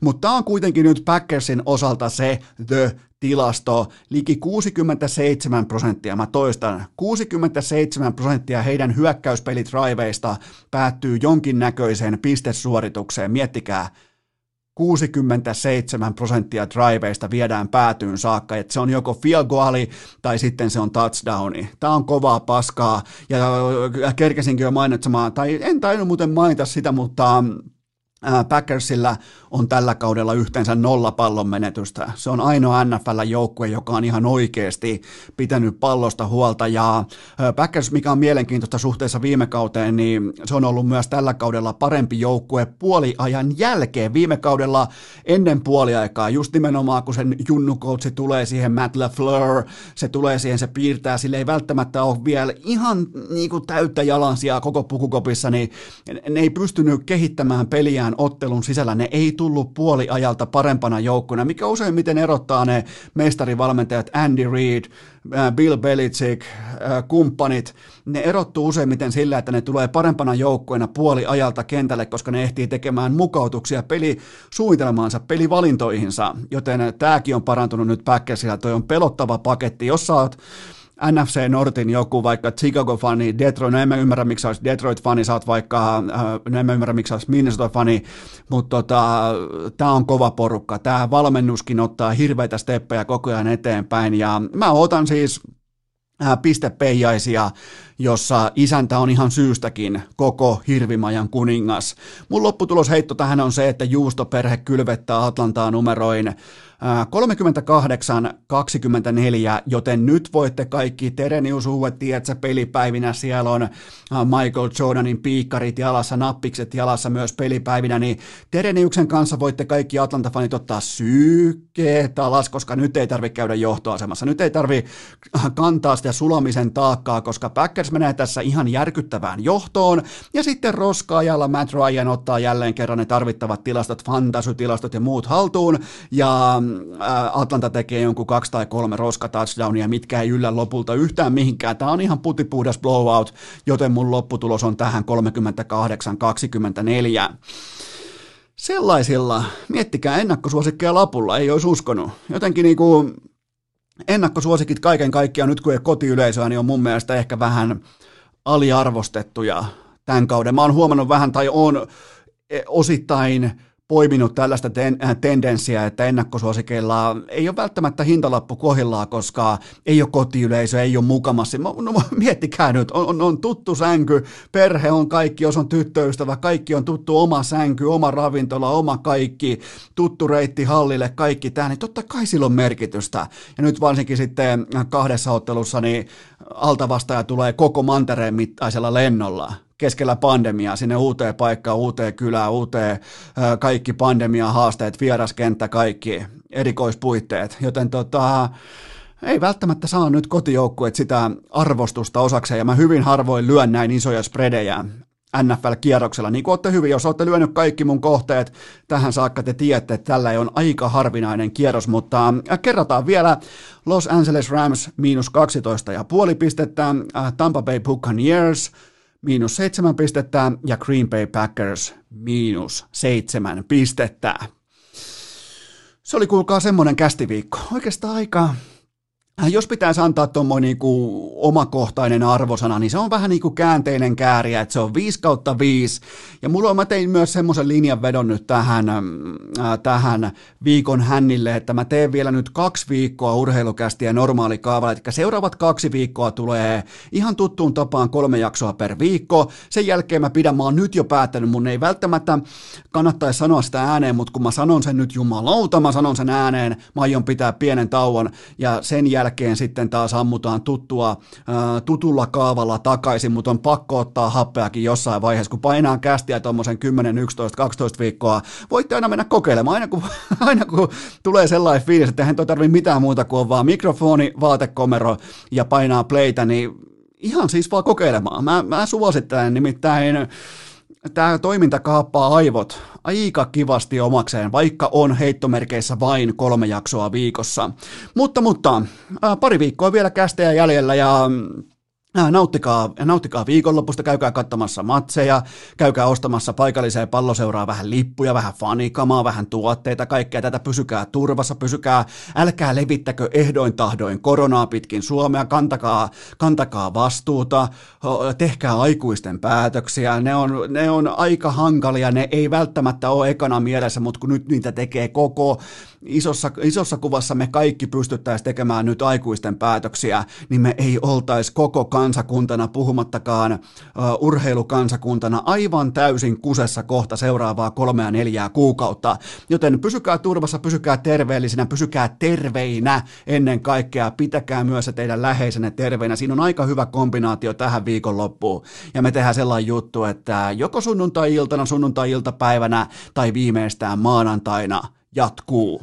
Mutta tämä on kuitenkin nyt Packersin osalta se the tilasto, liki 67 prosenttia, mä toistan, 67 prosenttia heidän hyökkäyspelitraiveista päättyy jonkinnäköiseen pistesuoritukseen, miettikää, 67 prosenttia driveista viedään päätyyn saakka, että se on joko field goali tai sitten se on touchdowni. Tämä on kovaa paskaa ja kerkesinkin jo mainitsemaan, tai en tainnut muuten mainita sitä, mutta Packersilla on tällä kaudella yhteensä nolla pallon menetystä. Se on ainoa NFL-joukkue, joka on ihan oikeasti pitänyt pallosta huolta. Ja Packers, mikä on mielenkiintoista suhteessa viime kauteen, niin se on ollut myös tällä kaudella parempi joukkue puoliajan jälkeen. Viime kaudella ennen puoliaikaa, just nimenomaan kun sen junnukoutsi tulee siihen Matt LaFleur, se tulee siihen, se piirtää, sille ei välttämättä ole vielä ihan niin kuin täyttä jalansia koko pukukopissa, niin ne ei pystynyt kehittämään peliään ottelun sisällä. Ne ei tullut puoliajalta parempana joukkona, mikä useimmiten erottaa ne mestarivalmentajat Andy Reid, äh, Bill Belichick, äh, kumppanit, ne erottuu useimmiten sillä, että ne tulee parempana joukkoina puoliajalta kentälle, koska ne ehtii tekemään mukautuksia pelisuunnitelmaansa, pelivalintoihinsa, joten tämäkin on parantunut nyt Packersilla, toi on pelottava paketti, jos sä oot NFC Nortin joku vaikka Chicago-fani, Detroit, no en mä ymmärrä miksi olisi Detroit-fani, sä oot vaikka, äh, no en mä ymmärrä miksi olisi Minnesota-fani, mutta tota, tämä on kova porukka. Tämä valmennuskin ottaa hirveitä steppejä koko ajan eteenpäin ja mä otan siis äh, pistepeijaisia, jossa isäntä on ihan syystäkin koko Hirvimajan kuningas. Mun lopputulosheitto tähän on se, että juustoperhe kylvettää Atlantaa numeroin 38-24, joten nyt voitte kaikki Terenius uudet, tiedätkö, pelipäivinä, siellä on Michael Jordanin piikkarit jalassa, nappikset jalassa myös pelipäivinä, niin Tereniuksen kanssa voitte kaikki Atlanta-fanit ottaa sykkeet alas, koska nyt ei tarvitse käydä johtoasemassa, nyt ei tarvitse kantaa sitä sulamisen taakkaa, koska Packers menee tässä ihan järkyttävään johtoon, ja sitten roskaajalla Matt Ryan ottaa jälleen kerran ne tarvittavat tilastot, fantasytilastot ja muut haltuun, ja Atlanta tekee jonkun kaksi tai kolme roska touchdownia, mitkä ei yllä lopulta yhtään mihinkään. Tämä on ihan putipuhdas blowout, joten mun lopputulos on tähän 38-24. Sellaisilla, miettikää ennakkosuosikkeja lapulla, ei olisi uskonut. Jotenkin niinku ennakkosuosikit kaiken kaikkiaan, nyt kun ei kotiyleisöä, niin on mun mielestä ehkä vähän aliarvostettuja tämän kauden. Mä oon huomannut vähän, tai on e, osittain poiminut tällaista ten, äh, tendenssiä, että ennakkosuosikeilla ei ole välttämättä hintalappu kohillaan, koska ei ole kotiyleisö, ei ole mukamassa. No, [LAUGHS] miettikää nyt, on, on, on tuttu sänky, perhe on kaikki, jos on tyttöystävä, kaikki on tuttu oma sänky, oma ravintola, oma kaikki, tuttu reitti hallille, kaikki tämä, niin totta kai sillä on merkitystä. Ja nyt varsinkin sitten kahdessa ottelussa, niin altavastaja tulee koko mantereen mittaisella lennolla keskellä pandemiaa sinne uuteen paikkaan, uuteen kylään, uuteen kaikki pandemia haasteet, vieraskenttä, kaikki erikoispuitteet, joten tota, ei välttämättä saa nyt kotijoukkueet sitä arvostusta osakseen, ja mä hyvin harvoin lyön näin isoja spredejä NFL-kierroksella. Niin kuin olette hyvin, jos olette lyönyt kaikki mun kohteet tähän saakka, te tiedätte, että tällä on aika harvinainen kierros, mutta kerrataan vielä Los Angeles Rams miinus 12 ja puoli pistettä, Tampa Bay Buccaneers miinus seitsemän pistettä ja Green Bay Packers miinus seitsemän pistettä. Se oli kuulkaa semmoinen kästiviikko. Oikeastaan aika jos pitäisi antaa tuommoinen niinku omakohtainen arvosana, niin se on vähän niin kuin käänteinen kääriä, että se on 5 kautta 5. Ja mulla on, mä tein myös semmoisen linjan vedon nyt tähän, äh, tähän viikon hännille, että mä teen vielä nyt kaksi viikkoa urheilukästiä normaali kaava, eli seuraavat kaksi viikkoa tulee ihan tuttuun tapaan kolme jaksoa per viikko. Sen jälkeen mä pidän, mä oon nyt jo päättänyt, mun ei välttämättä kannattaisi sanoa sitä ääneen, mutta kun mä sanon sen nyt jumalauta, mä sanon sen ääneen, mä aion pitää pienen tauon ja sen jälkeen jälkeen sitten taas ammutaan tuttua, tutulla kaavalla takaisin, mutta on pakko ottaa happeakin jossain vaiheessa, kun painaa kästiä tuommoisen 10, 11, 12 viikkoa. Voitte aina mennä kokeilemaan, aina kun, [LAUGHS] aina kun tulee sellainen fiilis, että eihän toi tarvitse mitään muuta kuin on vaan mikrofoni, vaatekomero ja painaa playtä, niin ihan siis vaan kokeilemaan. Mä, mä suosittelen nimittäin tämä toiminta kaappaa aivot aika kivasti omakseen, vaikka on heittomerkeissä vain kolme jaksoa viikossa. Mutta, mutta pari viikkoa vielä kästejä jäljellä ja nauttikaa, nauttikaa viikonlopusta, käykää katsomassa matseja, käykää ostamassa paikalliseen palloseuraa vähän lippuja, vähän fanikamaa, vähän tuotteita, kaikkea tätä, pysykää turvassa, pysykää, älkää levittäkö ehdoin tahdoin koronaa pitkin Suomea, kantakaa, kantakaa vastuuta, tehkää aikuisten päätöksiä, ne on, ne on aika hankalia, ne ei välttämättä ole ekana mielessä, mutta kun nyt niitä tekee koko isossa, isossa kuvassa me kaikki pystyttäisiin tekemään nyt aikuisten päätöksiä, niin me ei oltaisi koko kansakuntana, puhumattakaan uh, urheilukansakuntana, aivan täysin kusessa kohta seuraavaa kolmea neljää kuukautta. Joten pysykää turvassa, pysykää terveellisinä, pysykää terveinä ennen kaikkea, pitäkää myös se teidän läheisenne terveinä. Siinä on aika hyvä kombinaatio tähän viikonloppuun. Ja me tehdään sellainen juttu, että joko sunnuntai-iltana, sunnuntai-iltapäivänä tai viimeistään maanantaina jatkuu.